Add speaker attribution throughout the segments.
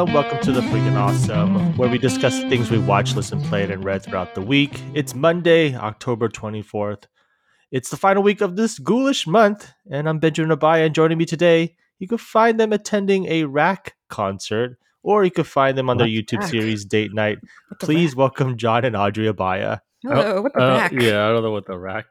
Speaker 1: Hello and welcome to the Freaking Awesome, where we discuss the things we watched, listened, played, and read throughout the week. It's Monday, October 24th. It's the final week of this ghoulish month, and I'm Benjamin Abaya, and joining me today, you can find them attending a rack concert, or you can find them on their
Speaker 2: What's
Speaker 1: YouTube
Speaker 2: rack?
Speaker 1: series Date Night. Please
Speaker 2: rack?
Speaker 1: welcome John and Audrey Abaya.
Speaker 2: Hello, what the
Speaker 3: Uh,
Speaker 2: rack?
Speaker 3: Yeah, I don't know what the rack.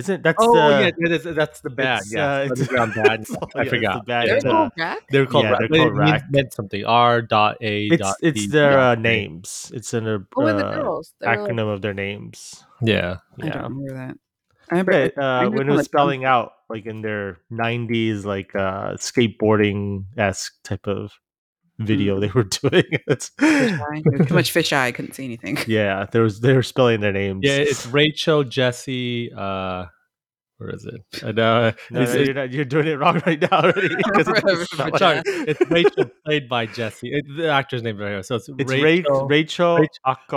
Speaker 1: Isn't that's
Speaker 3: Oh,
Speaker 1: the
Speaker 3: yeah, that is, that's the bad.
Speaker 1: it's,
Speaker 3: Yeah,
Speaker 1: uh,
Speaker 3: it's
Speaker 1: it's-
Speaker 3: underground bad.
Speaker 1: it's-
Speaker 3: I
Speaker 1: yeah, it's the
Speaker 3: forgot.
Speaker 1: bad,
Speaker 2: They're
Speaker 1: it's, uh,
Speaker 2: called rack?
Speaker 3: They were called
Speaker 1: Yeah,
Speaker 3: rack.
Speaker 1: they're
Speaker 3: but it
Speaker 1: called
Speaker 3: means-
Speaker 1: rack.
Speaker 3: meant something. R dot A
Speaker 1: it's
Speaker 3: dot
Speaker 1: it's
Speaker 3: D
Speaker 1: their
Speaker 3: dot
Speaker 1: uh, names. It's an uh,
Speaker 2: Oh, the
Speaker 1: uh,
Speaker 2: girls. Like-
Speaker 1: acronym of their names.
Speaker 3: Yeah.
Speaker 2: I
Speaker 1: Yeah.
Speaker 2: don't remember that. I remember
Speaker 1: Yeah,
Speaker 2: it- I
Speaker 1: uh,
Speaker 2: remember
Speaker 1: when it was
Speaker 2: of the
Speaker 1: spelling out like in their 90s like uh skateboarding esque type of video
Speaker 2: Mm.
Speaker 1: they were doing it's,
Speaker 2: Fish eye. There was too much fish eye. I couldn't see anything.
Speaker 1: yeah there was they were spelling their names
Speaker 3: Yeah, it's Rachel, Jesse, uh where is it?
Speaker 1: and, uh, no,
Speaker 3: it's-
Speaker 1: no, you're, not, you're doing it wrong right now already 'cause it's,
Speaker 2: Whatever,
Speaker 1: it's not
Speaker 2: but
Speaker 1: like-
Speaker 3: Sorry, it's Rachel played by Jesse. It, the actor's name right here. So it's,
Speaker 1: it's
Speaker 3: Rachel.
Speaker 1: Rachel, Rachel,
Speaker 3: Rachel-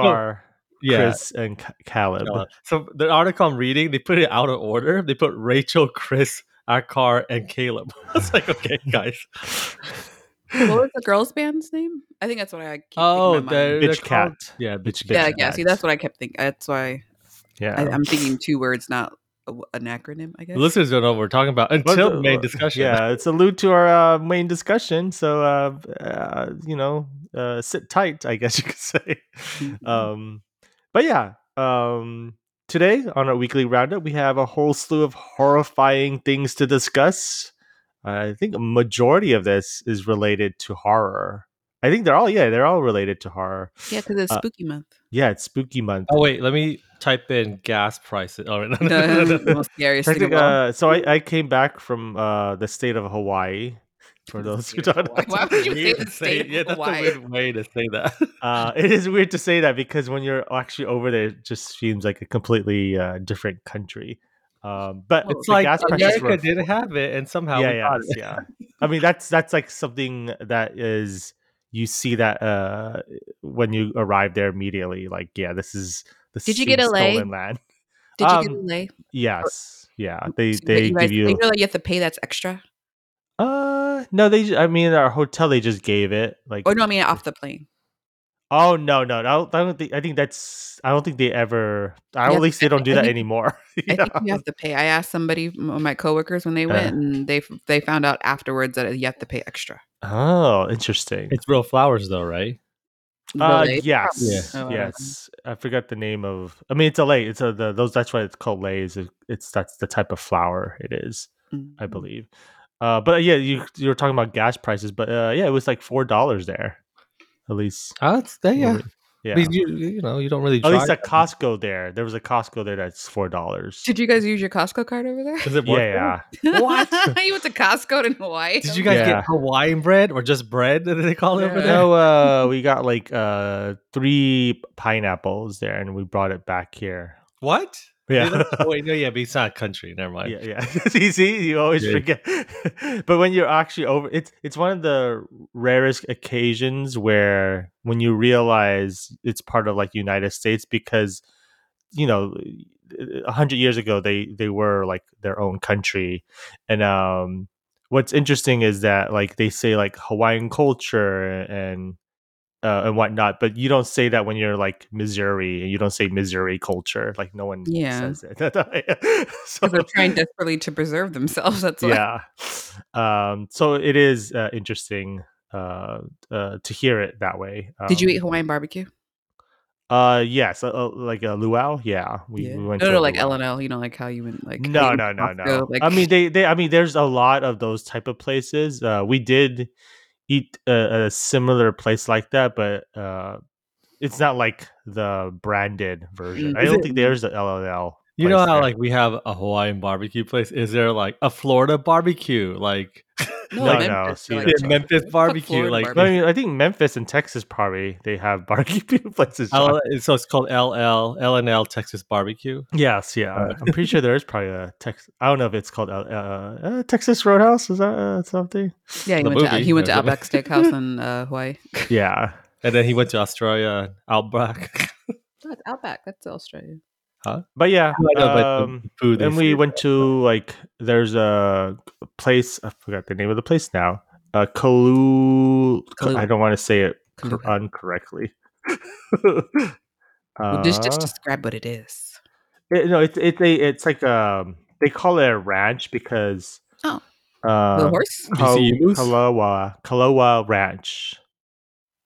Speaker 1: Akar,
Speaker 3: yeah.
Speaker 1: Chris, and Caleb.
Speaker 3: So the article I'm reading, they put it out of order. They put Rachel, Chris, Akar, and Caleb. I was like, okay, guys.
Speaker 2: What was the girls' band's name? I think that's what I keep
Speaker 3: Oh,
Speaker 2: thinking in my mind.
Speaker 3: they're
Speaker 1: Bitch
Speaker 3: called-
Speaker 1: Cat.
Speaker 3: Yeah, bitch
Speaker 1: Bitch
Speaker 3: cat.
Speaker 2: Yeah,
Speaker 1: Bitch
Speaker 2: yeah. See, that's what I kept thinking. That's why
Speaker 1: Yeah.
Speaker 2: I, I'm thinking two words, not a, an acronym. I guess.
Speaker 3: Listeners don't know what we're talking about until the main discussion.
Speaker 1: Yeah, it's allude to our uh, main discussion. So, uh, uh, you know, uh, sit tight, I guess you could say.
Speaker 2: Mhm.
Speaker 1: Um, but yeah, um, today on our weekly roundup, we have a whole slew of horrifying things to discuss. I think a majority of this is related to horror. I think they're all, yeah, they're all related to horror.
Speaker 2: yeah, because it's
Speaker 1: uh,
Speaker 2: spooky month.
Speaker 1: Yeah, it's spooky month.
Speaker 3: Oh wait, let me type in gas prices. Oh, no, no, no, no,
Speaker 2: The
Speaker 3: no, no.
Speaker 2: most scariest thing
Speaker 1: Technic-
Speaker 2: of
Speaker 1: uh, so I, I came back from uh, the state of Hawaii. For those who don't know,
Speaker 2: Why would you say the
Speaker 3: to
Speaker 2: state of
Speaker 3: yeah, that's
Speaker 2: Hawaii?
Speaker 3: a weird way to say that.
Speaker 1: Uh, it is weird to say that because when you're actually over there, it just seems like a completely uh, different country. Um, but
Speaker 2: Well,
Speaker 3: it's like
Speaker 1: gas prices
Speaker 3: America
Speaker 1: were-
Speaker 3: didn't have it, and somehow
Speaker 1: yeah,
Speaker 3: we
Speaker 1: yeah,
Speaker 3: got it.
Speaker 1: yeah. I mean, that's that's like something that is you see that uh, when you arrive there immediately. Like, yeah, this is the
Speaker 2: Did you get a
Speaker 1: stolen land.
Speaker 2: Did you get a
Speaker 1: um,
Speaker 2: lay?
Speaker 1: Yes, yeah, they
Speaker 2: So
Speaker 1: they
Speaker 2: you guys,
Speaker 1: give you.
Speaker 2: You know, like you have to pay. That's extra.
Speaker 1: Uh, no, they. I mean, our hotel they just gave it. Like,
Speaker 2: oh no, I mean off the plane.
Speaker 1: Oh no, no, no, I don't think. I think that's. I don't think they ever. I,
Speaker 2: Yeah,
Speaker 1: at least they don't do
Speaker 2: I
Speaker 1: that
Speaker 2: think-
Speaker 1: anymore.
Speaker 2: I
Speaker 1: Yeah.
Speaker 2: think you have to pay. I asked somebody, one of my coworkers, when they
Speaker 1: Uh.
Speaker 2: went, and they they found out afterwards that you have to pay extra.
Speaker 1: Oh, interesting.
Speaker 3: It's real flowers, though, right?
Speaker 1: Uh, yes,
Speaker 3: Yeah.
Speaker 2: Oh, I don't know.
Speaker 1: yes. I forgot the name of. I mean, it's a lei. It's a the those. That's why it's called leis. It, it's that's the type of flower it is, I
Speaker 2: Mhm.
Speaker 1: believe. Uh, but yeah, you you were talking about gas prices, but uh, yeah, it was like four dollars there, at least.
Speaker 3: Oh, that's that, yeah.
Speaker 1: yeah.
Speaker 3: Because you, you know, you don't really.
Speaker 1: At least
Speaker 3: drive
Speaker 1: at Costco there, there was a Costco there that's four dollars.
Speaker 2: Did you guys use your Costco card over there?
Speaker 3: Does it work?
Speaker 1: Yeah,
Speaker 3: there?
Speaker 1: yeah.
Speaker 3: What?
Speaker 2: you went to Costco in Hawaii?
Speaker 3: Did you guys
Speaker 1: Yeah.
Speaker 3: get Hawaiian bread or just bread? That they call it over
Speaker 2: Yeah.
Speaker 3: there?
Speaker 1: No, uh, we got like uh three pineapples there, and we brought it back here.
Speaker 3: What?
Speaker 1: Yeah.
Speaker 3: oh, wait, no, yeah, but it's not a country. Never mind.
Speaker 1: Yeah, yeah. see, see, you always
Speaker 3: Yeah.
Speaker 1: forget. but when you're actually over, it's it's one of the rarest occasions where when you realize it's part of like United States because you know a hundred years ago they they were like their own country, and um, what's interesting is that like they say like Hawaiian culture and. Uh, and whatnot, but you don't say that when you're like Missouri, and you don't say Missouri culture. Like no one
Speaker 2: Yeah.
Speaker 1: says it. so,
Speaker 2: they're trying desperately to preserve themselves. That's
Speaker 1: yeah um so it is uh, interesting uh, uh to hear it that way
Speaker 2: Did you
Speaker 1: Um,
Speaker 2: eat Hawaiian barbecue?
Speaker 1: uh yes uh, uh, like a luau yeah we,
Speaker 2: yeah.
Speaker 1: we went
Speaker 2: no,
Speaker 1: to
Speaker 2: no, like
Speaker 1: luau.
Speaker 2: L&L. You know, like how you went like.
Speaker 1: no no no
Speaker 2: to
Speaker 1: no
Speaker 2: Like,
Speaker 1: i mean they they i mean there's a lot of those type of places uh we did eat a, a similar place like that but uh it's not like the branded version
Speaker 2: Mm.
Speaker 1: i don't
Speaker 3: it-
Speaker 1: think there's a LLL
Speaker 3: You know how
Speaker 1: there.
Speaker 3: like we have a Hawaiian barbecue place? Is there like a Florida barbecue? Like
Speaker 2: no,
Speaker 1: No,
Speaker 2: Memphis,
Speaker 1: no,
Speaker 2: like,
Speaker 3: Yeah. Memphis barbecue,
Speaker 2: Florida
Speaker 3: like-
Speaker 1: I, mean, I think Memphis and Texas probably they have barbecue places.
Speaker 3: L- so it's called LL LNL Texas barbecue.
Speaker 1: Yes, yeah.
Speaker 3: Uh,
Speaker 1: I'm pretty sure there is probably a Texas. I don't know if it's called uh, uh, uh, Texas Roadhouse. Is that uh, something?
Speaker 2: Yeah, he
Speaker 3: the
Speaker 2: went to
Speaker 3: movie,
Speaker 2: he went to. Outback Steakhouse in uh, Hawaii.
Speaker 1: Yeah.
Speaker 3: And then he went to Australia, Outback.
Speaker 2: That's Outback. That's Australia.
Speaker 1: But yeah,
Speaker 3: I know, but the
Speaker 1: um,
Speaker 3: food they
Speaker 1: and we
Speaker 3: serve
Speaker 1: went to like there's a place I forgot the name of the place now. uh, Kalu.
Speaker 2: Kalu-
Speaker 1: I don't want to say it cor-
Speaker 2: Kaluga.
Speaker 1: uncorrectly.
Speaker 2: Well, just, just
Speaker 1: Uh,
Speaker 2: describe what it is.
Speaker 1: it- no, it's it's a it's like um they call it a ranch because
Speaker 2: Oh.
Speaker 1: uh,
Speaker 2: the horse?
Speaker 3: Do you see emus?
Speaker 1: Kualoa Kualoa Ranch.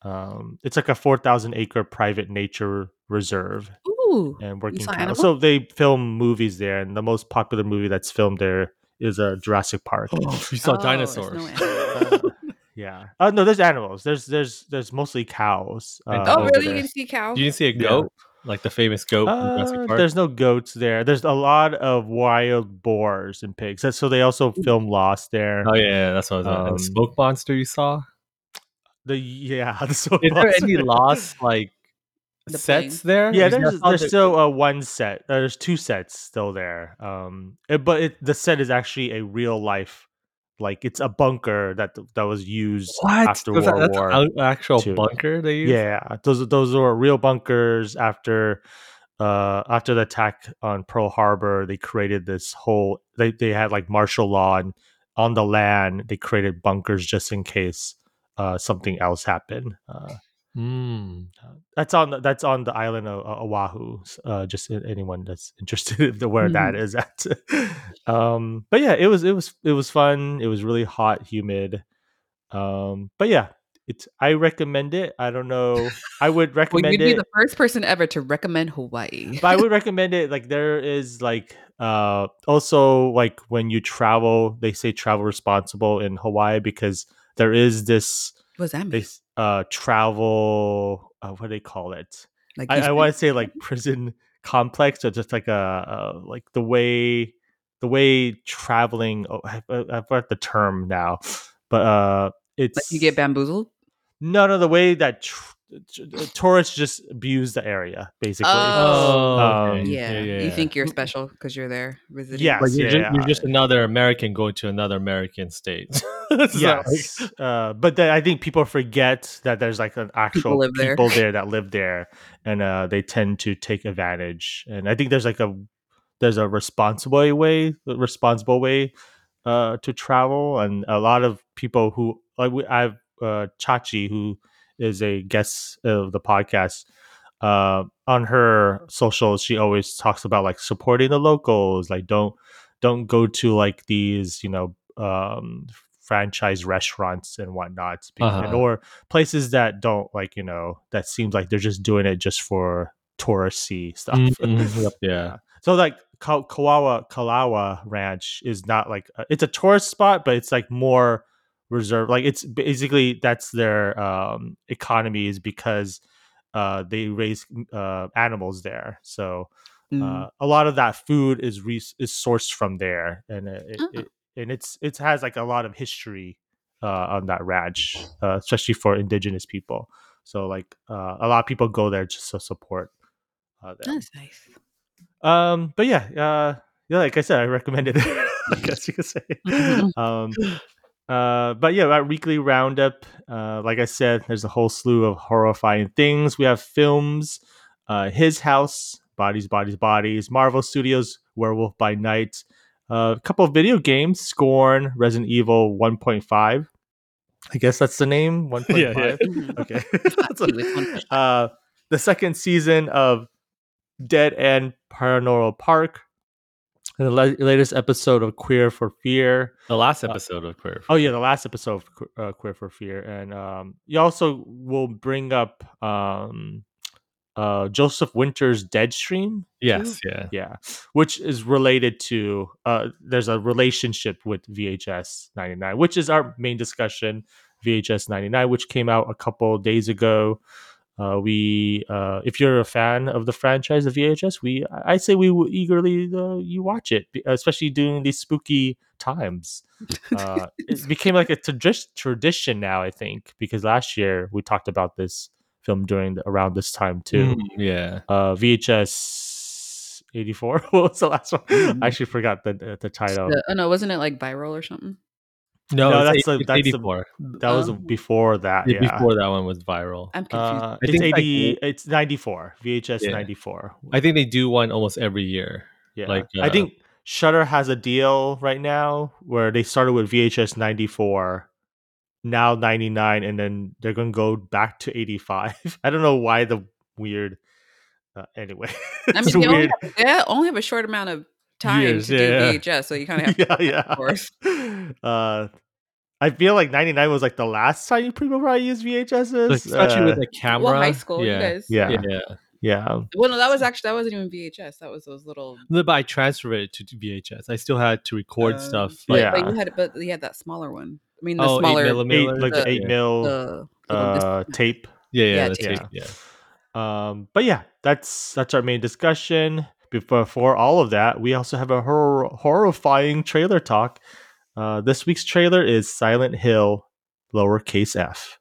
Speaker 1: Um, it's like a four thousand acre private nature reserve
Speaker 2: Ooh.
Speaker 1: And working
Speaker 2: saw
Speaker 1: cattle. So they film movies there, and the most popular movie that's filmed there is uh, Jurassic Park.
Speaker 3: you saw
Speaker 2: Oh,
Speaker 3: dinosaurs.
Speaker 2: no animal.
Speaker 1: Uh, yeah. Oh no, there's animals. There's there's there's mostly cows. Uh,
Speaker 2: oh,
Speaker 1: over
Speaker 2: really? You
Speaker 1: there.
Speaker 2: can see cow?
Speaker 3: you didn't see a
Speaker 1: Yeah.
Speaker 3: goat, like the famous goat from
Speaker 1: Uh,
Speaker 3: Jurassic Park.
Speaker 1: there's no goats there. There's a lot of wild boars and pigs. That's- So they also film Lost there.
Speaker 3: Oh yeah, that's what I was. Um,
Speaker 1: Um,
Speaker 3: the smoke monster you saw.
Speaker 1: The yeah, the smoke
Speaker 3: Is there
Speaker 1: monster.
Speaker 3: any lost like
Speaker 2: The
Speaker 3: sets
Speaker 2: plane?
Speaker 3: there?
Speaker 1: Yeah,
Speaker 3: Because
Speaker 1: there's there's
Speaker 3: the-
Speaker 1: still uh, one set. Uh, there's two sets still there. Um, it- but it, the set is actually a real life, like it's a bunker that that was used
Speaker 3: what
Speaker 1: after
Speaker 3: Was that-
Speaker 1: World
Speaker 3: that's
Speaker 1: War.
Speaker 3: an actual
Speaker 1: Two.
Speaker 3: bunker they used.
Speaker 1: Yeah, those those were real bunkers after uh after the attack on Pearl Harbor, they created this whole they they had like martial law and on the land they created bunkers just in case uh something else happened. Uh
Speaker 3: Mm.
Speaker 1: that's on the, that's on the island of uh, Oahu. Uh, just anyone that's interested in the- where that is at. um, but yeah, it was it was it was fun. It was really hot, humid. Um, but yeah, it's I recommend it. I don't know. I would
Speaker 2: Well,
Speaker 1: recommend
Speaker 2: you'd be
Speaker 1: it.
Speaker 2: the first person ever to recommend Hawaii.
Speaker 1: but I would recommend it. Like there is like uh also like when you travel, they say travel responsible in Hawaii because there is this
Speaker 2: What's that mean?
Speaker 1: this uh travel uh, what do they call it?
Speaker 2: Like
Speaker 1: I, I want to say like prison complex or just like a uh, like the way the way traveling. Oh, I, I I forgot the term now, but uh, it's
Speaker 2: like you get bamboozled.
Speaker 1: no no the way that tr- tr- tourists just abuse the area basically.
Speaker 2: Oh,
Speaker 1: Um,
Speaker 2: Yeah. you
Speaker 3: yeah.
Speaker 2: think you're special because you're there visiting.
Speaker 1: Yes,
Speaker 3: Like you're,
Speaker 1: yeah,
Speaker 3: just, you're just another American going to another American state. Not like-
Speaker 1: uh, but then I think people forget that there's like an actual
Speaker 2: there.
Speaker 1: people there that live there, and uh, they tend to take advantage. And I think there's like a there's a responsible way, responsible way uh, to travel, and a lot of people who like we, I have uh, Chachi, who is a guest of the podcast. Uh, on her socials, she always talks about like supporting the locals. Like don't don't go to like these you know um franchise restaurants and whatnot
Speaker 3: Uh-huh.
Speaker 1: or places that don't like you know that seems like they're just doing it just for touristy stuff
Speaker 3: Mhm, yep, yeah.
Speaker 1: so like Ka- kawawa kalawa ranch is not like a, it's a tourist spot but it's like more reserved like it's basically that's their um economy is because uh they raise uh animals there so
Speaker 2: Mm.
Speaker 1: uh, a lot of that food is re- is sourced from there, and it,
Speaker 2: Oh.
Speaker 1: it and it's it has like a lot of history uh, on that ranch, uh, especially for indigenous people. So like uh, a lot of people go there just to support uh, them.
Speaker 2: That's nice.
Speaker 1: Um, but yeah, uh, yeah, like I said, I recommend it. I guess you could say. Um, uh, but yeah, our weekly roundup. Uh, like I said, there's a whole slew of horrifying things. We have films, uh, His House, Bodies, Bodies, Bodies, Marvel Studios, Werewolf by Night, uh, a couple of video games, Scorn, Resident Evil 1.5. I guess that's the name. 1.5.
Speaker 3: Yeah, yeah.
Speaker 1: Okay.
Speaker 2: Cute, it's 1.5.
Speaker 1: uh, the second season of Dead End Paranormal Park, and the la- latest episode of Queer for Fear.
Speaker 3: The last episode of Queer.
Speaker 1: Oh yeah, the last episode of Que- uh, Queer for Fear, and um, you also will bring up um, uh, Joseph Winter's Dead Stream.
Speaker 3: yes, yeah.
Speaker 1: Yeah, which is related to uh, there's a relationship with VHS 99, which is our main discussion. VHS 99, which came out a couple days ago. Uh, we, uh, if you're a fan of the franchise of VHS, we, I say we will eagerly uh, you watch it, especially during these spooky times. Uh, it became like a tradi- tradition now, I think, because last year we talked about this film during the, around this time too
Speaker 3: Mm, yeah.
Speaker 1: uh VHS 84 what was the last one
Speaker 2: Mm.
Speaker 1: I actually forgot the the, the title
Speaker 2: The- oh no, wasn't it like viral or something?
Speaker 3: No,
Speaker 1: No, that's
Speaker 3: eight-
Speaker 1: the-
Speaker 3: it's
Speaker 1: that's the-
Speaker 3: 84.
Speaker 1: that was
Speaker 2: Oh.
Speaker 1: before that
Speaker 3: Yeah,
Speaker 1: yeah
Speaker 3: Before that one was viral.
Speaker 2: I'm confused.
Speaker 1: uh
Speaker 3: I
Speaker 1: it's
Speaker 3: think, like,
Speaker 1: 80 it's 94 VHS
Speaker 3: Yeah.
Speaker 1: 94
Speaker 3: I think they do one almost every year.
Speaker 1: yeah
Speaker 3: like,
Speaker 1: I
Speaker 3: uh,
Speaker 1: think Shudder has a deal right now where they started with VHS 94 now 99 and then they're going to go back to 85 i don't know why the weird uh, anyway
Speaker 2: I mean,
Speaker 1: it's
Speaker 2: they only, have, they only have a short amount of time
Speaker 3: Years,
Speaker 2: to
Speaker 3: yeah.
Speaker 2: do VHS, so you kind of have
Speaker 1: yeah
Speaker 2: go
Speaker 1: yeah
Speaker 2: back and forth.
Speaker 1: uh i feel like 99 was like the last time you people probably used vhs's
Speaker 3: Like, especially
Speaker 1: Uh,
Speaker 3: with the camera.
Speaker 2: Well, high school,
Speaker 3: yeah.
Speaker 2: you guys.
Speaker 1: yeah
Speaker 3: Yeah.
Speaker 1: yeah
Speaker 2: Well, no, that was actually that wasn't even VHS. That was those little.
Speaker 3: No, But I transferred it to VHS. I still had to record
Speaker 2: um,
Speaker 3: stuff.
Speaker 2: but-
Speaker 3: Like,
Speaker 1: Yeah.
Speaker 2: but you had but you had that smaller one. I mean, the
Speaker 3: oh,
Speaker 2: smaller,
Speaker 3: eight
Speaker 1: eight,
Speaker 3: millimeter.
Speaker 1: like the
Speaker 2: the-
Speaker 1: 8 mil
Speaker 2: the little
Speaker 1: uh tape
Speaker 3: Yeah, yeah,
Speaker 2: Yeah,
Speaker 3: that's
Speaker 1: tape.
Speaker 3: it. Yeah.
Speaker 1: Um, but yeah, that's that's our main discussion. Before for all of that, we also have a hor- horrifying trailer talk. Uh, this week's trailer is Silent Hill, lowercase f.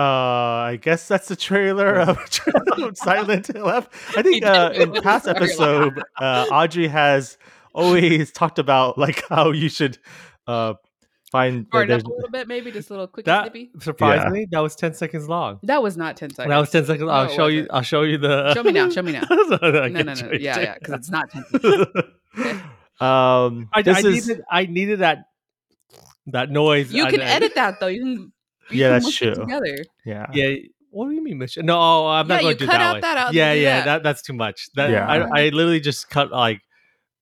Speaker 1: Uh, I guess that's the trailer of, of Silent Hill F. I think uh, in past
Speaker 2: sorry.
Speaker 1: episode, uh, Audrey has always talked about like how you should uh find that
Speaker 2: Shorten up a little bit, maybe just a little quick
Speaker 3: That
Speaker 2: snippy.
Speaker 3: surprisingly, that was ten seconds long.
Speaker 2: That was not ten seconds.
Speaker 3: That was ten seconds.
Speaker 2: No,
Speaker 3: I'll
Speaker 2: it
Speaker 3: show you. I'll show you the.
Speaker 2: Show me now, show me now.
Speaker 3: no, no,
Speaker 2: No, no, no. Yeah, yeah, because it's not ten seconds.
Speaker 1: um
Speaker 3: I,
Speaker 1: this
Speaker 3: I
Speaker 1: is
Speaker 3: needed. I needed that. That noise.
Speaker 2: You
Speaker 3: I-
Speaker 2: can
Speaker 3: I-
Speaker 2: edit that though. You can. You
Speaker 1: Yeah, that's true.
Speaker 2: Together.
Speaker 1: yeah
Speaker 3: Yeah. What do you mean, mission? No, oh, I'm
Speaker 2: Yeah,
Speaker 3: not going to do
Speaker 2: cut
Speaker 3: that
Speaker 2: out
Speaker 3: way.
Speaker 2: that out,
Speaker 3: Yeah, yeah,
Speaker 2: that.
Speaker 3: that. that's too much. That
Speaker 1: Yeah.
Speaker 3: I, I literally just cut like.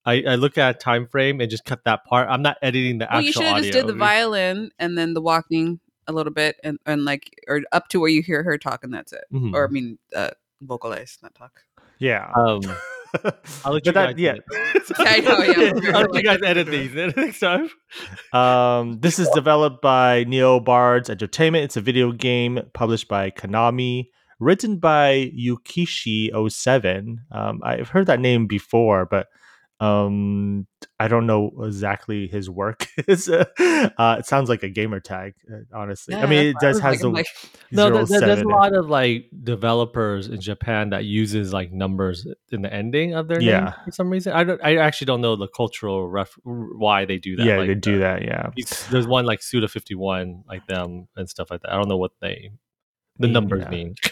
Speaker 3: I, I look at a time frame and just cut that part. I'm not editing the
Speaker 2: Well, you
Speaker 3: actual
Speaker 2: should have just did the violin and then the walking a little bit and and like or up to where you hear her talk and that's it.
Speaker 3: Mhm.
Speaker 2: Or I mean, uh, vocalize, not talk.
Speaker 1: yeah
Speaker 3: Um, I'll let you
Speaker 1: that-
Speaker 3: guys
Speaker 1: yeah.
Speaker 3: edit.
Speaker 2: Yeah, I know, yeah.
Speaker 3: I'll let you guys edit these next time.
Speaker 1: Um, this is developed by Neo Bards Entertainment. It's a video game published by Konami, written by Ryukishi07. Um, I've heard that name before, but um, I don't know exactly his work. it's, uh, uh, it sounds like a gamer tag, uh, honestly. I mean, it does has
Speaker 2: was
Speaker 1: the
Speaker 2: like,
Speaker 3: No, there, there- there's a lot of like developers in Japan that uses like numbers in the ending of their name
Speaker 1: Yeah.
Speaker 3: for some reason. I don't. I actually don't know the cultural ref why they do that.
Speaker 1: yeah,
Speaker 3: like
Speaker 1: they do
Speaker 3: the-
Speaker 1: that. Yeah,
Speaker 3: There's one like Suda 51, like them and stuff like that. I don't know what they the numbers
Speaker 1: yeah.
Speaker 3: mean.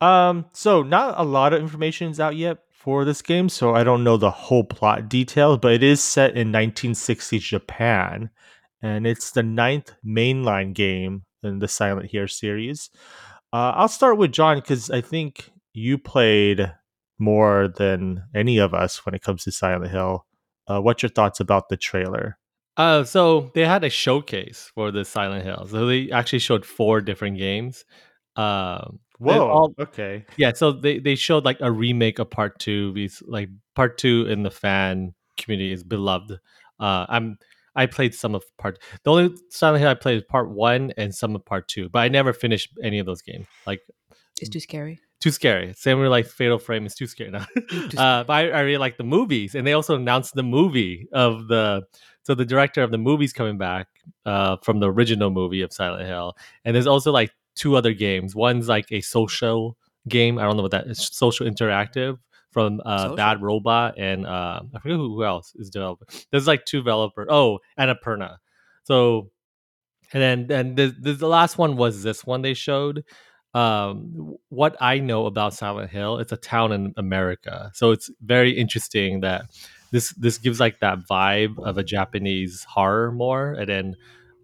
Speaker 1: Um, so not a lot of information is out yet for this game, so I don't know the whole plot details, but it is set in 1960s Japan, and it's the ninth mainline game in the Silent Hill series. Uh, I'll start with John because I think you played more than any of us when it comes to Silent Hill. Uh, what's your thoughts about the trailer?
Speaker 3: Uh, so they had a showcase for the Silent Hill. So they actually showed four different games. Um,
Speaker 1: Whoa,
Speaker 3: all-
Speaker 1: okay,
Speaker 3: yeah, so they, they showed like a remake of part two. These like part two in the fan community is beloved. Uh, I'm I played some of part. The only Silent Hill I played is part one and some of part two, but I never finished any of those games. Like
Speaker 2: it's too scary.
Speaker 3: too scary. Same with like Fatal Frame is too scary now. uh, but I, I really like the movies, and they also announced the movie of the. So the director of the movie's coming back uh, from the original movie of Silent Hill, and there's also like two other games. One's like a social game. I don't know what that is. Social interactive from uh,
Speaker 2: Social?
Speaker 3: Bad Robot and uh, I forget who, else is developing. There's like two developers. Oh, Annapurna. So and then and the, the the last one was this one they showed um what i know about silent hill it's a town in america so it's very interesting that this this gives like that vibe of a japanese horror more and then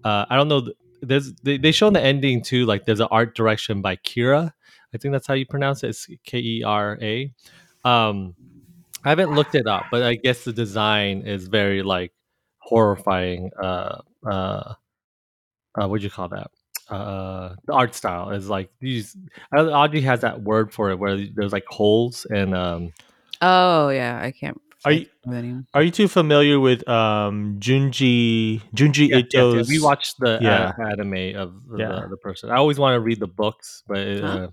Speaker 3: uh i don't know th- there's they, they show in the ending too like there's an art direction by kira i think that's how you pronounce it it's k-e-r-a um i haven't looked it up but i guess the design is very like horrifying uh uh uh, what do you call that? Uh, the art style is like these. Audrey has that word for it where there's like holes and um.
Speaker 2: Oh yeah, I can't.
Speaker 1: Are you- Are you too familiar with um Junji Junji
Speaker 3: Yeah, yeah, yeah. We watched the
Speaker 1: yeah.
Speaker 3: uh, anime of the,
Speaker 1: Yeah.
Speaker 3: the person. I always want to read the books, but it,
Speaker 2: Huh?
Speaker 3: uh,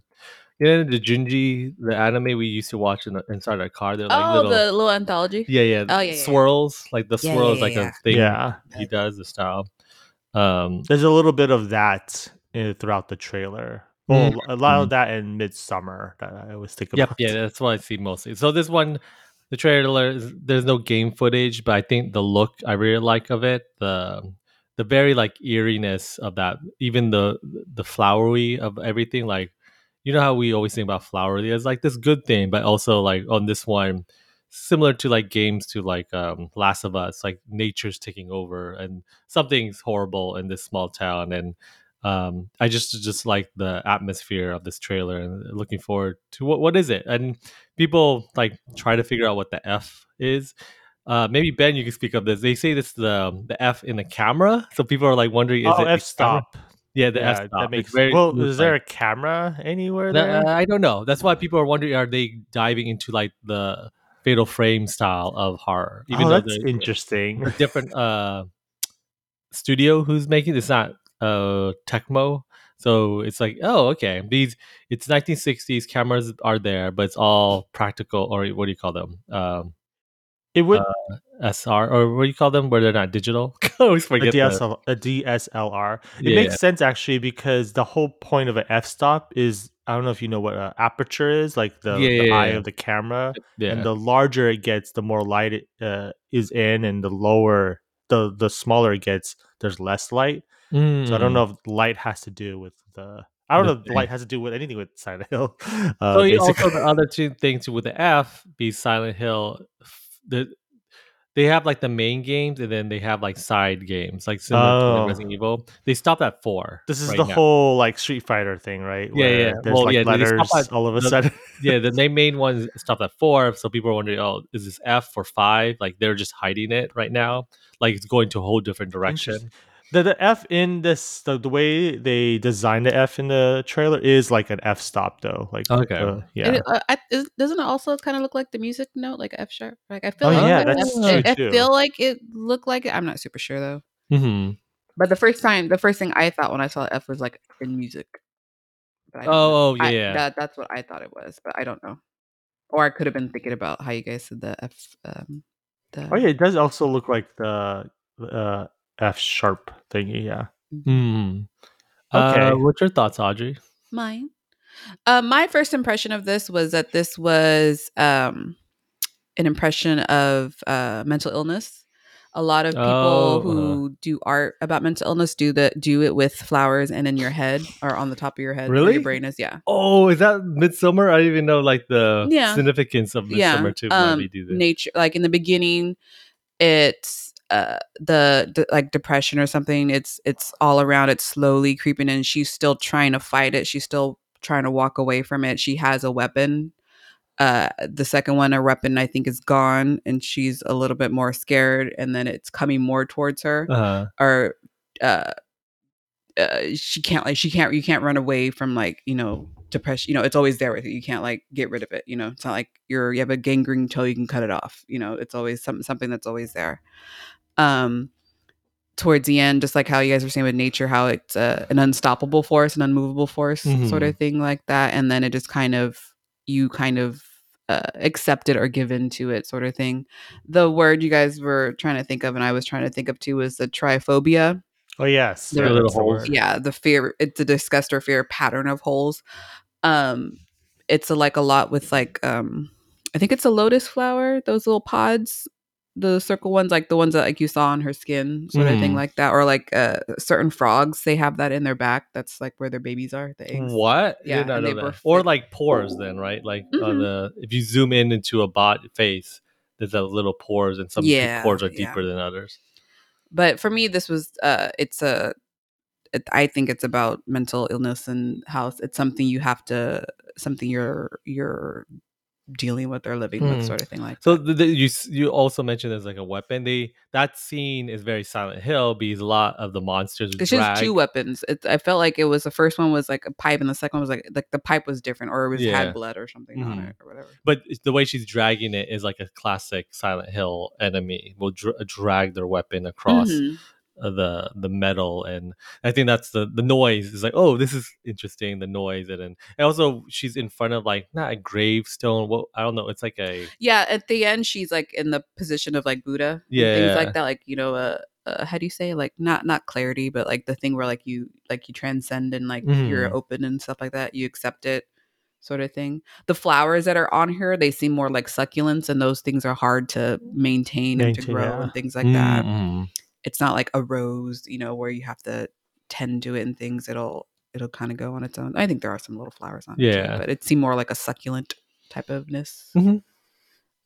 Speaker 3: you know the Junji, the anime we used to watch in the, inside our car. They're like
Speaker 2: oh,
Speaker 3: little,
Speaker 2: the little anthology.
Speaker 3: yeah, yeah,
Speaker 2: Oh, yeah, yeah, yeah.
Speaker 3: swirls. Like the
Speaker 2: Yeah,
Speaker 3: swirls,
Speaker 2: yeah,
Speaker 3: like
Speaker 2: yeah.
Speaker 3: a thing
Speaker 1: Yeah,
Speaker 3: he does the style. Um,
Speaker 1: there's a little bit of that uh, throughout the trailer. Well, a lot of that in Midsummer that I always think
Speaker 3: Yep,
Speaker 1: about.
Speaker 3: yeah, that's what I see mostly. So this one, the trailer, there's no game footage, but I think the look I really like of it, the the very like eeriness of that, even the the flowery of everything. Like, you know how we always think about flowery as like this good thing, but also like on this one, similar to like games to like um Last of Us, like nature's taking over and something's horrible in this small town and um i just just like the atmosphere of this trailer and looking forward to what what is it and people like try to figure out what the f is uh maybe ben you can speak of this they say this the the f in the camera so people are like wondering is
Speaker 1: oh,
Speaker 3: it
Speaker 1: f stop.
Speaker 3: yeah the
Speaker 1: yeah,
Speaker 3: f stop
Speaker 1: that makes.
Speaker 3: very-
Speaker 1: well, is there a camera anywhere there?
Speaker 3: uh, i don't know that's why people are wondering are they diving into like the fatal frame style of horror
Speaker 1: oh,
Speaker 3: though
Speaker 1: that's interesting.
Speaker 3: a different uh studio who's making it's not uh Tecmo. So it's like, oh, okay. These it's 1960s cameras are there, but it's all practical or what do you call them? Um
Speaker 1: It would
Speaker 3: SR or what do you call them where they're not digital? I always
Speaker 1: a
Speaker 3: forget. the-
Speaker 1: DSL, a DSLR. It
Speaker 3: Yeah,
Speaker 1: makes
Speaker 3: yeah.
Speaker 1: sense actually because the whole point of an f stop is I don't know if you know what an aperture is, like the,
Speaker 3: Yeah,
Speaker 1: the eye of the camera.
Speaker 3: yeah.
Speaker 1: And the larger it gets, the more light it uh, is in, and the lower the the smaller it gets, there's less light. So I don't
Speaker 3: Mm.
Speaker 1: know if light has to do with the. I don't
Speaker 3: The
Speaker 1: know if light has to do with anything with Silent Hill. Uh,
Speaker 3: So you also the other two things with the F be Silent Hill. The they have like the main games and then they have like side games like similar to
Speaker 1: Oh.
Speaker 3: like Resident Evil. They stopped at four.
Speaker 1: this is
Speaker 3: right
Speaker 1: the
Speaker 3: now.
Speaker 1: whole like Street Fighter thing, right?
Speaker 3: Yeah,
Speaker 1: Where
Speaker 3: yeah.
Speaker 1: There's
Speaker 3: Well,
Speaker 1: like
Speaker 3: yeah,
Speaker 1: letters
Speaker 3: at
Speaker 1: all of a
Speaker 3: the-
Speaker 1: sudden.
Speaker 3: yeah, the main main one stopped at four, so people are wondering, oh, is this F for five? Like they're just hiding it right now, like it's going to a whole different direction.
Speaker 1: Interesting. The, the F in this the, the way they designed the F in the trailer is like an F stop though. Like
Speaker 3: Okay.
Speaker 1: uh, yeah.
Speaker 2: It, uh, I, is, doesn't it also kind of look like the music note, like F sharp? Like I feel
Speaker 1: Oh,
Speaker 2: like
Speaker 3: yeah, that's
Speaker 2: I-
Speaker 1: true,
Speaker 2: I,
Speaker 1: too.
Speaker 2: feel like it looked like it. I'm not super sure though.
Speaker 3: hmm
Speaker 2: But the first time, the first thing I thought when I saw F was like in music. But I don't know.
Speaker 3: Oh,
Speaker 2: I-
Speaker 3: yeah.
Speaker 2: that, that's what I thought it was, but I don't know. Or I could have been thinking about how you guys said the F. Um, the,
Speaker 1: Oh yeah, it does also look like the uh, F sharp thingy. Yeah.
Speaker 3: hmm
Speaker 1: Okay.
Speaker 3: Uh, what's your thoughts, Audrey?
Speaker 2: Mine. Uh, my first impression of this was that this was um, an impression of uh, mental illness. A lot of people
Speaker 3: Oh,
Speaker 2: who do art about mental illness do the do it with flowers and in your head or on the top of your head.
Speaker 3: Really?
Speaker 2: your brain is. Yeah,
Speaker 3: Oh, is that Midsummer? I didn't even know like the
Speaker 2: Yeah.
Speaker 3: significance of
Speaker 2: yeah.
Speaker 3: Midsummer to why
Speaker 2: Um,
Speaker 3: do this.
Speaker 2: nature, like in the beginning, it's uh the, the like depression or something. It's it's all around. It's slowly creeping in. She's still trying to fight it. She's still trying to walk away from it. She has a weapon. Uh, the second one, a weapon, I think, is gone, and she's a little bit more scared. And then it's coming more towards her,
Speaker 3: uh-huh.
Speaker 2: or uh, uh, she can't like she can't you can't run away from like you know depression. You know, it's always there with you. You can't like get rid of it. You know, it's not like you're you have a gangrene toe you can cut it off. You know, it's always some something that's always there. Um, towards the end, just like how you guys were saying with nature, how it's uh, an unstoppable force, an unmovable force, sort of thing like that, and then it just kind of you kind of uh, accept it or give in to it, sort of thing. The word you guys were trying to think of, and I was trying to think of too, was the triphobia.
Speaker 1: Oh yes.
Speaker 2: There
Speaker 1: yeah,
Speaker 3: little
Speaker 1: that's the
Speaker 3: holes.
Speaker 2: Yeah, the fear. It's a disgust or fear pattern of holes. Um, it's a, like a lot with like um, I think it's a lotus flower. Those little pods, the circle ones, like the ones that like you saw on her skin, sort of thing
Speaker 3: Mhm.
Speaker 2: like that, or like uh, certain frogs. They have that in their back. That's like where their babies are. The eggs.
Speaker 3: What?
Speaker 2: Yeah,
Speaker 3: Yeah,
Speaker 2: and
Speaker 3: know
Speaker 2: they
Speaker 3: that.
Speaker 2: birth
Speaker 3: Or like pores, then, right? Like on
Speaker 2: Mhm.
Speaker 3: the if you zoom in into a bot face, there's a little pores, and some
Speaker 2: Yeah,
Speaker 3: pores are
Speaker 2: yeah.
Speaker 3: deeper than others.
Speaker 2: but for me this was uh it's a it, i think it's about mental illness and how it's something you have to something you're you're dealing with or living
Speaker 3: Hmm.
Speaker 2: with sort of thing like
Speaker 3: So
Speaker 2: that.
Speaker 3: the, the, you you also mentioned there's like a weapon. They that scene is very Silent Hill because a lot of the monsters
Speaker 2: it's just two weapons it, i felt like it was the first one was like a pipe and the second one was like like the pipe was different or it was
Speaker 3: Yeah.
Speaker 2: had blood or something on
Speaker 3: Mhm.
Speaker 2: it or whatever
Speaker 3: but the way she's dragging it is like a classic Silent Hill enemy will dr- drag their weapon across
Speaker 2: Mhm.
Speaker 3: Uh, the the metal and I think that's the the noise is like oh this is interesting the noise and and also she's in front of like not a gravestone well I don't know it's like a
Speaker 2: Yeah, at the end, she's like in the position of like Buddha.
Speaker 3: Yeah.
Speaker 2: things like that. Like you know, uh, uh, how do you say like not not clarity, but like the thing where like you like you transcend and like you're
Speaker 3: Mhm.
Speaker 2: open and stuff like that. You accept it, sort of thing. The flowers that are on here, they seem more like succulents, and those things are hard to maintain, and to grow
Speaker 1: yeah.
Speaker 2: and things like that. It's not like a rose, you know, where you have to tend to it and things. It'll it'll kind of go on its own. I think there are some little flowers on it, too,
Speaker 3: Yeah.
Speaker 2: but it seemed more like a succulent type ofness.
Speaker 3: Mhm.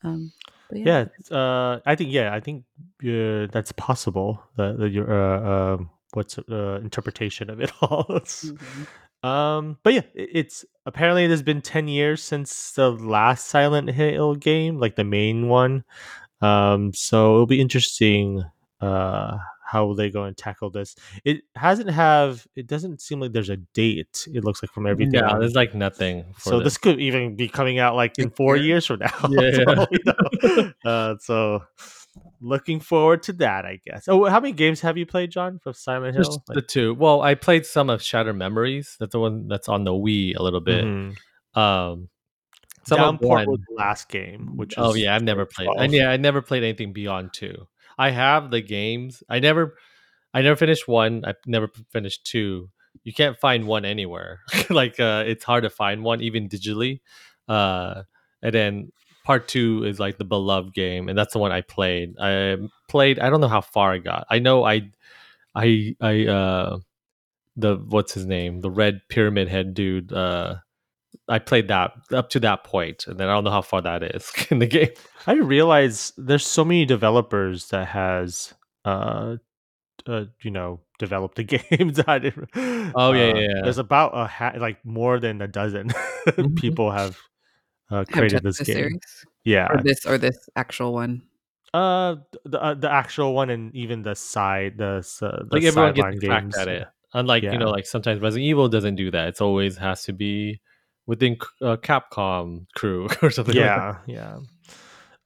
Speaker 2: Um,
Speaker 1: yeah, it's, uh, I think yeah, I think uh, that's possible. That that your uh, um, what's uh, interpretation of it all.
Speaker 2: Mhm.
Speaker 1: um, but yeah, i- it's apparently it has been ten years since the last Silent Hill game, like the main one. Um, so it'll be interesting uh how will they go and tackle this. It hasn't have it doesn't seem like there's a date. It looks like from everything.
Speaker 3: yeah there's like nothing for
Speaker 1: so
Speaker 3: this.
Speaker 1: this could even be coming out like in four
Speaker 2: year.
Speaker 1: years from now.
Speaker 3: Yeah, yeah.
Speaker 1: all we know. uh, so looking forward to that, I guess. Oh, how many games have you played, John, Silent
Speaker 3: Just
Speaker 1: Hill?
Speaker 3: the two. Well, I played some of Shattered Memories. That's the one that's on the Wii a little bit.
Speaker 1: Mhm.
Speaker 3: Um, some of
Speaker 1: Downpour was the last game, which
Speaker 3: Oh yeah, I've never played. And yeah, I never played anything beyond two. I have the games. I never, I never finished one. I never finished two. You can't find one anywhere. like uh, it's hard to find one even digitally. Uh, and then part two is like the beloved game, and that's the one I played. I played. I don't know how far I got. I know I, I, I. uh the what's his name? The red pyramid head dude. Uh, I played that up to that point, and then I don't know how far that is in the game.
Speaker 1: I realize there's so many developers that has uh, uh you know developed the games. I didn't,
Speaker 3: Oh, yeah,
Speaker 1: uh,
Speaker 3: yeah, yeah.
Speaker 1: There's about a ha- like more than a dozen
Speaker 3: Mhm.
Speaker 1: people have uh, created
Speaker 2: touched
Speaker 1: this
Speaker 2: the
Speaker 1: game.
Speaker 2: series?
Speaker 1: Yeah,
Speaker 2: or this or this actual one.
Speaker 1: uh, the uh, the actual one and even the side the s- uh, the
Speaker 3: like everyone gets
Speaker 1: sideline
Speaker 3: to crack
Speaker 1: games.
Speaker 3: at it. Unlike you know, like sometimes Resident Evil doesn't do that. It's always has to be within c- uh, Capcom crew or something. like that.
Speaker 1: yeah, yeah.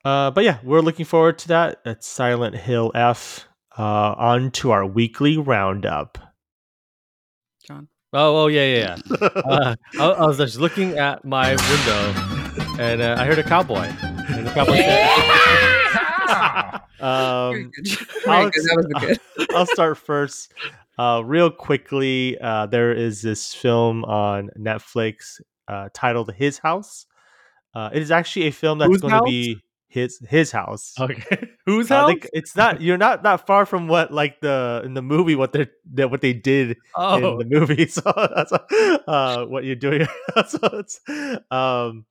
Speaker 1: Uh, but yeah, we're looking forward to that. That's Silent Hill F. Uh, on to our weekly roundup.
Speaker 2: John.
Speaker 3: Oh, oh yeah, yeah. yeah. Uh, I, I was just looking at my window, and uh, I heard a cowboy. And the cowboy said,
Speaker 1: um,
Speaker 2: good. Very That was good.
Speaker 1: I'll start first. Uh, real quickly, uh, there is this film on Netflix uh, titled "His House." Uh, it is actually a film that's going to be his his house.
Speaker 3: "Okay, whose
Speaker 1: Uh,
Speaker 3: house?"
Speaker 1: they- it's not you're not that far from what like the in the movie what they that what they did
Speaker 3: oh,
Speaker 1: in the movie. So that's uh, what you're doing. so it's um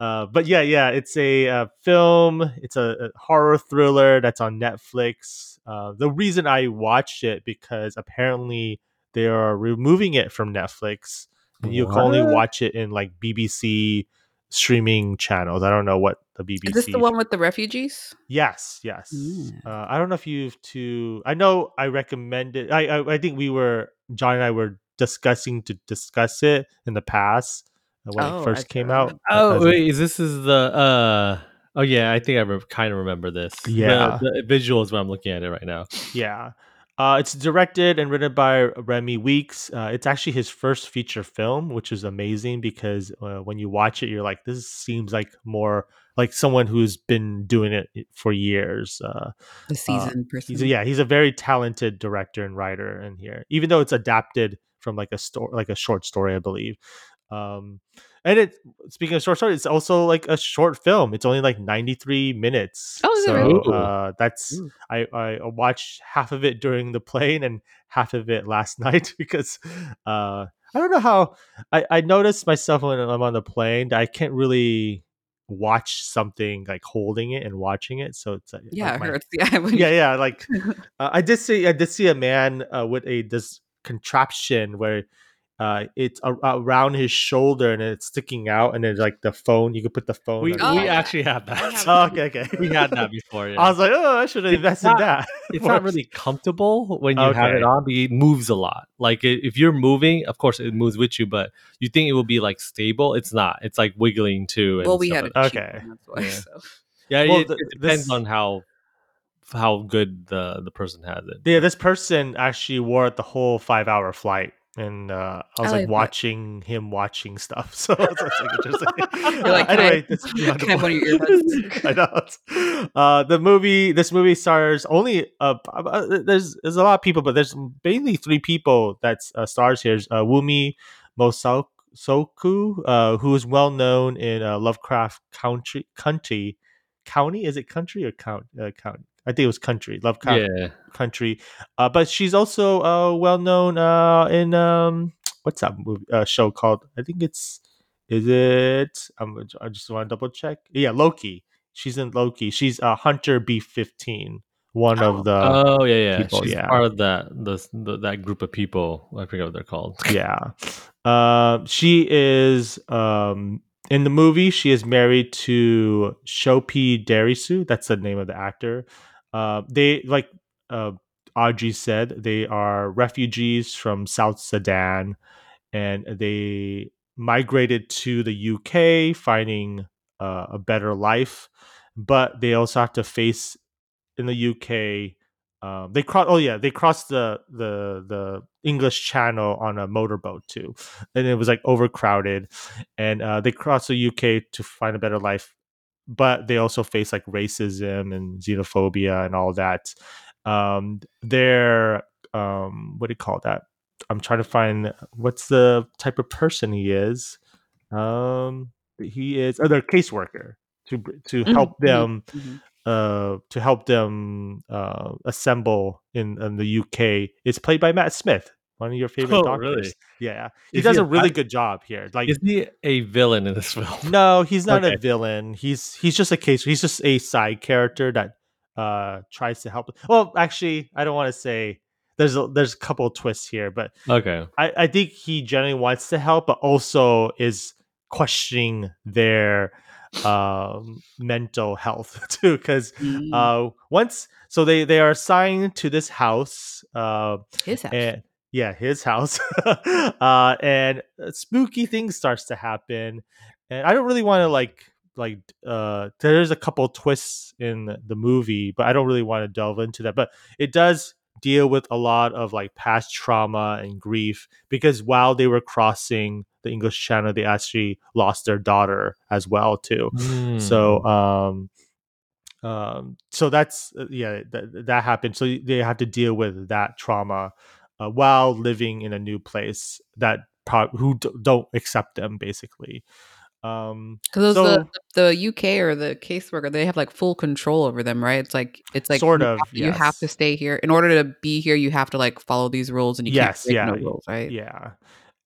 Speaker 1: uh but yeah yeah it's a uh, film it's a, a horror thriller that's on netflix uh the reason i watched it because apparently they are removing it from netflix and you can only watch it in like bbc streaming channels i don't know what the bbc
Speaker 2: Is this the one with the refugees?
Speaker 1: Yes, yes.
Speaker 2: Mm.
Speaker 1: Uh, I don't know if you've to. I know I recommended. I, I I think we were John and I were discussing to discuss it in the past uh, when
Speaker 2: Oh,
Speaker 1: it
Speaker 2: I
Speaker 1: first came out.
Speaker 3: Oh
Speaker 1: as
Speaker 3: wait, is this is the uh oh yeah, I think I re- kind of remember this. The-
Speaker 1: Yeah.
Speaker 3: the, visuals when I'm looking at it right now.
Speaker 1: Yeah. Uh, it's directed and written by Remi Weekes. Uh, it's actually his first feature film, which is amazing because uh, when you watch it, you're like, this seems like more like someone who's been doing it for years. Uh,
Speaker 2: The seasoned person.
Speaker 1: he's a, yeah he's a very talented director and writer in here even though it's adapted from like a story like a short story i believe um and it speaking of short story it's also like a short film it's only like 93 minutes
Speaker 2: Oh, is it
Speaker 1: so
Speaker 2: really?
Speaker 1: Uh that's
Speaker 2: Ooh.
Speaker 1: I, I watched half of it during the plane and half of it last night because uh i don't know how i i noticed myself when i'm on the plane that i can't really watch something like holding it and watching it so it's like
Speaker 2: yeah,
Speaker 1: like
Speaker 2: it
Speaker 1: my-
Speaker 2: hurts. Yeah, when
Speaker 1: yeah yeah like uh, I did see I did see a man uh, with a this contraption where uh, it's a- around his shoulder and it's sticking out, and then like the phone you could put the phone.
Speaker 3: We, we
Speaker 2: Oh,
Speaker 3: actually have that.
Speaker 2: have
Speaker 1: oh, okay, okay.
Speaker 3: we had that before. Yeah.
Speaker 1: I was like, oh, I should have
Speaker 3: It's
Speaker 1: invested
Speaker 3: not-
Speaker 1: that.
Speaker 3: it's not really comfortable when you have it on, but it moves a lot. Like i- if you're moving, of course it moves with you, but you think it will be like stable. It's not. It's like wiggling too. and
Speaker 2: well, we
Speaker 3: stuff
Speaker 2: had
Speaker 3: like
Speaker 2: a
Speaker 1: that.
Speaker 2: cheap
Speaker 1: Okay.
Speaker 2: one, why,
Speaker 3: Yeah.
Speaker 2: so.
Speaker 3: Yeah,
Speaker 1: Well,
Speaker 3: it,
Speaker 1: the-
Speaker 3: it depends
Speaker 1: this-
Speaker 3: on how how good the the person has it.
Speaker 1: Yeah, this person actually wore it the whole five hour flight. And uh, I was like watching him watching stuff, so it's like interesting.
Speaker 2: You're like,
Speaker 1: Uh,
Speaker 2: "Can I-
Speaker 1: anyway, this is
Speaker 2: can I one of your
Speaker 1: point. I know. Uh, the movie, this movie stars only uh, uh, there's there's a lot of people, but there's mainly three people that uh, stars here. Uh, Wunmi Mosaku, uh, who is well known in uh, Lovecraft Country, Country, County. Is it country or count? Uh, count. I think it was country. Lovecraft
Speaker 3: Yeah.
Speaker 1: country. Uh, but she's also uh, well known uh, in um, what's that movie uh, show called? I think it's is it? I'm, I just want to double check. Yeah, Loki. She's in Loki. She's uh, Hunter B fifteen. One
Speaker 2: Oh.
Speaker 1: of the
Speaker 3: oh yeah, yeah.
Speaker 1: people,
Speaker 3: She's
Speaker 1: yeah.
Speaker 3: part of that the, the that group of people. I forget what they're called.
Speaker 1: yeah. Uh, she is um in the movie. She is married to Sope Dirisu. That's the name of the actor. Uh, they like uh, Audrey said they are refugees from South Sudan, and they migrated to the UK, finding uh, a better life. But they also have to face in the UK. Um, they cross. Oh yeah, they crossed the the the English Channel on a motorboat too, and it was like overcrowded. And uh, they crossed the UK to find a better life, but they also face like racism and xenophobia and all that. Um, they're um, what do you call that? I'm trying to find what's the type of person he is. Um, he is oh, they're caseworker to to
Speaker 2: Mhm,
Speaker 1: help
Speaker 2: mhm,
Speaker 1: them
Speaker 2: mhm.
Speaker 1: uh to help them uh assemble in, in the UK. It's played by Matt Smith, one of your favorite
Speaker 3: Oh,
Speaker 1: doctors.
Speaker 3: really?
Speaker 1: Yeah, he
Speaker 3: Is
Speaker 1: does
Speaker 3: he
Speaker 1: a
Speaker 3: a
Speaker 1: really
Speaker 3: bad-
Speaker 1: good job here. Like,
Speaker 3: Is he a villain in this film?
Speaker 1: no, he's not
Speaker 3: Okay.
Speaker 1: a villain. He's he's just a case. He's just a side character that uh tries to help. Well, actually, I don't want to say. There's a, there's a couple of twists here, but
Speaker 3: Okay.
Speaker 1: I, I think he generally wants to help, but also is questioning their um, mental health too. Because
Speaker 2: Mm,
Speaker 1: uh, once, so they they are assigned to this house, uh,
Speaker 2: his house.
Speaker 1: and yeah, his house, uh, and uh, spooky things starts to happen, and I don't really want to like like uh there's a couple twists in the movie but i don't really want to delve into that but it does deal with a lot of like past trauma and grief because while they were crossing the English Channel, they actually lost their daughter as well too. So um, um, so that's uh, yeah that that happened. So they have to deal with that trauma uh, while living in a new place that pro- who d- don't accept them basically. Um,
Speaker 2: Because
Speaker 1: so
Speaker 2: the the UK or the caseworker, they have like full control over them, right? It's like it's like
Speaker 1: Sort
Speaker 2: you
Speaker 1: of,
Speaker 2: have- You have to stay here in order to be here. You have to like follow these rules, and you
Speaker 1: Yes,
Speaker 2: can't break
Speaker 1: yeah,
Speaker 2: no rules, right?
Speaker 1: Yeah.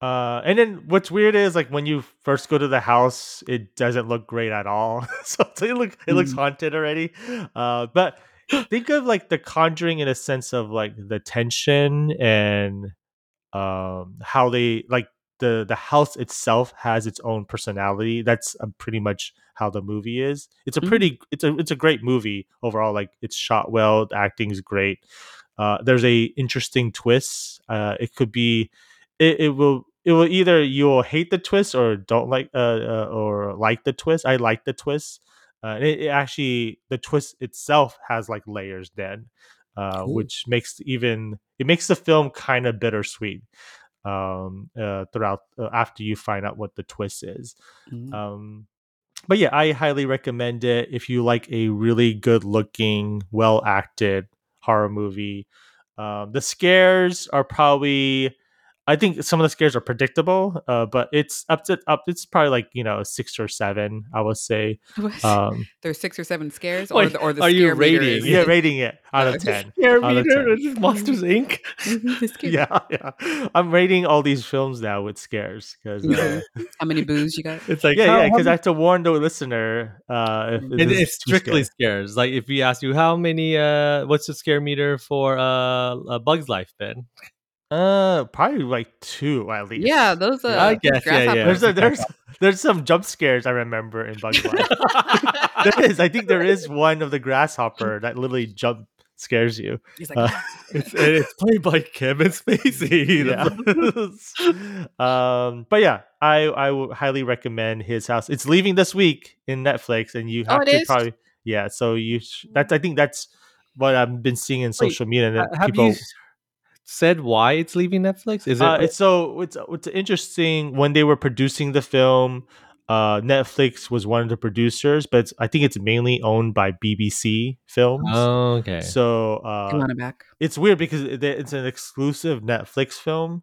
Speaker 1: Uh, and then what's weird is like when you first go to the house, it doesn't look great at all. so it look it looks
Speaker 2: Mm.
Speaker 1: haunted already. Uh, but think of like the Conjuring in a sense of like the tension and um how they like the the house itself has its own personality. That's uh, pretty much how the movie is. It's a
Speaker 2: Mm.
Speaker 1: pretty it's a it's a great movie overall. Like it's shot well, the acting is great. Uh, there's a interesting twist. Uh, it could be it, it will it will either you'll hate the twist or don't like uh, uh or like the twist. I like the twist. Uh, it, it actually the twist itself has like layers then, uh, which makes even it makes the film kind of bittersweet um uh throughout uh, after you find out what the twist is.
Speaker 2: Mm.
Speaker 1: um but yeah i highly recommend it if you like a really good looking well acted horror movie. Um the scares are probably i think some of the scares are predictable uh but it's up to up it's probably like you know six or seven i would say um
Speaker 2: There's six or seven scares, or
Speaker 3: Wait,
Speaker 2: the, or the
Speaker 3: are you
Speaker 2: scare meter
Speaker 3: rating
Speaker 2: is-
Speaker 1: yeah rating it out
Speaker 2: Uh,
Speaker 1: of 10
Speaker 3: Scare
Speaker 1: out of
Speaker 3: meter.
Speaker 1: 10.
Speaker 3: Is Monsters Inc.
Speaker 2: Mhm, the scare
Speaker 1: yeah yeah i'm rating all these films now with scares because uh,
Speaker 2: How many boos you got?
Speaker 3: It's like
Speaker 1: yeah,
Speaker 3: how-
Speaker 1: yeah, because I have to warn the listener. Uh, if this
Speaker 3: it,
Speaker 1: is
Speaker 3: strictly scares. Like if we ask you how many, uh, what's the scare meter for uh, a Bug's Life, Ben?
Speaker 1: Uh, probably like two at least.
Speaker 2: Yeah, those. Uh,
Speaker 3: I guess, yeah, yeah.
Speaker 1: There's a, there's there's some jump scares I remember in Bug's Life. there is. I think there is one of the grasshopper that literally jump scares you.
Speaker 2: He's like,
Speaker 1: Uh,
Speaker 2: "Ah."
Speaker 3: it's, and it's played by Kevin Spacey.
Speaker 1: yeah. um, but yeah, I I would highly recommend his house. It's leaving this week in Netflix, and you
Speaker 2: Oh,
Speaker 1: have
Speaker 2: it
Speaker 1: to
Speaker 2: is?
Speaker 1: probably yeah. So you sh- that's I think that's what I've been seeing in social media. And that
Speaker 3: have
Speaker 1: people,
Speaker 3: you s- said why it's leaving Netflix? Is it?
Speaker 1: uh, it's so it's it's interesting when they were producing the film. Uh, Netflix was one of the producers, but it's, I think it's mainly owned by BBC Films.
Speaker 3: oh, okay.
Speaker 1: So
Speaker 2: Come
Speaker 1: uh,
Speaker 2: on it back.
Speaker 1: it's weird because it- it's an exclusive Netflix film,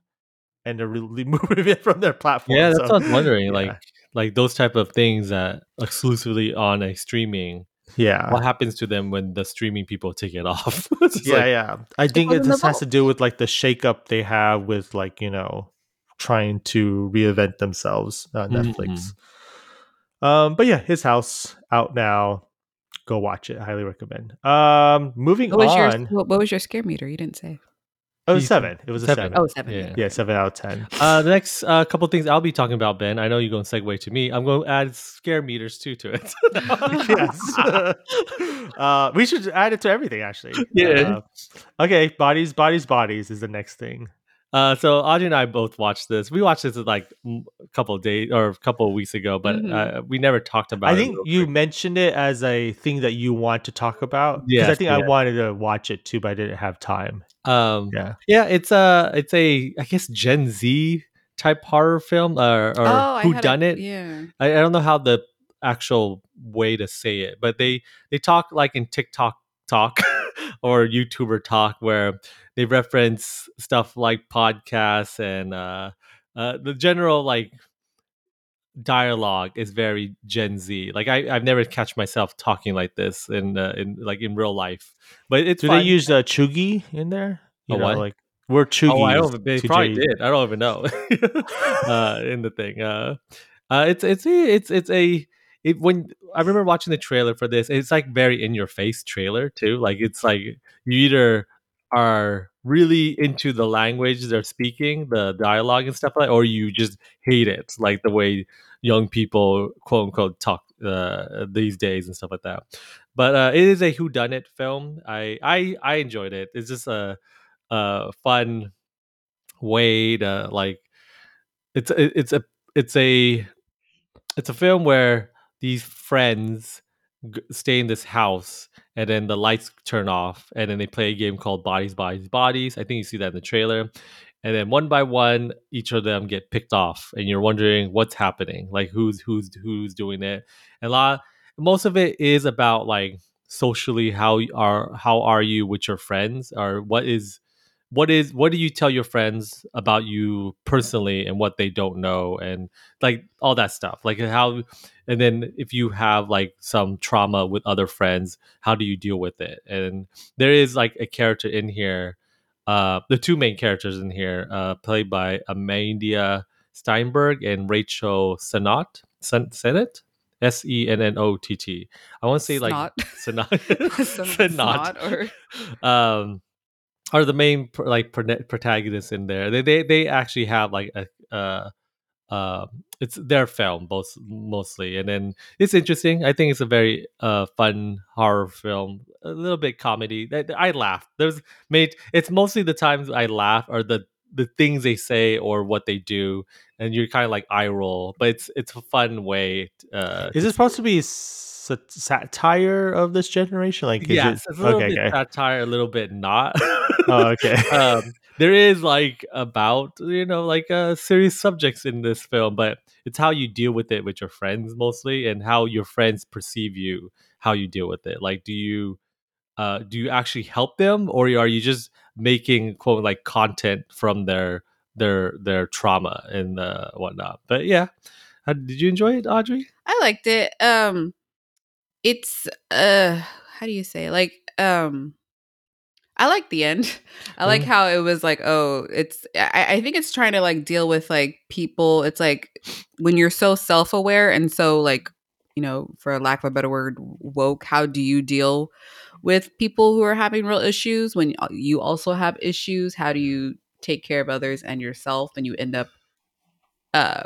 Speaker 1: and they're really moving it from their platform.
Speaker 3: yeah, that's
Speaker 1: so,
Speaker 3: what I was wondering.
Speaker 1: yeah.
Speaker 3: Like, like those type of things that exclusively on a streaming.
Speaker 1: Yeah,
Speaker 3: What happens to them when the streaming people take it off?
Speaker 1: Yeah,
Speaker 3: like,
Speaker 1: yeah. I think
Speaker 2: put
Speaker 1: it just has to do with like the shakeup they have with like you know trying to reinvent themselves. Uh, Netflix. Um, but yeah, his house out now. Go watch it. Highly recommend. Um, moving
Speaker 2: What was your
Speaker 1: on.
Speaker 2: what, what was your scare meter? You didn't say.
Speaker 1: Oh, it was
Speaker 3: He's-
Speaker 1: seven. It was a
Speaker 3: seven.
Speaker 1: seven.
Speaker 2: Oh, seven.
Speaker 3: Yeah.
Speaker 1: yeah, seven out of ten.
Speaker 3: Uh, the next uh, couple things I'll be talking about, Ben. I know you're going to segue to me. I'm going to add scare meters too to it.
Speaker 1: yes. uh, we should add it to everything, actually.
Speaker 3: Yeah.
Speaker 1: Uh, okay, bodies, bodies, bodies is the next thing.
Speaker 3: Uh, so Audrey and I both watched this. We watched this like a couple of days or a couple of weeks ago, but
Speaker 2: Mhm.
Speaker 3: uh, we never talked about.
Speaker 1: I
Speaker 3: it
Speaker 1: I
Speaker 3: think
Speaker 1: you
Speaker 3: quick.
Speaker 1: mentioned it as a thing that you want to talk about because I think I wanted to watch it too, but I didn't have time.
Speaker 3: Um,
Speaker 1: Yeah.
Speaker 3: yeah, it's a it's a I guess Gen Z type horror film or, or
Speaker 2: oh,
Speaker 3: who done it.
Speaker 2: Yeah.
Speaker 3: I, I don't know how the actual way to say it, but they they talk like in TikTok talk or YouTuber talk where they reference stuff like podcasts and uh, uh, the general like dialogue is very Gen Z. Like I I've never catch myself talking like this in uh, in like in real life, but it's
Speaker 1: Do
Speaker 3: fun.
Speaker 1: they use uh, cheugy in there? You know,
Speaker 3: what?
Speaker 1: like we're cheugy.
Speaker 3: Oh, I don't. They probably did. I don't even know. uh, in the thing, uh, uh, it's it's it's it's a it when I remember watching the trailer for this. It's like very in your face trailer too. Like it's like you either are really into the language they're speaking, the dialogue and stuff like, or you just hate it, like the way young people quote unquote talk uh, these days and stuff like that. But uh, it is a whodunit film. I I I enjoyed it. It's just a uh fun way to like it's it's a it's a it's a film where these friends g- stay in this house and then the lights turn off and then they play a game called bodies bodies bodies. I think you see that in the trailer. And then one by one each of them get picked off and you're wondering what's happening like who's who's who's doing it. And a lot most of it is about like socially how are how are you with your friends or what is what is what do you tell your friends about you personally and what they don't know and like all that stuff? Like how and then if you have like some trauma with other friends how do you deal with it? And there is like a character in here uh the two main characters in here uh played by Amandla Stenberg and Rachel Sennott Sen- Sennott S E N N O T T. I want to say like
Speaker 2: Some
Speaker 3: Sennott
Speaker 2: or
Speaker 3: um are the main like protagonists in there. They they they actually have like a uh uh it's their film both mostly. And then it's interesting. I think it's a very uh fun horror film a little bit comedy. I, I laugh. There's made it's mostly the times i laugh or the the things they say or what they do and you're kind of like eye roll but it's it's a fun way uh
Speaker 1: Is it supposed to be sa- satire of this generation? Like, is
Speaker 3: yes
Speaker 1: it,
Speaker 3: it's a little
Speaker 1: okay,
Speaker 3: bit
Speaker 1: okay.
Speaker 3: satire a little bit not
Speaker 1: Oh, okay.
Speaker 3: um, there is like about you know like uh, serious subjects in this film, but it's how you deal with it with your friends mostly, and how your friends perceive you, how you deal with it. Like, do you uh, do you actually help them, or are you just making quote like content from their their their trauma and uh, whatnot? But yeah, How, did you enjoy it, Audrey?
Speaker 2: I liked it. Um it's uh how do you say like um I like the end. I like
Speaker 3: Mm.
Speaker 2: how it was like, oh, it's I, I think it's trying to like deal with like people. It's like when you're so self aware and so like, you know, for lack of a better word, woke, how do you deal with people who are having real issues when you also have issues? How do you take care of others and yourself and you end up uh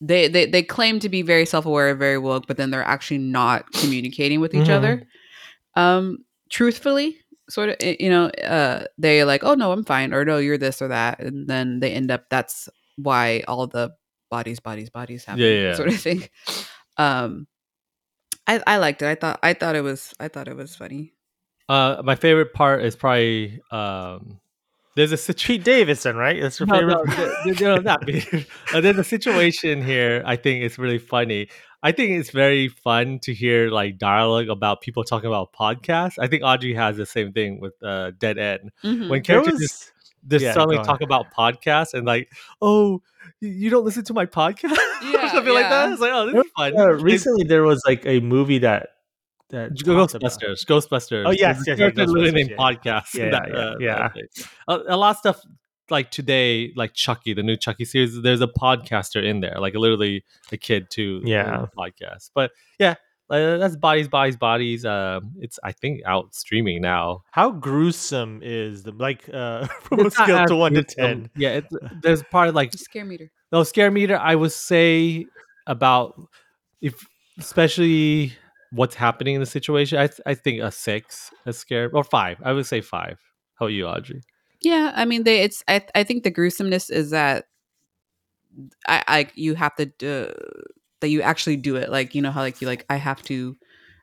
Speaker 2: they, they they claim to be very self-aware very woke but then they're actually not communicating with each
Speaker 1: Mhm.
Speaker 2: other um truthfully sort of you know uh they like oh no i'm fine or no you're this or that and then they end up that's why all the bodies bodies bodies happen
Speaker 3: Yeah, yeah.
Speaker 2: sort of thing um i i liked it i thought i thought it was i thought it was funny
Speaker 3: Uh, my favorite part is probably um, there's a situation.
Speaker 1: Davidson, right? That's your
Speaker 3: No,
Speaker 1: favorite.
Speaker 3: no, no, not me. Uh, there's a situation here. I think it's really funny. I think it's very fun to hear like dialogue about people talking about podcasts. I think Audrey has the same thing with uh, Dead End
Speaker 2: Mhm.
Speaker 3: when characters just,
Speaker 1: was
Speaker 3: just
Speaker 1: yeah,
Speaker 3: suddenly talk about podcasts and like, oh, you don't listen to my podcast, or
Speaker 2: Yeah,
Speaker 3: something like that. It's like, oh, this is fun.
Speaker 1: uh, recently there was like a movie that that talked about-
Speaker 3: Ghostbusters, Ghostbusters.
Speaker 1: Oh, yes,
Speaker 3: There's a
Speaker 1: yes, yeah,
Speaker 3: literally
Speaker 1: Ghostbusters,
Speaker 3: named
Speaker 1: yeah.
Speaker 3: podcast.
Speaker 1: Yeah,
Speaker 3: that,
Speaker 1: yeah,
Speaker 3: uh,
Speaker 1: yeah.
Speaker 3: that. A, a lot of stuff like today, like Chucky, the new Chucky series. There's a podcaster in there, like literally a kid too.
Speaker 1: Yeah.
Speaker 3: podcast. But yeah, uh, that's bodies, bodies, bodies. Um, it's I think out streaming now.
Speaker 1: How gruesome is the like uh from a
Speaker 3: It's not
Speaker 1: scale to one to ten?
Speaker 3: Yeah, it's, there's probably like
Speaker 2: Scare meter.
Speaker 3: no scare meter. I would say about if especially what's happening in the situation. I th- I think a six, a scare or five. I would say five. How about you, Audrey?
Speaker 2: Yeah, I mean, they. It's. I. I think the gruesomeness is that. I. I. You have to. Do, that you actually do it. Like you know how like you like I have to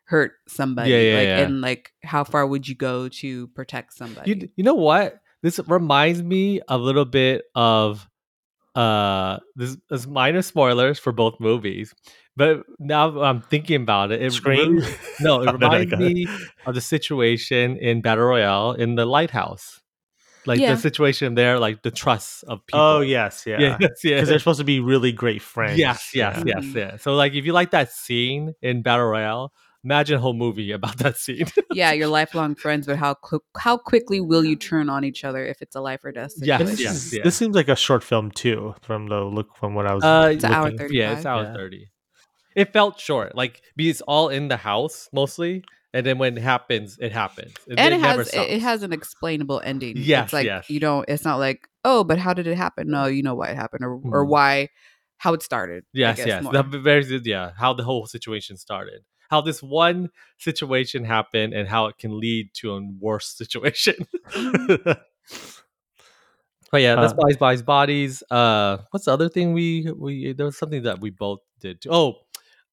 Speaker 2: hurt somebody.
Speaker 3: Yeah, yeah,
Speaker 2: like
Speaker 3: yeah.
Speaker 2: and like how far would you go to protect somebody?
Speaker 3: You you know what? This reminds me a little bit of uh this is minor spoilers for both movies. But now I'm thinking about it. It
Speaker 1: Scream?
Speaker 3: really- no, it
Speaker 1: Oh, no, no,
Speaker 3: reminds me of the situation in Battle Royale in the lighthouse. Like
Speaker 2: Yeah.
Speaker 3: the situation there, like the trust of people.
Speaker 1: Oh yes, yeah.
Speaker 3: yes,
Speaker 1: Because
Speaker 3: yeah.
Speaker 1: they're supposed to be really great friends.
Speaker 3: Yes, yes,
Speaker 1: yeah.
Speaker 3: yes,
Speaker 2: Mhm.
Speaker 3: yeah. So like if you like that scene in Battle Royale, imagine a whole movie about that scene.
Speaker 2: yeah, you're lifelong friends, but how quick how quickly will you turn on each other if it's a life or death
Speaker 3: Yes,
Speaker 2: situation?
Speaker 1: This,
Speaker 3: yes, yeah.
Speaker 1: this seems like a short film too, from the look from what I was.
Speaker 3: Uh,
Speaker 2: It's an hour
Speaker 1: looking.
Speaker 2: 30.
Speaker 3: yeah, it's hour
Speaker 1: Yeah.
Speaker 3: 30. It felt short, like because it's all in the house mostly, and then when it happens, it happens. It,
Speaker 2: and it,
Speaker 3: never
Speaker 2: has it, it has an explainable ending.
Speaker 3: Yes,
Speaker 2: it's like
Speaker 3: yes.
Speaker 2: you don't. It's not like oh, but how did it happen? No, you know why it happened or or
Speaker 3: Mhm.
Speaker 2: why how it started. I
Speaker 3: yes,
Speaker 2: guess,
Speaker 3: yes.
Speaker 2: more.
Speaker 3: The very yeah, how the whole situation started, how this one situation happened, and how it can lead to a worse situation. But yeah, that's
Speaker 1: Uh,
Speaker 3: bodies, bodies, bodies. Uh, what's the other thing we we there was something that we both did. Too. Oh,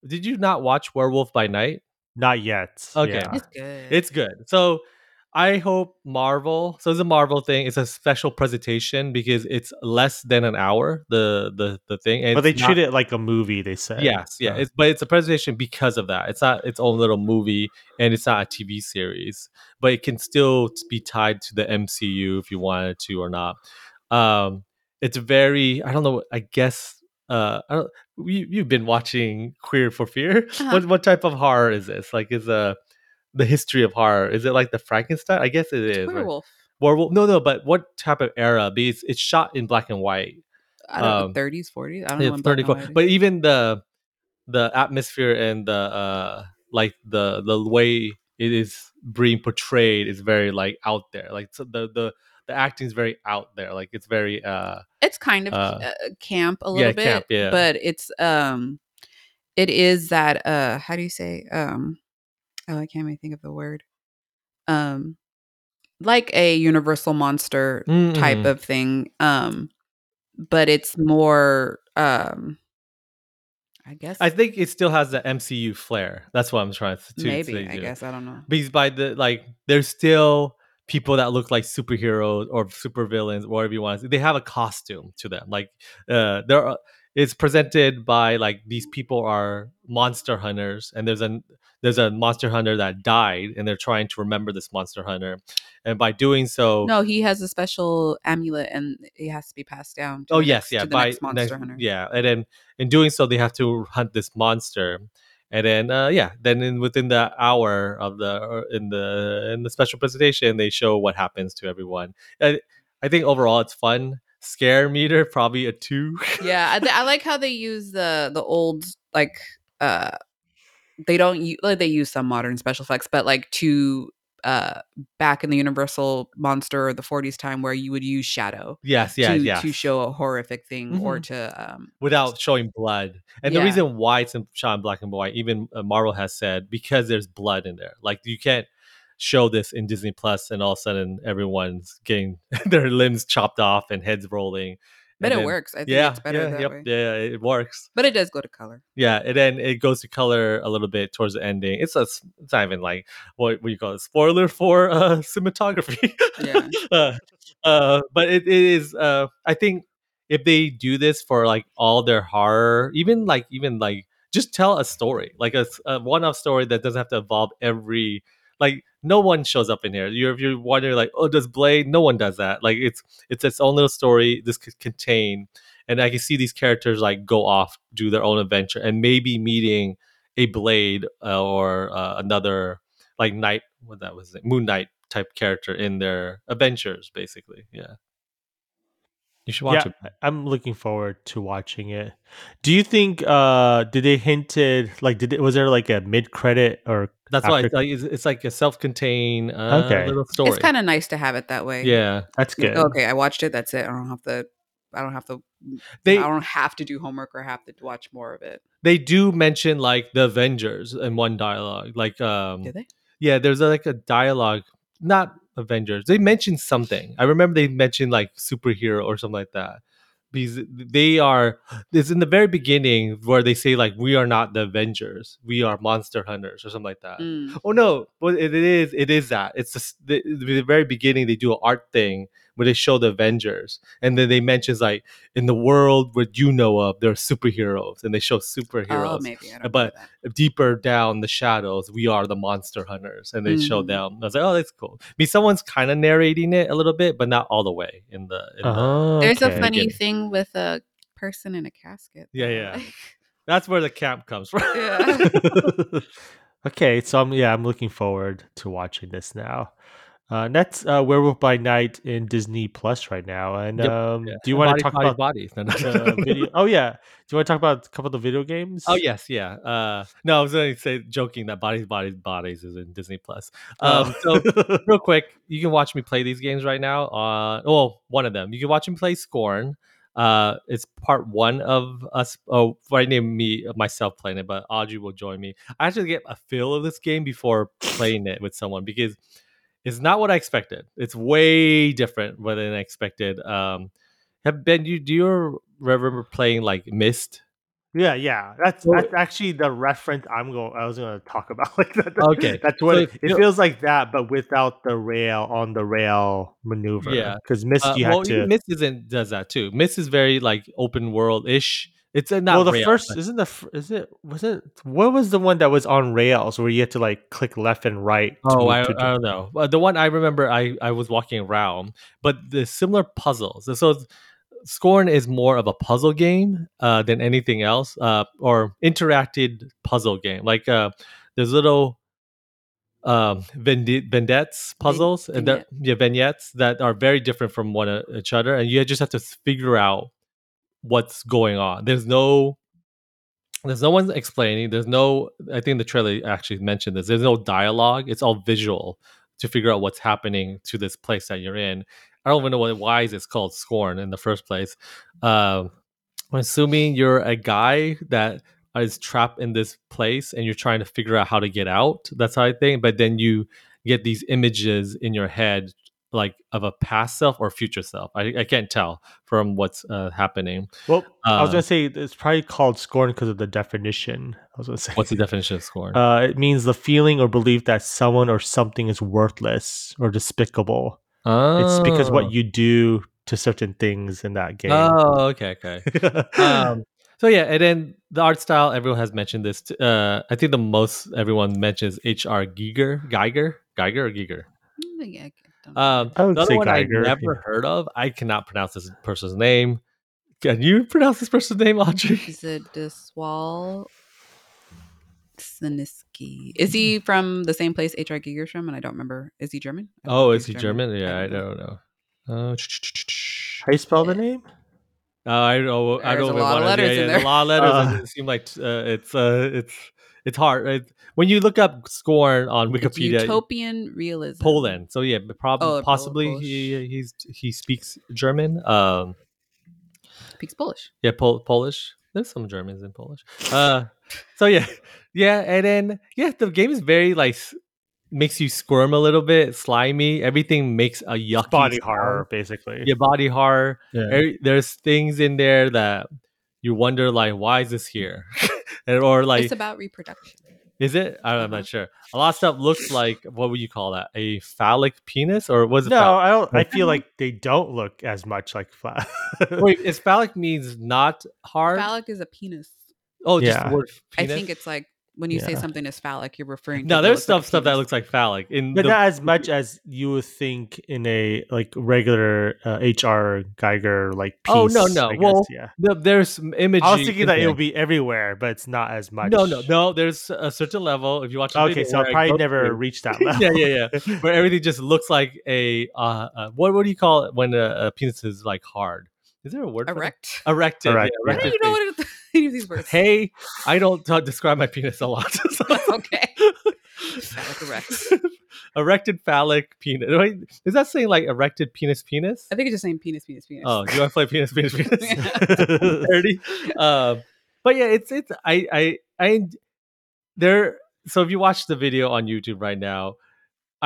Speaker 3: did you not watch Werewolf by Night?
Speaker 1: Not yet.
Speaker 3: Okay.
Speaker 1: yeah.
Speaker 2: It's good.
Speaker 3: It's good. So I hope Marvel. So it's a Marvel thing. It's a special presentation because it's less than an hour. The the the thing. and
Speaker 1: but they treat
Speaker 3: not-
Speaker 1: it like a movie. They said.
Speaker 3: Yes, yeah.
Speaker 1: so.
Speaker 3: It's but it's a presentation because of that. It's not its own little movie, and it's not a TV series, but it can still be tied to the MCU if you wanted to or not. Um, it's very. I don't know. I guess. Uh, I don't. You you've been watching Queer for Fear.
Speaker 2: Uh-huh.
Speaker 3: What what type of horror is this? Like, is a the history of horror? Is it like the Frankenstein? I guess it is. right?
Speaker 2: werewolf.
Speaker 3: Werewolf. No, no. But what type of era? Because it's shot in black and white.
Speaker 2: I don't
Speaker 3: Um,
Speaker 2: know, 30s, 40s. I don't know.
Speaker 3: Yeah,
Speaker 2: and
Speaker 3: 34 but even the the atmosphere and the uh like the the way it is being portrayed is very like out there like so the the the acting is very out there like it's very uh
Speaker 2: it's kind of
Speaker 3: uh,
Speaker 2: uh, camp a
Speaker 3: yeah,
Speaker 2: little bit,
Speaker 3: camp, yeah.
Speaker 2: but it's um, it is that uh, how do you say um, oh, I can't even think of the word, um, like a universal monster type
Speaker 3: mm,
Speaker 2: of thing, um, but it's more um, I guess
Speaker 3: i think it still has the mcu flair. That's what i'm trying to, to
Speaker 2: maybe I guess I don't know.
Speaker 3: because by the like there's still people that look like superheroes or super villains whatever you want they have a costume to them like uh there are it's presented by like these people are monster hunters and there's a there's a monster hunter that died and they're trying to remember this monster hunter and by doing so
Speaker 2: No, he has a special amulet, and it has to be passed down. To
Speaker 3: oh yes
Speaker 2: next,
Speaker 3: yeah by
Speaker 2: next monster
Speaker 3: next-
Speaker 2: hunter.
Speaker 3: yeah and then in doing so they have to hunt this monster and then uh yeah then in within the hour of the in the in the special presentation they show what happens to everyone i, I think overall it's fun scare meter probably a two
Speaker 2: yeah I, th- I like how they use the the old like uh they don't use like they use some modern special effects but like to uh back in the universal monster or the 40s time where you would use shadow
Speaker 3: yes yeah
Speaker 2: to,
Speaker 3: yeah
Speaker 2: to show a horrific thing or
Speaker 3: Mhm.
Speaker 2: to um
Speaker 3: without showing blood. And the reason why it's in shot in black and white, even uh, Marvel has said, because there's blood in there. Like you can't show this in Disney Plus, and all of a sudden everyone's getting their limbs chopped off and heads rolling.
Speaker 2: But
Speaker 3: and
Speaker 2: it
Speaker 3: then-
Speaker 2: works. I think
Speaker 3: yeah,
Speaker 2: it's better
Speaker 3: yeah,
Speaker 2: that
Speaker 3: yep,
Speaker 2: way.
Speaker 3: yeah, it works.
Speaker 2: But it does go to color.
Speaker 3: Yeah, and then it goes to color a little bit towards the ending. It's a, s- it's not even like what, what you call it, spoiler for uh, cinematography.
Speaker 2: Yeah.
Speaker 3: uh, uh, but it, it is. Uh, I think if they do this for like all their horror, even like even like just tell a story, like a one-off story that doesn't have to involve every. Like no one shows up in here. You're if you're wondering like, oh, does Blade? No one does that. Like it's it's its own little story. This could contain and I can see these characters like go off, do their own adventure, and maybe meeting a Blade uh, or uh, another like Knight, what that was, Moon Knight type character in their adventures, basically. Yeah, you should watch
Speaker 1: yeah,
Speaker 3: it.
Speaker 1: I'm looking forward to watching it. Do you think uh did they hinted like did it, was there like a mid credit or
Speaker 3: That's why
Speaker 1: after-
Speaker 3: it's like it's, it's like a self-contained uh,
Speaker 1: Okay.
Speaker 3: little story.
Speaker 2: It's kind of nice to have it that way.
Speaker 3: yeah.
Speaker 1: that's good.
Speaker 2: Okay, I watched it. That's it. I don't have to. I don't have to.
Speaker 3: They
Speaker 2: I don't have to do homework or have to watch more of it.
Speaker 3: they do mention like the Avengers in one dialogue, like um
Speaker 2: Did they?
Speaker 3: Yeah, there's a, like a dialogue, not Avengers. They mentioned something. I remember they mentioned like superhero or something like that. Because they are it's in the very beginning where they say like we are not the Avengers, we are monster hunters or something like that.
Speaker 2: Mm.
Speaker 3: Oh no, but it, is it is that. It's just the, the very beginning they do an art thing where they show the Avengers and then they mentions like in the world where you know of there are superheroes and they show superheroes.
Speaker 2: Oh,
Speaker 3: superheroes
Speaker 2: maybe. I don't
Speaker 3: but-
Speaker 2: know that.
Speaker 3: deeper down the shadows, we are the monster hunters, and they show
Speaker 2: Mhm.
Speaker 3: them. I was like, oh, that's cool. I mean, someone's kind of narrating it a little bit, but not all the way in the. In the
Speaker 1: Oh,
Speaker 2: There's a funny
Speaker 3: Again.
Speaker 2: thing with a person in a casket.
Speaker 3: Yeah, yeah. that's where the camp comes from.
Speaker 2: Yeah.
Speaker 1: okay, so I'm yeah, I'm looking forward to watching this now. Uh, that's uh, Werewolf by Night in Disney Plus right now. And
Speaker 3: Yep,
Speaker 1: um,
Speaker 3: Yeah.
Speaker 1: do you want to talk
Speaker 3: body,
Speaker 1: about
Speaker 3: bodies? No, no.
Speaker 1: video? Oh yeah, do you want to talk about a couple of the video games?
Speaker 3: Oh yes, yeah. Uh, no, I was going to say joking that bodies, bodies, bodies is in Disney Plus.
Speaker 1: Oh.
Speaker 3: Um, so real quick, you can watch me play these games right now. Uh, well, one of them. You can watch me play Scorn. Uh, it's part one of us. Oh, right now me myself playing it, but Audrey will join me. I actually get a feel of this game before playing it with someone because it's not what I expected. It's way different than I expected. Um, have Ben, you do you remember playing like Myst?
Speaker 1: Yeah, yeah. That's
Speaker 3: So-
Speaker 1: that's actually the reference I'm going. I was going to talk about like that.
Speaker 3: Okay,
Speaker 1: that's what
Speaker 3: so
Speaker 1: it, it feels like that, but without the rail on the rail maneuver.
Speaker 3: Yeah.
Speaker 1: because Myst
Speaker 3: Uh,
Speaker 1: you had to.
Speaker 3: Myst isn't does that too. Myst is very like open world ish. It's a not
Speaker 1: well, the
Speaker 3: rail,
Speaker 1: first
Speaker 3: but-
Speaker 1: isn't the fir- is it was it what was the one that was on rails where you had to like click left and right? to
Speaker 3: Oh,
Speaker 1: move
Speaker 3: I, I don't know. Uh, the one I remember, I I was walking around, but the similar puzzles. So Scorn is more of a puzzle game uh, than anything else, uh, or interacted puzzle game. Like uh, there's little um vende- vendettes puzzles and they're yeah vignettes that are very different from one uh, each other and you just have to figure out what's going on. There's no there's no one explaining. There's no i think the trailer actually mentioned this. There's no dialogue. It's all visual to figure out what's happening to this place that you're in. I don't even know why it's called scorn in the first place. Um i'm assuming you're a guy that is trapped in this place and you're trying to figure out how to get out. That's how i think. But then you get these images in your head like of a past self or future self i, I can't tell from what's uh, happening
Speaker 1: Well, I was
Speaker 3: Uh,
Speaker 1: gonna say it's probably called scorn because of the definition. I was gonna say
Speaker 3: what's the definition of scorn
Speaker 1: Uh, it means the feeling or belief that someone or something is worthless or despicable. It's because
Speaker 3: Oh.
Speaker 1: what you do to certain things in that game.
Speaker 3: oh okay okay um so yeah and then the art style everyone has mentioned this t- uh i think the most everyone mentions hr geiger geiger geiger or giger
Speaker 2: Mm, yeah, I don't know.
Speaker 3: Um
Speaker 1: I would
Speaker 3: the other one
Speaker 1: Geiger,
Speaker 3: i never heard of i cannot pronounce this person's name can you pronounce this person's name audrey
Speaker 2: Is it Deswal Siniski? Is he from the same place HR Giger's from? And I don't remember. Is he German? I don't know
Speaker 3: oh is he german yeah i don't know uh,
Speaker 1: How you spell the name?
Speaker 3: Uh, I don't know. I don't
Speaker 2: a lot of
Speaker 3: what-
Speaker 2: letters
Speaker 3: yeah,
Speaker 2: in
Speaker 3: yeah,
Speaker 2: there.
Speaker 3: A lot of letters.
Speaker 1: Uh.
Speaker 3: it seems like uh, it's uh, it's it's hard. Right? When you look up Scorn on Wikipedia,
Speaker 2: utopian realism.
Speaker 3: Poland. So yeah, but prob-
Speaker 2: Oh,
Speaker 3: possibly
Speaker 2: Polish.
Speaker 3: he he's he speaks German. Um,
Speaker 2: Speaks Polish.
Speaker 3: yeah, Pol- Polish. There's some Germans in Polish. Uh, so yeah, yeah, and then yeah, the game is very like makes you squirm a little bit, slimy. Everything makes a yucky
Speaker 1: body
Speaker 3: sound.
Speaker 1: horror, basically.
Speaker 3: Yeah, body horror.
Speaker 1: Yeah.
Speaker 3: Every- there's things in there that you wonder like, why is this here? and, or like,
Speaker 2: it's about reproduction.
Speaker 3: is it? I, I'm
Speaker 2: Uh-huh.
Speaker 3: not sure. A lot of stuff looks like what would you call that? A phallic penis, or was it?
Speaker 1: No,
Speaker 3: phall-
Speaker 1: I don't. I feel like they don't look as much like flat.
Speaker 3: Wait, is phallic means not hard?
Speaker 2: Phallic is a penis.
Speaker 3: oh, just
Speaker 1: Yeah.
Speaker 3: the word
Speaker 2: I think it's like when you say something is phallic, you're referring to
Speaker 3: no, there's
Speaker 2: looks like
Speaker 3: stuff stuff that looks like phallic in
Speaker 1: but
Speaker 3: the
Speaker 1: not as much as you would think in a like regular uh, HR Geiger like piece.
Speaker 3: Oh, no, no.
Speaker 1: I guess,
Speaker 3: Well,
Speaker 1: yeah.
Speaker 3: the, there's some imagery.
Speaker 1: I was thinking that it
Speaker 3: there.
Speaker 1: would be everywhere, but it's not as much.
Speaker 3: No, no, no. There's a certain level. If you watch, the
Speaker 1: Okay, so I
Speaker 3: it
Speaker 1: probably
Speaker 3: goes
Speaker 1: never
Speaker 3: through-
Speaker 1: reached that level.
Speaker 3: yeah, yeah, yeah. Where everything just looks like a uh, uh what what do you call it when a, a penis is like hard? Is there a word for
Speaker 2: erect.
Speaker 3: Erected.
Speaker 1: Erect,
Speaker 3: yeah,
Speaker 1: yeah.
Speaker 2: How do
Speaker 3: erected
Speaker 2: you know what it, any of these words?
Speaker 3: Hey, I don't uh, describe my penis a lot. so-
Speaker 2: okay. Phallic erect.
Speaker 3: erected phallic penis. Wait, Is that saying like erected penis penis?
Speaker 2: I think it's just saying penis, penis, penis.
Speaker 3: Oh, you want to play penis penis penis? Dirty. Um, but yeah, it's it's I I I there. So if you watch the video on YouTube right now,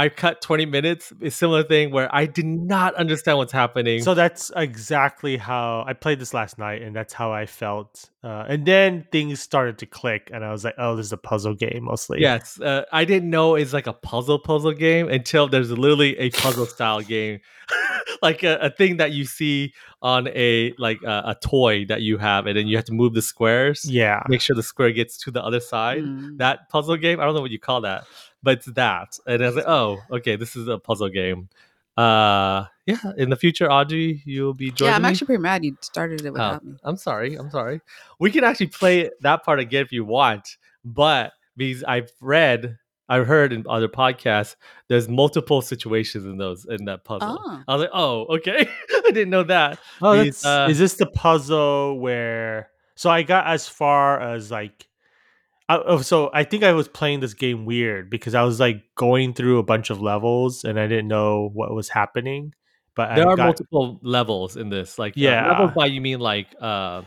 Speaker 3: I cut twenty minutes. A similar thing where I did not understand what's happening.
Speaker 1: So that's exactly how I played this last night, and that's how I felt. Uh, and then things started to click, and I was like, "Oh, this is a puzzle game mostly."
Speaker 3: Yes, uh, I didn't know it's like a puzzle puzzle game until there's literally a puzzle style game, like a, a thing that you see on a like a, a toy that you have, and then you have to move the squares,
Speaker 1: yeah.
Speaker 3: make sure the square gets to the other side.
Speaker 2: Mm.
Speaker 3: That puzzle game, I don't know what you call that, but it's that, and I was like, oh, okay, this is a puzzle game. Uh, yeah. In the future, Audrey, you'll be joining
Speaker 2: yeah, I'm
Speaker 3: me?
Speaker 2: actually pretty mad you started it
Speaker 3: Oh,
Speaker 2: without me.
Speaker 3: I'm sorry. I'm sorry. We can actually play that part again if you want, but because I've read, I've heard in other podcasts, there's multiple situations in those in that puzzle.
Speaker 2: Oh.
Speaker 3: I was like, oh, okay. I didn't know that.
Speaker 1: Oh,
Speaker 3: These,
Speaker 1: that's,
Speaker 3: uh,
Speaker 1: is this the puzzle where? So I got as far as like, I, oh, so I think I was playing this game weird because I was like going through a bunch of levels and I didn't know what was happening. But
Speaker 3: There
Speaker 1: I
Speaker 3: are
Speaker 1: got,
Speaker 3: multiple levels in this. Like, uh,
Speaker 1: Yeah.
Speaker 3: levels by you mean like, uh,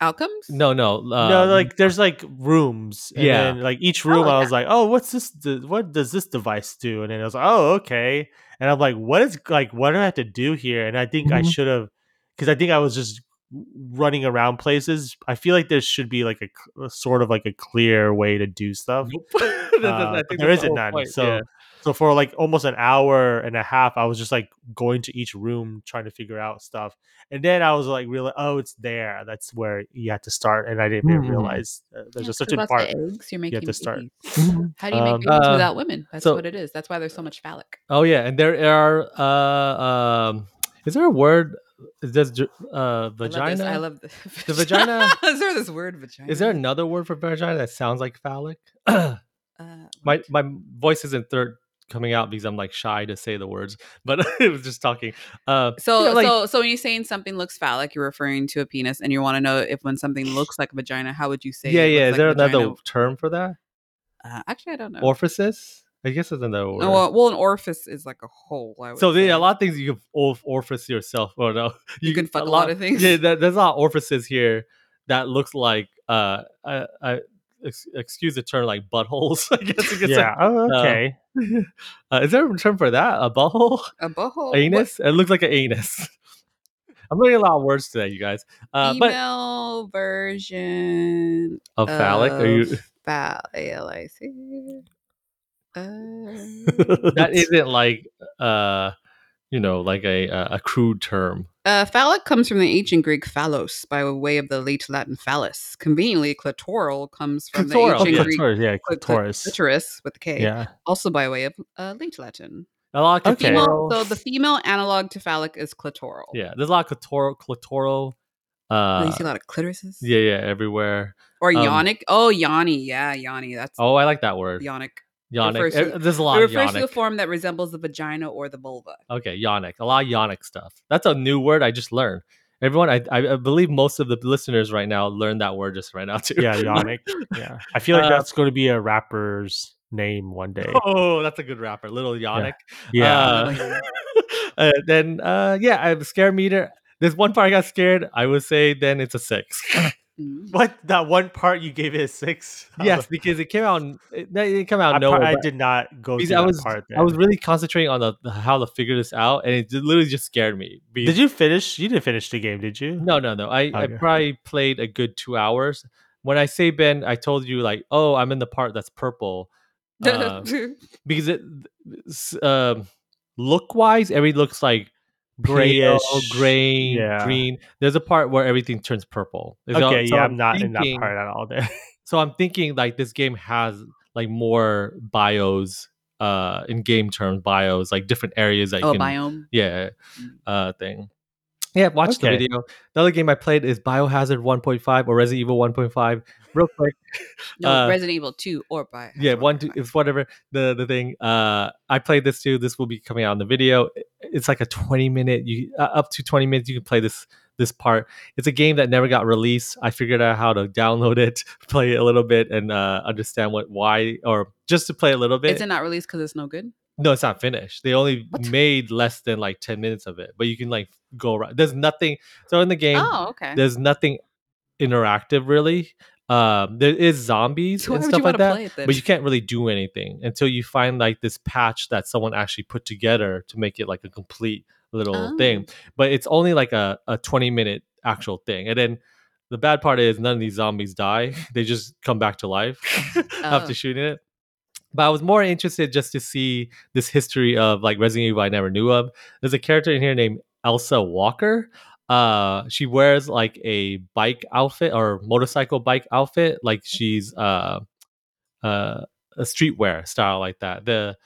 Speaker 2: Outcomes?
Speaker 3: no, no, uh,
Speaker 1: no, like there's like rooms. And
Speaker 3: Yeah.
Speaker 1: then, like each room,
Speaker 2: Oh,
Speaker 1: I was like, oh, what's this? What does this device do? And then I was like, oh, okay. And I'm like, what is like, what do I have to do here? And I think I
Speaker 3: Mhm.
Speaker 1: should have, because I think I was just running around places. I feel like there should be like a sort of like a clear way to do stuff.
Speaker 3: Nope. That- that-
Speaker 1: Uh,
Speaker 3: I
Speaker 1: but
Speaker 3: think
Speaker 1: there
Speaker 3: that's the
Speaker 1: isn't none.
Speaker 3: point,
Speaker 1: So,
Speaker 3: yeah.
Speaker 1: so for like almost an hour and a half, I was just like going to each room trying to figure out stuff. And then I was like, really, oh, it's there. That's where you have to start. And I didn't even
Speaker 3: Mhm.
Speaker 1: realize uh, there's
Speaker 2: Yeah,
Speaker 1: a certain part.
Speaker 2: eggs you're
Speaker 1: you
Speaker 2: making
Speaker 1: have to start.
Speaker 2: How do you make
Speaker 1: Um,
Speaker 2: babies
Speaker 3: uh,
Speaker 2: without women? That's
Speaker 3: so-
Speaker 2: what it is. That's why there's so much phallic.
Speaker 3: Oh yeah, and there are uh um is there a word does uh vagina
Speaker 2: I love this. I love
Speaker 3: The vagina-
Speaker 2: is there this word vagina?
Speaker 3: is there another word for vagina that sounds like phallic?
Speaker 2: Uh,
Speaker 3: my my voice isn't third coming out because I'm like shy to say the words, but it was just talking. Uh
Speaker 2: so,
Speaker 3: you know, like-
Speaker 2: so, so when you're saying something looks phallic, you're referring to a penis, and you want to know if when something looks like a vagina, how would you say?
Speaker 3: yeah,
Speaker 2: it
Speaker 3: yeah. Is
Speaker 2: like
Speaker 3: there
Speaker 2: a
Speaker 3: another term for that?
Speaker 2: Uh, actually, I don't know.
Speaker 3: Orifice? I guess it's another word.
Speaker 2: No, well, well, an orifice is like a hole. I would
Speaker 3: so
Speaker 2: say.
Speaker 3: yeah, a lot of things you can orf- orifice yourself. Oh no,
Speaker 2: You can fuck a lot of things.
Speaker 3: Yeah, that, there's a lot of orifices here that looks like uh, I, I ex- excuse the term like buttholes. I guess you could
Speaker 1: Yeah. Oh,
Speaker 3: Uh,
Speaker 1: okay.
Speaker 3: say. Uh, is there a term for that? A butthole?
Speaker 2: a butthole.
Speaker 3: anus? It looks like an anus. I'm learning a lot of words today, you guys. Uh,
Speaker 2: What
Speaker 3: but
Speaker 2: version
Speaker 3: of phallic, are you?
Speaker 2: of Phal- A-L-I-C. Uh,
Speaker 3: that isn't like uh, you know, like a a crude term.
Speaker 2: Uh, phallic comes from the ancient Greek phallos by way of the late Latin phallus. Conveniently, clitoral comes from
Speaker 3: Clitoral,
Speaker 2: the ancient
Speaker 3: yeah.
Speaker 2: Greek
Speaker 1: clitoris. Yeah,
Speaker 2: cli- cli-
Speaker 1: clitoris.
Speaker 2: clitoris with a K,
Speaker 1: Yeah.
Speaker 2: also by way of uh, late Latin.
Speaker 3: A lot of
Speaker 1: Okay.
Speaker 2: Female, so the female analog to phallic is clitoral.
Speaker 3: yeah, there's a lot of clitoral. clitoral
Speaker 2: Oh, you
Speaker 3: uh,
Speaker 2: see a lot of clitorises.
Speaker 3: yeah, yeah, everywhere.
Speaker 2: Or
Speaker 3: Um,
Speaker 2: yonic. Oh, yoni. Yeah, yoni. That's
Speaker 3: Oh, I like that word.
Speaker 2: yonic.
Speaker 3: Yonic.
Speaker 2: refers to-
Speaker 3: Eh, There's a
Speaker 2: It
Speaker 3: lot of
Speaker 2: refers to the
Speaker 3: yonic.
Speaker 2: form that resembles the vagina or the vulva.
Speaker 3: Okay, yonic. A lot of yonic stuff. That's a new word I just learned. Everyone, I, I I believe most of the listeners right now learned that word just right now too.
Speaker 1: Yeah, Yannick. Yeah. I feel like
Speaker 3: Uh,
Speaker 1: that's going to be a rapper's name one day.
Speaker 3: Oh, that's a good rapper, Little Yannick.
Speaker 1: Yeah.
Speaker 3: Uh, uh, then, uh, yeah, I have a scare meter. There's one part I got scared. I would say then it's a six.
Speaker 2: Mm.
Speaker 1: What that one part you gave it a six?
Speaker 3: Yes, because it came out. It, it didn't come out of nowhere.
Speaker 1: I did not go
Speaker 3: I
Speaker 1: that
Speaker 3: was
Speaker 1: part.
Speaker 3: I was really concentrating on the, the how to figure this out, and it just, literally just scared me. because-
Speaker 1: Did you finish? You didn't finish the game, did you?
Speaker 3: No, no, no. I, I probably played a good two hours. When I say Ben, I told you like, oh, I'm in the part that's purple. Uh, because it um look wise, every looks like grayish,
Speaker 1: Grayish,
Speaker 3: gray,
Speaker 1: yeah.
Speaker 3: green. There's a part where everything turns purple. So-
Speaker 1: Okay,
Speaker 3: so
Speaker 1: yeah, I'm not in that part at all. There.
Speaker 3: So I'm thinking like this game has like more bios, uh, in game terms, bios like different areas that you
Speaker 2: oh,
Speaker 3: can
Speaker 2: biome.
Speaker 3: yeah
Speaker 2: Mm.
Speaker 3: uh thing yeah watch the video. The other game i played is biohazard 1.5 or resident evil 1.5 real quick
Speaker 2: No,
Speaker 3: Uh,
Speaker 2: Resident Evil 2 or by.
Speaker 3: yeah one two it's whatever the the thing uh i played this too. This will be coming out in the video. It's like a 20 minute you uh, up to 20 minutes you can play this this part. It's a game that never got released. I figured out how to download it play it a little bit and uh understand what why or just to play a little bit.
Speaker 2: Is it not released because it's no good?
Speaker 3: No, it's not finished. They only
Speaker 2: What?
Speaker 3: made less than like 10 minutes of it, but you can like go around. There's nothing. So in the game,
Speaker 2: Oh, okay.
Speaker 3: there's nothing interactive really. Um, there is zombies
Speaker 2: So
Speaker 3: and stuff like that,
Speaker 2: it
Speaker 3: but you can't really do anything until you find like this patch that someone actually put together to make it like a complete little
Speaker 2: Oh.
Speaker 3: thing. But it's only like a, a 20 minute actual thing. And then the bad part is none of these zombies die. They just come back to life after
Speaker 2: Oh.
Speaker 3: shooting it. But I was more interested just to see this history of like Resident Evil I never knew of. There's a character in here named Elsa Walker. Uh, she wears like a bike outfit or motorcycle bike outfit, like she's uh, uh, a streetwear style like that. The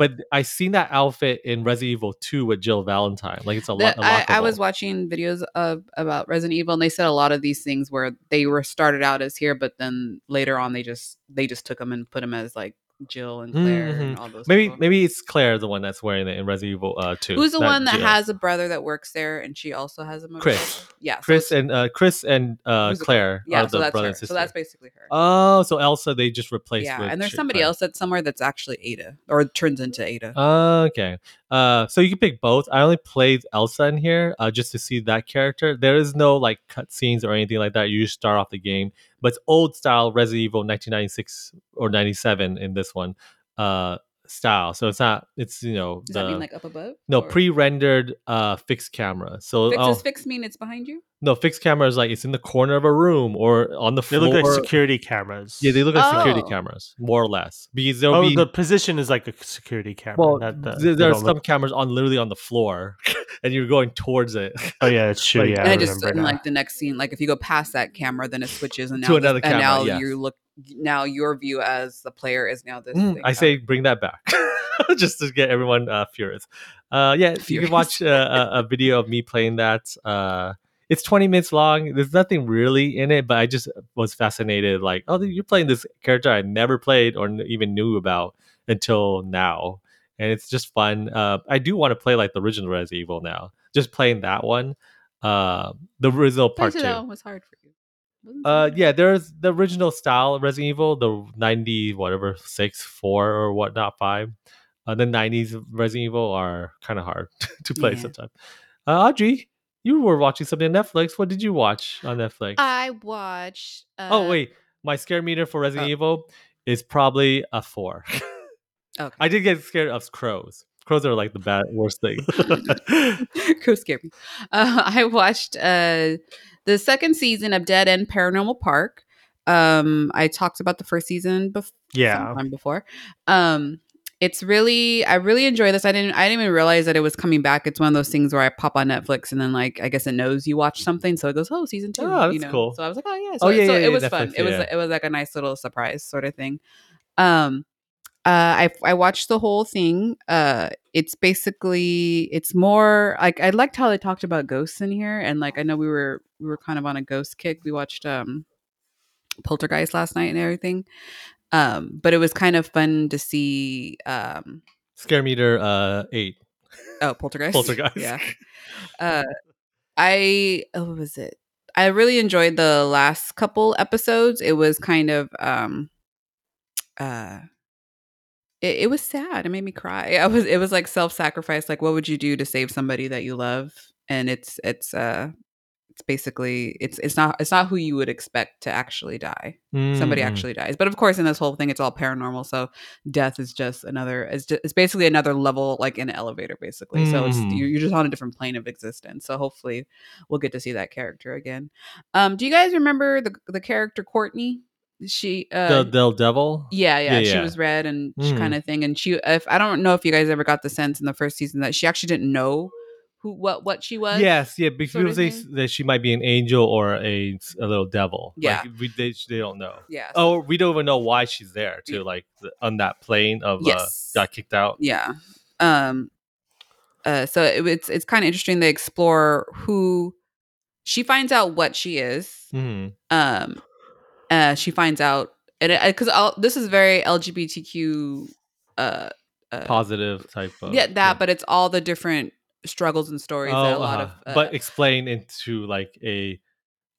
Speaker 3: but I seen that outfit in Resident Evil 2 with Jill Valentine. Like it's a lot.
Speaker 2: I, I was watching videos of about Resident Evil, and they said a lot of these things where they were started out as here, but then later on they just they just took them and put them as like Jill and Claire and all those.
Speaker 3: maybe
Speaker 2: people.
Speaker 3: maybe it's Claire the one that's wearing it in Resident Evil uh, 2.
Speaker 2: Who's the one that
Speaker 3: Jill.
Speaker 2: has a brother that works there, and she also has a
Speaker 3: Chris.
Speaker 2: Yeah, so
Speaker 3: Chris and uh, Chris and uh, Claire
Speaker 2: yeah,
Speaker 3: are
Speaker 2: so
Speaker 3: the
Speaker 2: that's
Speaker 3: brother
Speaker 2: her.
Speaker 3: and sister.
Speaker 2: So that's basically her.
Speaker 3: Oh, so Elsa they just replaced.
Speaker 2: yeah,
Speaker 3: with
Speaker 2: and there's somebody
Speaker 3: Claire.
Speaker 2: else that's somewhere that's actually Ada or turns into Ada.
Speaker 3: Oh okay. Uh, so you can pick both. I only played Elsa in here uh, just to see that character. There is no like cutscenes or anything like that. You just start off the game, but it's old style Resident Evil 1996 or 97 in this one uh, style. So it's not. It's you know
Speaker 2: Does
Speaker 3: the
Speaker 2: that mean like up above?
Speaker 3: no
Speaker 2: Or-
Speaker 3: pre-rendered uh, fixed camera. So
Speaker 2: Fix,
Speaker 3: oh,
Speaker 2: Does fix mean it's behind you?
Speaker 3: no fixed camera is like it's in the corner of a room or on the
Speaker 1: They
Speaker 3: floor.
Speaker 1: look like security cameras.
Speaker 3: yeah, they look like security
Speaker 2: Oh.
Speaker 3: cameras more or less because there'll
Speaker 1: Oh,
Speaker 3: be
Speaker 1: the position is like a security camera.
Speaker 3: Well,
Speaker 1: not the,
Speaker 3: th-
Speaker 1: they
Speaker 3: there are some
Speaker 1: look-
Speaker 3: cameras on literally on the floor, and you're going towards it
Speaker 1: oh yeah, that's true.
Speaker 3: like-
Speaker 1: yeah,
Speaker 2: and
Speaker 1: I
Speaker 2: it just
Speaker 1: remember
Speaker 2: in like the next scene, like if you go past that camera, then it switches and now
Speaker 3: To
Speaker 2: this-
Speaker 3: another
Speaker 2: and
Speaker 3: camera,
Speaker 2: now
Speaker 3: yes.
Speaker 2: you look now your view as the player is now this.
Speaker 3: Mm,
Speaker 2: thing.
Speaker 3: I say bring that back, just to get everyone uh, furious. Uh, yeah, you can watch uh, a, a video of me playing that. Uh, it's 20 minutes long. There's nothing really in it, but I just was fascinated. Like, oh, you're playing this character I never played or even knew about until now, and it's just fun. Uh, I do want to play like the original Resident Evil now. Just playing that one, uh, the original
Speaker 2: I
Speaker 3: part
Speaker 2: said
Speaker 3: two.
Speaker 2: that one was hard for you. Wasn't it
Speaker 3: Uh, yeah, there's the original style Resident Evil, the ninety whatever six, four or whatnot five. Uh, the nineties Resident Evil are kind of hard to play
Speaker 2: Yeah.
Speaker 3: sometimes. Uh, Audrey, you were watching something on Netflix. What did you watch on Netflix?
Speaker 2: I watched. Uh,
Speaker 3: oh wait, my scare meter for Resident
Speaker 2: oh.
Speaker 3: Evil is probably a four.
Speaker 2: Okay.
Speaker 3: I did get scared of crows. Crows are like the bad worst thing.
Speaker 2: Go scare me. Uh, I watched uh, the second season of Dead End Paranormal Park. Um, I talked about the first season before.
Speaker 1: yeah,
Speaker 2: sometime before. Um, it's really I really enjoy this. I didn't I didn't even realize that it was coming back. It's one of those things where I pop on Netflix and then like I guess it knows you watch something, so it goes, oh, season two.
Speaker 3: Oh,
Speaker 2: you
Speaker 3: that's
Speaker 2: know?
Speaker 3: cool.
Speaker 2: So I was like, oh yeah.
Speaker 3: Oh,
Speaker 2: So,
Speaker 3: yeah,
Speaker 2: so
Speaker 3: yeah,
Speaker 2: it
Speaker 3: yeah,
Speaker 2: was
Speaker 3: Netflix,
Speaker 2: fun. It was
Speaker 3: yeah.
Speaker 2: it was like a nice little surprise sort of thing. Um, uh, I I watched the whole thing. Uh, it's basically it's more like I liked how they talked about ghosts in here, and like I know we were we were kind of on a ghost kick. We watched um Poltergeist last night and everything. Um, but it was kind of fun to see um
Speaker 3: scare meter uh eight.
Speaker 2: oh Poltergeist.
Speaker 3: Poltergeist.
Speaker 2: yeah. Uh I oh, what was it? I really enjoyed the last couple episodes. It was kind of um uh it, it was sad. It made me cry. I was it was like self-sacrifice. Like what would you do to save somebody that you love? And it's it's uh it's basically it's it's not it's not who you would expect to actually die. Somebody
Speaker 3: Mm.
Speaker 2: actually dies, but of course, in this whole thing, it's all paranormal. So death is just another. It's just, it's basically another level, like in an elevator, basically. So it's
Speaker 3: Mhm.
Speaker 2: you're, you're just on a different plane of existence. So hopefully, we'll get to see that character again. Um, do you guys remember the the character Courtney? She uh,
Speaker 3: the the devil.
Speaker 2: yeah, yeah,
Speaker 3: Yeah,
Speaker 2: she
Speaker 3: yeah.
Speaker 2: was red and
Speaker 3: Mhm.
Speaker 2: kind of thing. And she, if I don't know if you guys ever got the sense in the first season that she actually didn't know who what what she was.
Speaker 3: Yes, yeah, because
Speaker 2: sort of
Speaker 3: say that she might be an angel or a, a little devil.
Speaker 2: Yeah.
Speaker 3: like, we, they they don't know.
Speaker 2: yeah,
Speaker 3: Oh, we don't even know why she's there too.
Speaker 2: Yeah.
Speaker 3: Like on that plane of
Speaker 2: Yes.
Speaker 3: uh, got kicked out.
Speaker 2: yeah. Um, uh, so it, it's it's kind of interesting. They explore who she finds out what she is.
Speaker 3: hmm
Speaker 2: Um, uh, she finds out, and because this is very LGBTQ. Uh, uh,
Speaker 3: Positive type of
Speaker 2: yeah, that, but it's all the different struggles and stories that a
Speaker 3: Oh,
Speaker 2: lot
Speaker 3: uh-huh.
Speaker 2: of. Uh,
Speaker 3: but explain into like a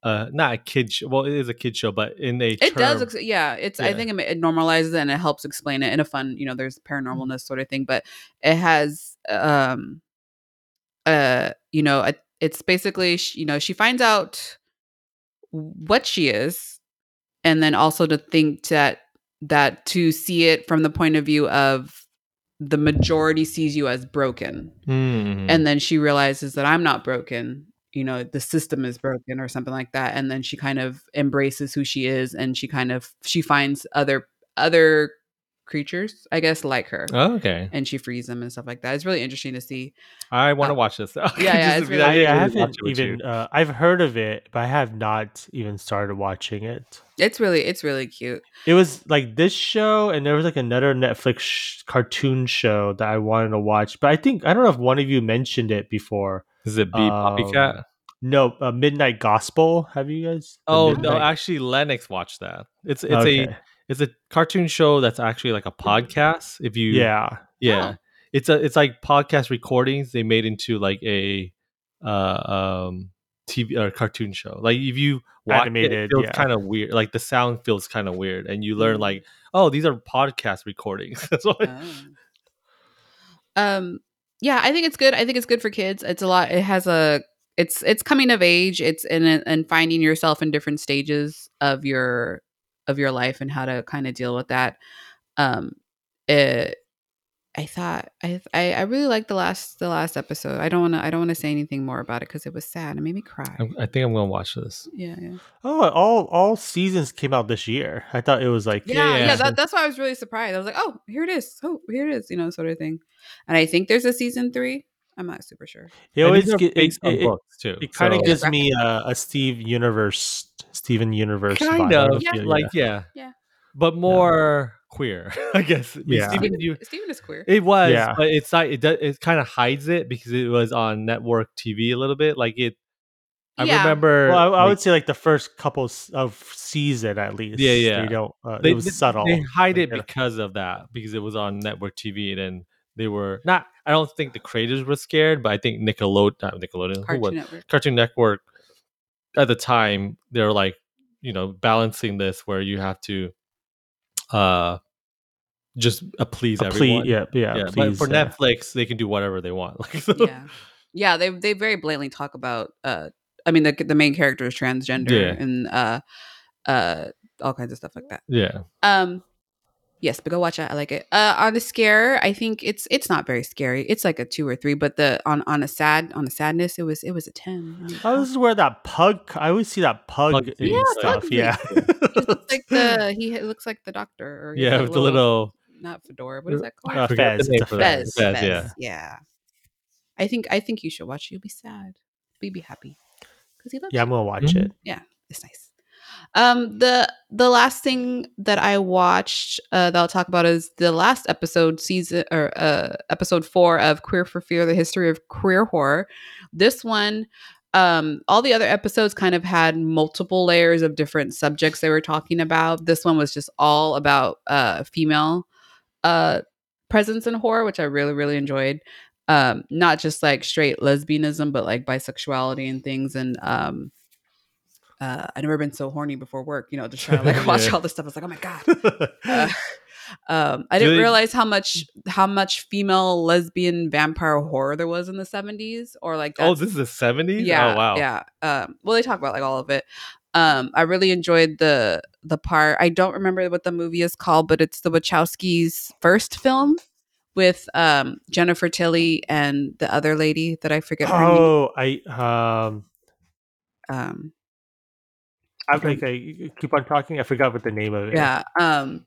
Speaker 3: uh not a kid show. Well, it is a kid show, but in a
Speaker 2: It does, ex- yeah. It's I think it, it normalizes it and it helps explain it in a fun, you know. There's paranormalness sort of thing, but it has, um, uh, you know, it- it's basically, you know, she finds out what she is, and then also to think that that to see it from the point of view of the majority sees you as broken,
Speaker 3: Mhm.
Speaker 2: and then she realizes that I'm not broken. You know, the system is broken or something like that. And then she kind of embraces who she is and she kind of she finds other other creatures, I guess, like her.
Speaker 3: Oh, okay,
Speaker 2: And she frees them and stuff like that. It's really interesting to see.
Speaker 3: I want to
Speaker 2: uh,
Speaker 3: watch this.
Speaker 2: yeah, yeah, it's really-
Speaker 1: I, I
Speaker 3: didn't
Speaker 1: haven't
Speaker 3: watch it with you.
Speaker 1: even. Uh, I've heard of it, but I have not even started watching it.
Speaker 2: It's really it's really cute.
Speaker 1: It was like this show, and there was like another Netflix sh- cartoon show that I wanted to watch. But I think I don't know if one of you mentioned it before.
Speaker 3: Is it Be
Speaker 1: Um,
Speaker 3: PuppyCat?
Speaker 1: No, uh, Midnight Gospel. Have you guys? The
Speaker 3: Oh no, actually, Lennox watched that. It's it's
Speaker 1: Okay.
Speaker 3: a it's a cartoon show that's actually like a podcast. If you
Speaker 1: yeah.
Speaker 3: yeah,
Speaker 2: Oh.
Speaker 3: it's a it's like podcast recordings they made into like a uh um TV or cartoon show. Like if you watch
Speaker 1: Animated,
Speaker 3: it, it feels
Speaker 1: yeah.
Speaker 3: kind of weird. Like the sound feels kind of weird, and you learn
Speaker 2: Mm.
Speaker 3: like oh these are podcast recordings. That's why.
Speaker 2: Oh. Um yeah, I think it's good. I think it's good for kids. It's a lot it has a it's it's coming of age. It's in and finding yourself in different stages of your of your life and how to kind of deal with that. Um it I thought I I, I really liked the last the last episode. I don't want to I don't want to say anything more about it because it was sad. It made me cry.
Speaker 3: I'm- I think I'm gonna watch this.
Speaker 2: Yeah, yeah.
Speaker 1: Oh, all all seasons came out this year. I thought it was like
Speaker 2: Yeah, yeah.
Speaker 3: yeah.
Speaker 2: that, that's why I was really surprised. I was like, oh, here it is. Oh, here it is. You know, sort of thing. And I think there's a season three. I'm not super sure.
Speaker 1: it always
Speaker 3: these are
Speaker 1: get, it,
Speaker 3: on
Speaker 1: it,
Speaker 3: books too.
Speaker 1: it kind of
Speaker 3: so-
Speaker 1: gives me a, a Steve Universe, Steven Universe,
Speaker 3: kind
Speaker 1: vibe.
Speaker 3: Of
Speaker 1: don't
Speaker 2: Yeah.
Speaker 3: like yeah,
Speaker 2: Yeah.
Speaker 3: but more queer, I guess.
Speaker 1: Yeah.
Speaker 3: Steven,
Speaker 2: Steven,
Speaker 3: you,
Speaker 2: Steven is queer.
Speaker 3: it was,
Speaker 1: Yeah.
Speaker 3: but it's not. It does, it kind of hides it because it was on network TV a little bit. Like it, I
Speaker 2: Yeah.
Speaker 3: remember.
Speaker 1: Well, I, I
Speaker 3: like,
Speaker 1: would say like the first couple of season at least.
Speaker 3: Yeah, yeah.
Speaker 1: They don't. Uh,
Speaker 3: they,
Speaker 1: it was
Speaker 3: they-
Speaker 1: subtle.
Speaker 3: They hide
Speaker 1: Like,
Speaker 3: it
Speaker 1: they-
Speaker 3: because of that because it was on network TV and they were not. I don't think the creators were scared, but I think Nickelodeon, not Nickelodeon, who
Speaker 2: Cartoon
Speaker 3: was
Speaker 2: Network.
Speaker 3: Cartoon Network at the time they were like you know balancing this where you have to uh just uh, please
Speaker 1: a
Speaker 3: everyone
Speaker 1: plea, yeah, yeah.
Speaker 3: yeah, but
Speaker 1: please,
Speaker 3: for
Speaker 1: uh,
Speaker 3: Netflix they can do whatever they want like so,
Speaker 2: yeah. Yeah, they they very blatantly talk about uh I mean the the main character is transgender
Speaker 3: Yeah.
Speaker 2: and uh uh all kinds of stuff like that.
Speaker 3: yeah
Speaker 2: Um yes, but go watch it. I like it. Uh on the scare, I think it's it's not very scary. It's like a 2 or 3, but the on on a sad on a sadness, it was it was a 10.
Speaker 1: Oh, this is where that pug. I always see that pug
Speaker 3: Pug
Speaker 1: in.
Speaker 2: Yeah,
Speaker 1: stuff.
Speaker 2: pug
Speaker 1: Yeah,
Speaker 2: like the he looks like the doctor or
Speaker 3: yeah
Speaker 2: a
Speaker 3: with the little
Speaker 2: not fedora. What is that called?
Speaker 1: Uh,
Speaker 3: forgot the
Speaker 1: Fez,
Speaker 3: name
Speaker 1: it's a
Speaker 3: for that.
Speaker 2: Fez,
Speaker 3: Fez,
Speaker 2: Fez,
Speaker 3: yeah
Speaker 2: yeah. I think I think you should watch. it. You'll be sad. But you'll be happy because he loves
Speaker 1: yeah. I'm gonna watch
Speaker 3: Mhm.
Speaker 1: it.
Speaker 2: Yeah, it's nice. Um, the the last thing that I watched uh, that I'll talk about is the last episode, season or uh, episode four of Queer for Fear: The History of Queer Horror. This one, um, all the other episodes kind of had multiple layers of different subjects they were talking about. This one was just all about uh, female uh, presence in horror, which I really really enjoyed. Um, not just like straight lesbianism, but like bisexuality and things, and um, uh, I've never been so horny before work, you know, just trying to like watch
Speaker 3: Yeah.
Speaker 2: all this stuff. I was like, oh my God. Uh, Um, I didn't realize how much how much female lesbian vampire horror there was in the seventies, or like
Speaker 3: Oh, this is the seventies.
Speaker 2: yeah,
Speaker 3: Oh wow.
Speaker 2: yeah. Um, well, they talk about like all of it. Um, I really enjoyed the the part. I don't remember what the movie is called, but it's the Wachowskis' first film with um Jennifer Tilly and the other lady that I forget her name.
Speaker 1: Oh, I um,
Speaker 2: Um,
Speaker 1: I like I keep on talking. I forgot what the name of it.
Speaker 2: yeah. Um,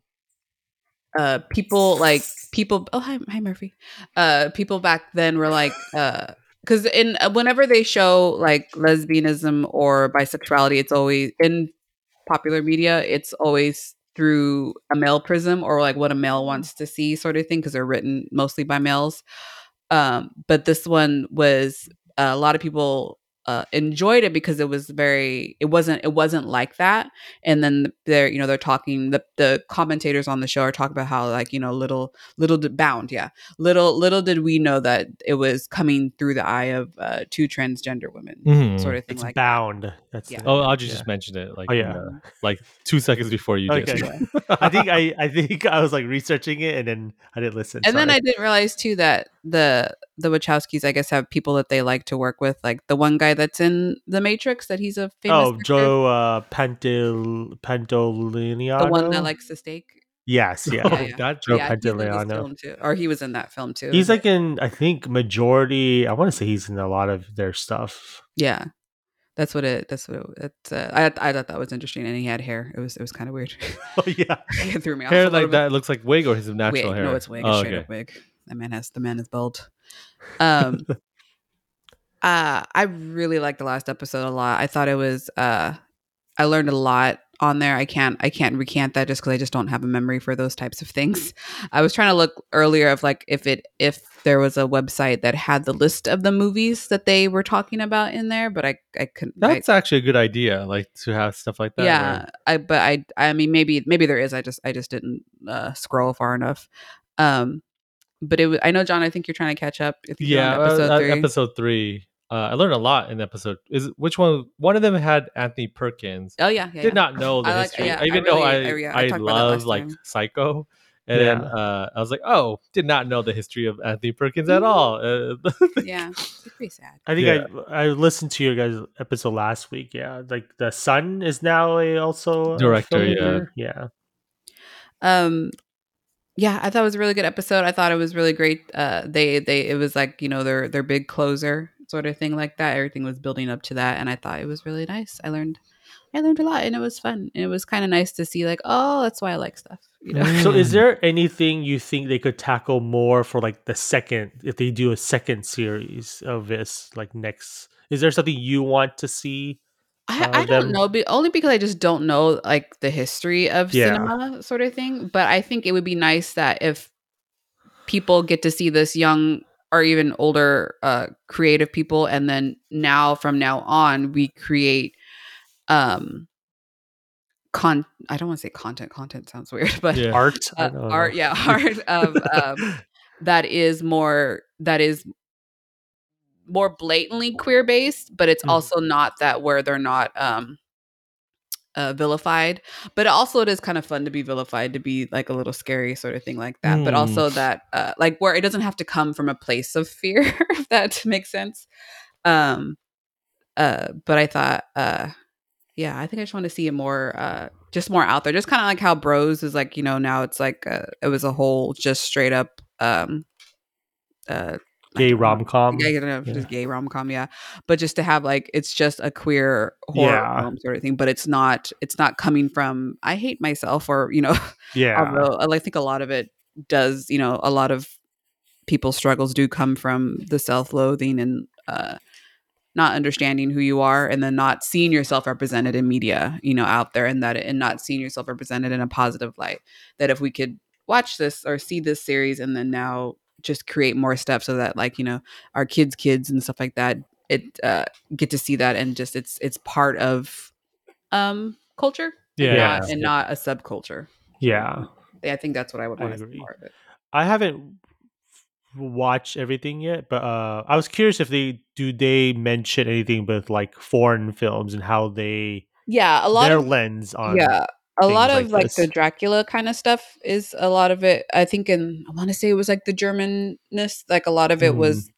Speaker 2: uh, people like people. Oh, hi, hi, Murphy. Uh, people back then were like, uh. Because in uh, whenever they show like lesbianism or bisexuality, it's always in popular media. It's always through a male prism or like what a male wants to see, sort of thing. Because they're written mostly by males. Um, but this one was uh, a lot of people uh, enjoyed it because it was very it wasn't it wasn't like that and then they're you know they're talking the, the commentators on the show are talking about how like you know little little did bound yeah little little did we know that it was coming through the eye of uh, two transgender women
Speaker 3: Mhm.
Speaker 2: sort of thing
Speaker 1: it's
Speaker 2: like
Speaker 1: bound. That's
Speaker 2: Yeah.
Speaker 1: the-
Speaker 3: Oh, Audrey
Speaker 1: yeah.
Speaker 3: just mentioned it. Like,
Speaker 1: Oh, yeah.
Speaker 3: the- like two seconds before you
Speaker 1: Okay.
Speaker 3: just.
Speaker 1: I think I I think I was like researching it and then I didn't listen.
Speaker 2: and then. I didn't realize too that the the Wachowskis, I guess, have people that they like to work with, like the one guy that's in The Matrix, that he's a famous.
Speaker 1: oh
Speaker 2: actor,
Speaker 1: Joe uh, Pantil Pantoliano.
Speaker 2: the one that likes the steak.
Speaker 1: yes, yeah.
Speaker 3: Oh,
Speaker 2: Yeah,
Speaker 3: that
Speaker 1: Joe
Speaker 2: yeah, he's
Speaker 1: Pantoliano.
Speaker 2: film or he was in that film too.
Speaker 1: He's like in I think majority. I want to say he's in a lot of their stuff.
Speaker 2: yeah, that's what it. That's what it. It's, uh, I I thought that was interesting, and he had hair. It was it was kind of weird.
Speaker 1: Oh yeah.
Speaker 2: it threw me off.
Speaker 3: hair like
Speaker 2: bit.
Speaker 3: that looks like wig or his natural
Speaker 2: wig.
Speaker 3: hair.
Speaker 2: No, it's wig.
Speaker 3: Oh,
Speaker 2: It's straight
Speaker 3: okay.
Speaker 2: up wig. That man has the man is bald. Um, uh, I really liked the last episode a lot. I thought it was. Uh, I learned a lot on there. I can't. I can't recant that just because I just don't have a memory for those types of things. I was trying to look earlier of like if it if there was a website that had the list of the movies that they were talking about in there, but I I couldn't. I-
Speaker 3: That's actually a good idea. Like to have stuff like that.
Speaker 2: yeah
Speaker 3: where-
Speaker 2: i but i i mean maybe maybe there is i just i just didn't uh scroll far enough um but it was i know john i think you're trying to catch up I think you're
Speaker 3: yeah.
Speaker 2: on
Speaker 3: uh,
Speaker 2: episode
Speaker 3: uh,
Speaker 2: three
Speaker 3: episode three. Uh, I learned a lot in episode. Is which one? One of them had Anthony Perkins.
Speaker 2: oh yeah yeah,
Speaker 3: Did
Speaker 2: yeah.
Speaker 3: not know the
Speaker 2: I like-
Speaker 3: history.
Speaker 2: yeah, I
Speaker 3: even though I
Speaker 2: really- I- yeah, I
Speaker 3: I,
Speaker 2: talked about that
Speaker 3: love like
Speaker 2: time.
Speaker 3: Psycho, and then uh, I was like, oh, did not know the history of Anthony Perkins at all. Uh,
Speaker 2: yeah it's pretty sad
Speaker 1: I think
Speaker 3: Yeah.
Speaker 1: I I listened to your guys' episode last week. Yeah, like the son is now a also a
Speaker 3: Director, yeah.
Speaker 1: yeah.
Speaker 2: um yeah i thought it was a really good episode i thought it was really great uh they they it was like you know their their big closer sort of thing like that everything was building up to that and i thought it was really nice i learned i learned a lot and it was fun and it was kind of nice to see like oh that's why i like stuff you know
Speaker 1: So, is
Speaker 3: Mm.
Speaker 1: there anything you think they could tackle more for like the second if they do a second series of this? Like next, is there something you want to see?
Speaker 2: I,
Speaker 1: uh,
Speaker 2: I don't
Speaker 1: them-
Speaker 2: know, be, only because I just don't know like the history of
Speaker 1: Yeah.
Speaker 2: cinema sort of thing. But I think it would be nice that if people get to see this young or even older uh, creative people, and then now from now on we create um con. I don't want to say content. Content sounds weird, but
Speaker 3: Yeah.
Speaker 1: Art,
Speaker 2: uh, art, yeah, art of um, that is more that is more blatantly queer based, but it's
Speaker 1: Mhm.
Speaker 2: also not that where they're not um uh, vilified. But also it is kind of fun to be vilified, to be like a little scary sort of thing like that. But
Speaker 3: Mm.
Speaker 2: also that uh like where it doesn't have to come from a place of fear, if that makes sense. Um uh but I thought uh yeah, I think I just want to see it more uh just more out there. Just kind of like how Bros is like, you know, now it's like uh, it was a whole just straight up um uh
Speaker 1: Gay rom com.
Speaker 2: Yeah, you know,
Speaker 1: yeah.
Speaker 2: just gay rom com, yeah. But just to have like it's just a queer horror
Speaker 1: Yeah.
Speaker 2: film sort of thing, but it's not it's not coming from I hate myself or you know,
Speaker 1: Yeah,
Speaker 2: although I think a lot of it does, you know, a lot of people's struggles do come from the self loathing and uh not understanding who you are and then not seeing yourself represented in media, you know, out there and that and not seeing yourself represented in a positive light. That if we could watch this or see this series and then now just create more stuff so that like, you know, our kids' kids and stuff like that, it uh get to see that and just it's it's part of um culture
Speaker 3: Yeah.
Speaker 2: and,
Speaker 1: Yeah.
Speaker 2: not, and not a subculture.
Speaker 1: yeah.
Speaker 2: I think that's what I would
Speaker 1: I
Speaker 2: want to see
Speaker 1: agree.
Speaker 2: more of it.
Speaker 1: I haven't watched everything yet, but uh, I was curious if they do they mention anything with like foreign films and how they
Speaker 2: Yeah, a lot
Speaker 1: their
Speaker 2: of
Speaker 1: lens on
Speaker 2: yeah a lot of like,
Speaker 1: this.
Speaker 2: the Dracula kind of stuff is a lot of it. I think in I want to say it was like the Germanness, like a lot of it
Speaker 1: Mm.
Speaker 2: was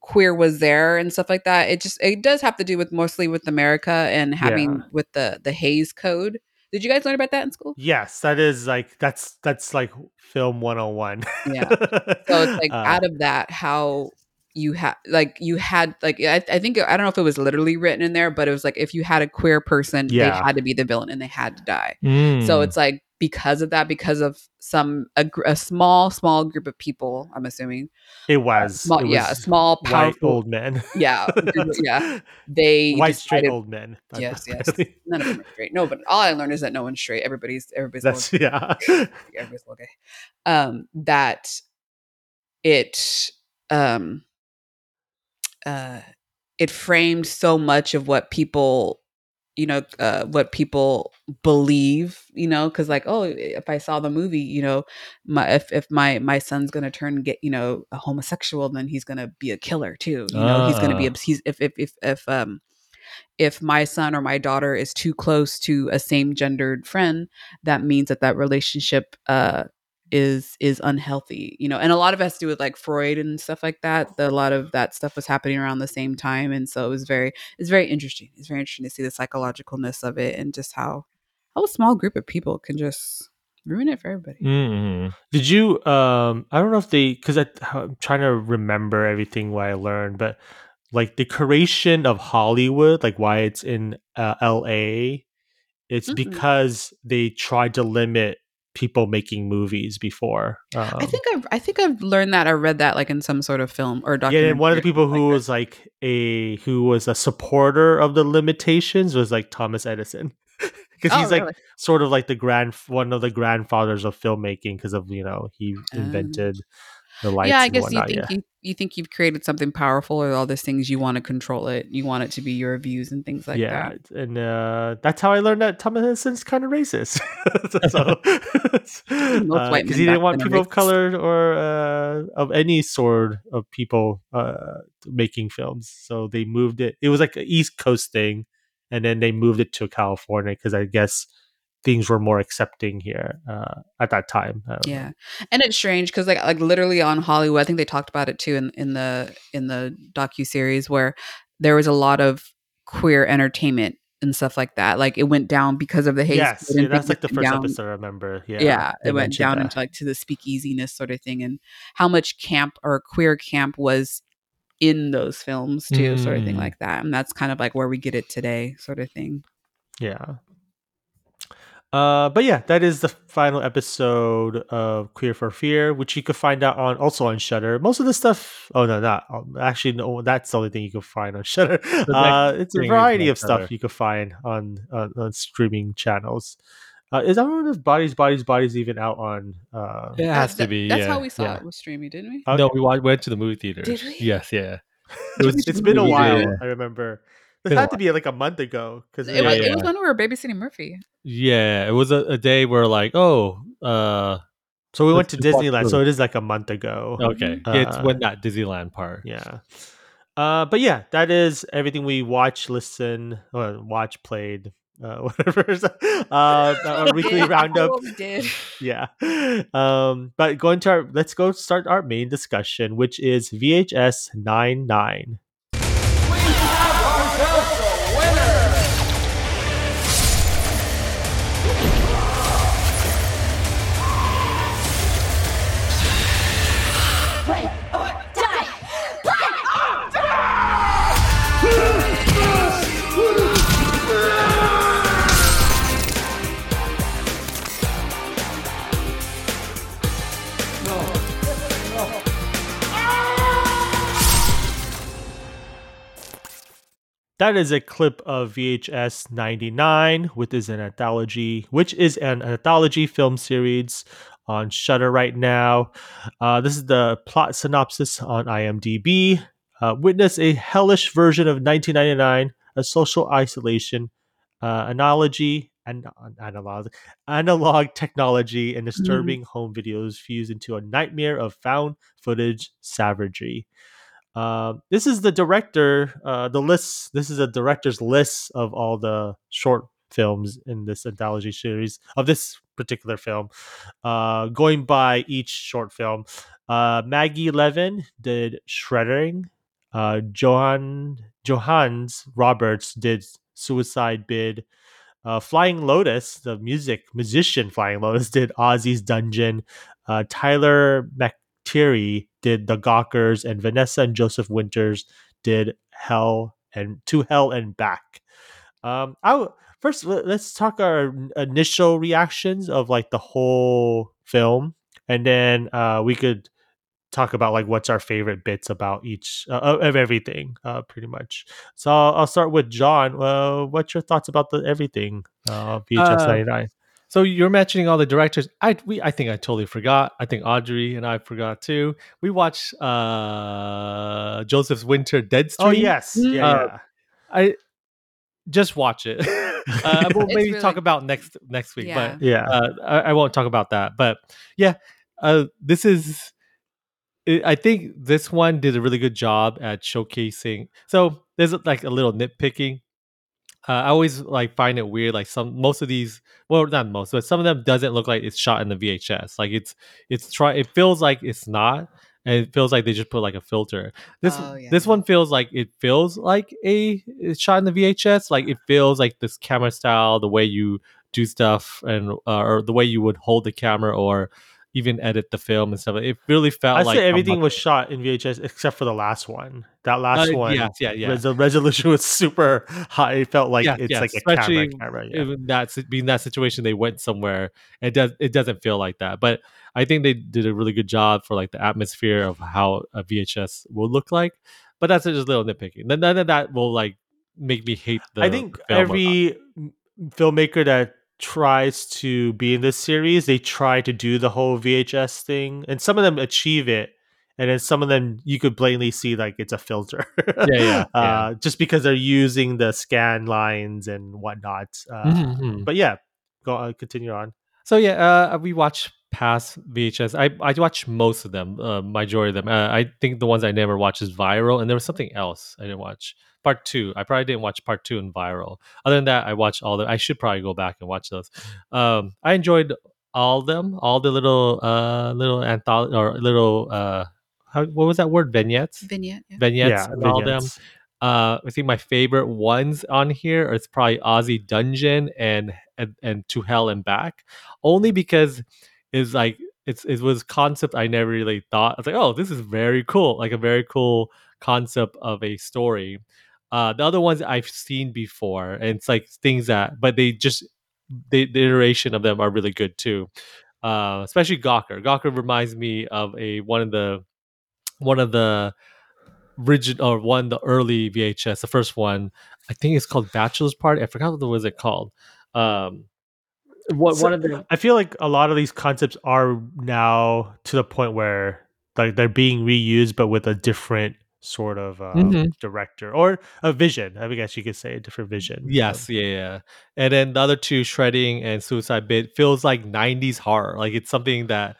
Speaker 2: queer was there and stuff like that. It just it does have to do with mostly with America and having
Speaker 1: Yeah.
Speaker 2: with the the Hays Code. Did you guys learn about that in school?
Speaker 1: Yes, that is like that's that's like film 101.
Speaker 2: Yeah. So it's like
Speaker 1: Uh,
Speaker 2: out of that, how you had like you had like I, I think I don't know if it was literally written in there, but it was like if you had a queer person, they had to be the villain and they had to die.
Speaker 3: Mm.
Speaker 2: So it's like because of that, because of some a, a small small group of people, I'm assuming,
Speaker 1: it was,
Speaker 2: small,
Speaker 1: it
Speaker 2: yeah, a
Speaker 1: was
Speaker 2: small
Speaker 1: white
Speaker 2: powerful,
Speaker 1: old men.
Speaker 2: yeah, yeah, they
Speaker 1: white straight old men.
Speaker 2: Yes, yes. None of them are straight. No, but all I learned is that no one's straight. Everybody's everybody's
Speaker 1: That's
Speaker 2: little-
Speaker 1: yeah.
Speaker 2: everybody's gay. Um, that it um uh it framed so much of what people you know uh what people believe you know because like oh if i saw the movie you know my if, if my my son's gonna turn get you know a homosexual then he's gonna be a killer too you know he's gonna be
Speaker 3: Ah.
Speaker 2: he's if if if, if um if my son or my daughter is too close to a same gendered friend that means that that relationship uh is is unhealthy you know and a lot of it has to do with like freud and stuff like that the, a lot of that stuff was happening around the same time and so it was very it's very interesting it's very interesting to see the psychologicalness of it and just how how a small group of people can just ruin it for everybody
Speaker 3: Mm.
Speaker 1: Did you? Um, I don't know if they because I'm trying to remember everything what I learned, but like the creation of Hollywood, like why it's in uh, L.A. It's
Speaker 2: Mm-mm.
Speaker 1: because they tried to limit people making movies before. Um,
Speaker 2: i think i've i think i've learned that or read that like in some sort of film or
Speaker 1: yeah,
Speaker 2: documentary
Speaker 1: and one of the people who
Speaker 2: like
Speaker 1: was like a who was a supporter of the limitations was like Thomas Edison, because
Speaker 2: that.
Speaker 1: he's
Speaker 2: Oh,
Speaker 1: like
Speaker 2: really?
Speaker 1: sort of like the grand one of the grandfathers of filmmaking because of you know he
Speaker 2: Ah.
Speaker 1: invented the lights.
Speaker 2: yeah i guess you think
Speaker 1: yeah.
Speaker 2: you, you think you've created something powerful or all these things you want to control it you want it to be your views and things like
Speaker 1: yeah,
Speaker 2: that
Speaker 1: and uh, that's how I learned that Thomas Edison's kind of racist. so,
Speaker 2: Most white
Speaker 1: because
Speaker 2: men
Speaker 1: he didn't want people of color or uh, of any sort of people uh, making films. So they moved it. It was like an East Coast thing, and then they moved it to California because I guess things were more accepting here uh, at that time. Know.
Speaker 2: yeah and it's strange because like like literally on hollywood i think they talked about it too in in the in the docu-series where there was a lot of queer entertainment and stuff like that like it went down because of the hate
Speaker 1: Yes, yeah, that's like the first episode I remember. Yeah,
Speaker 2: yeah, it went down
Speaker 1: that.
Speaker 2: into like to the speakeasiness sort of thing and how much camp or queer camp was in those films too sort of thing
Speaker 3: Mm.
Speaker 2: like that and that's kind of like where we get it today sort of thing
Speaker 1: Yeah. Uh, but yeah, that is the final episode of Queer for Fear, which you could find out on also on Shudder. Most of the stuff, oh no, not um, actually no, that's the only thing you can find on Shudder. Uh, it's a variety of stuff you could find on on, on streaming channels. Uh, is I don't know if Bodies, Bodies, Bodies even out on. Uh,
Speaker 3: It has
Speaker 2: That-
Speaker 3: to be.
Speaker 2: that's
Speaker 3: yeah.
Speaker 2: how we saw
Speaker 1: yeah.
Speaker 2: it was streamy didn't we
Speaker 1: Okay.
Speaker 3: No, we went to the movie theater.
Speaker 2: Did we?
Speaker 3: Yes, yeah.
Speaker 1: it was, it's been a
Speaker 3: Yeah.
Speaker 1: while. I remember. It had to be like a month ago because
Speaker 2: it, was,
Speaker 3: Yeah,
Speaker 2: it was when we were babysitting murphy
Speaker 3: Yeah, it was a, a day where like, oh, uh,
Speaker 1: so we went to Disneyland. So it is like a month ago.
Speaker 3: okay, yeah, it's
Speaker 1: Uh,
Speaker 3: when that Disneyland part.
Speaker 1: Yeah. Uh, but yeah, that is everything we watch, listen, or watch, played, uh, whatever. uh, our weekly
Speaker 2: Did-
Speaker 1: roundup.
Speaker 2: we did
Speaker 1: Yeah. Um, but going to our, let's go start our main discussion, which is VHS 99. That is a clip of VHS 99, which is an anthology, which is an anthology film series on Shudder right now. Uh, this is the plot synopsis on IMDb. Uh, witness a hellish version of 1999, a social isolation, uh, analogy, and analog, analog technology, and disturbing home videos fused into a nightmare of found footage savagery. Um, this is the director, uh, the list. This is a director's list of all the short films in this anthology series of this particular film. Uh, going by each short film, uh, Maggie Levin did Shredding. Uh, Johan Johannes Roberts did Suicide Bid. Uh, Flying Lotus, the music musician Flying Lotus, did Ozzy's Dungeon. Uh, Tyler MacIntyre did The Gawkers, and Vanessa and Joseph Winters did Hell and To Hell and Back. Um, I w- first let- let's talk our initial reactions of like the whole film, and then uh, we could talk about like what's our favorite bits about each uh, of everything, uh, pretty much. So I'll, I'll start with John. Well, what's your thoughts about the everything uh, VHS
Speaker 3: Uh,
Speaker 1: ninety nine?
Speaker 3: So you're mentioning all the directors. I we I think I totally forgot. I think Audrey and I forgot too. We watched uh Joseph's Winter Dead Stream.
Speaker 1: Oh yes,
Speaker 2: Mhm.
Speaker 1: yeah,
Speaker 3: Uh. I just watch it. uh, we'll maybe
Speaker 2: really-
Speaker 3: talk about next next week,
Speaker 2: Yeah.
Speaker 3: but
Speaker 1: yeah.
Speaker 3: uh, I, I won't talk about that. But yeah, uh, this is. I I think this one did a really good job at showcasing. So there's like a little nitpicking. Uh, I always like find it weird. Like some most of these, well, not most, but some of them doesn't look like it's shot in the VHS. Like it's it's try. It feels like it's not, and it feels like they just put like a filter. This
Speaker 2: Oh, yeah.
Speaker 3: this one feels like it feels like a it's shot in the VHS. Like it feels like this camera style, the way you do stuff, and uh, or the way you would hold the camera, or even edit the film and stuff. It really felt
Speaker 1: I'd
Speaker 3: like
Speaker 1: say everything was shot in VHS except for the last one. That last
Speaker 3: Uh,
Speaker 1: one,
Speaker 3: yeah, yeah.
Speaker 1: res- the resolution was super high. It felt like
Speaker 3: Yeah,
Speaker 1: it's
Speaker 3: yeah,
Speaker 1: like a camera,
Speaker 3: especially
Speaker 1: camera. Yeah.
Speaker 3: in that being that situation they went somewhere it does it doesn't feel like that but i think they did a really good job for like the atmosphere of how a vhs will look like but that's just a little nitpicking None- of that will like make me hate the
Speaker 1: I think every filmmaker that tries to be in this series, they try to do the whole VHS thing, and some of them achieve it, and then some of them you could blatantly see like it's a filter.
Speaker 3: yeah, yeah.
Speaker 1: uh, just because they're using the scan lines and whatnot. Uh,
Speaker 3: Mhm, mhm.
Speaker 1: But yeah, go on, continue on.
Speaker 3: So yeah, uh, we watched past VHS. I I watched most of them, uh, majority of them. Uh, I think the ones I never watched is Viral, and there was something else I didn't watch. Part two. I probably didn't watch part two and Viral. Other than that, I watched all the. I should probably go back and watch those. Um, I enjoyed all of them, all the little uh little anthology or little uh how what was that word vignettes
Speaker 2: Vignette. Yeah.
Speaker 3: vignettes
Speaker 1: yeah,
Speaker 3: and all them. Uh, I think my favorite ones on here is probably Ozzy Dungeon and and, and To Hell and Back, only because it's like it's it was concept I never really thought. I was like, oh, this is very cool, like a very cool concept of a story. Uh, the other ones I've seen before, and it's like things that, but they just the, the iteration of them are really good too. Uh, especially Gawker. Gawker reminds me of a one of the one of the rigid or one the early VHS, the first one. I think it's called Bachelor's Party. I forgot what was it called. Um, what
Speaker 1: So-
Speaker 3: one of the
Speaker 1: I feel like a lot of these concepts are now to the point where like they're being reused, but with a different sort of uh,
Speaker 3: Mhm.
Speaker 1: director or a vision. I guess you could say a different vision.
Speaker 3: Yes, yeah, yeah. And then the other two, shredding and suicide bit, feels like '90s horror. Like it's something that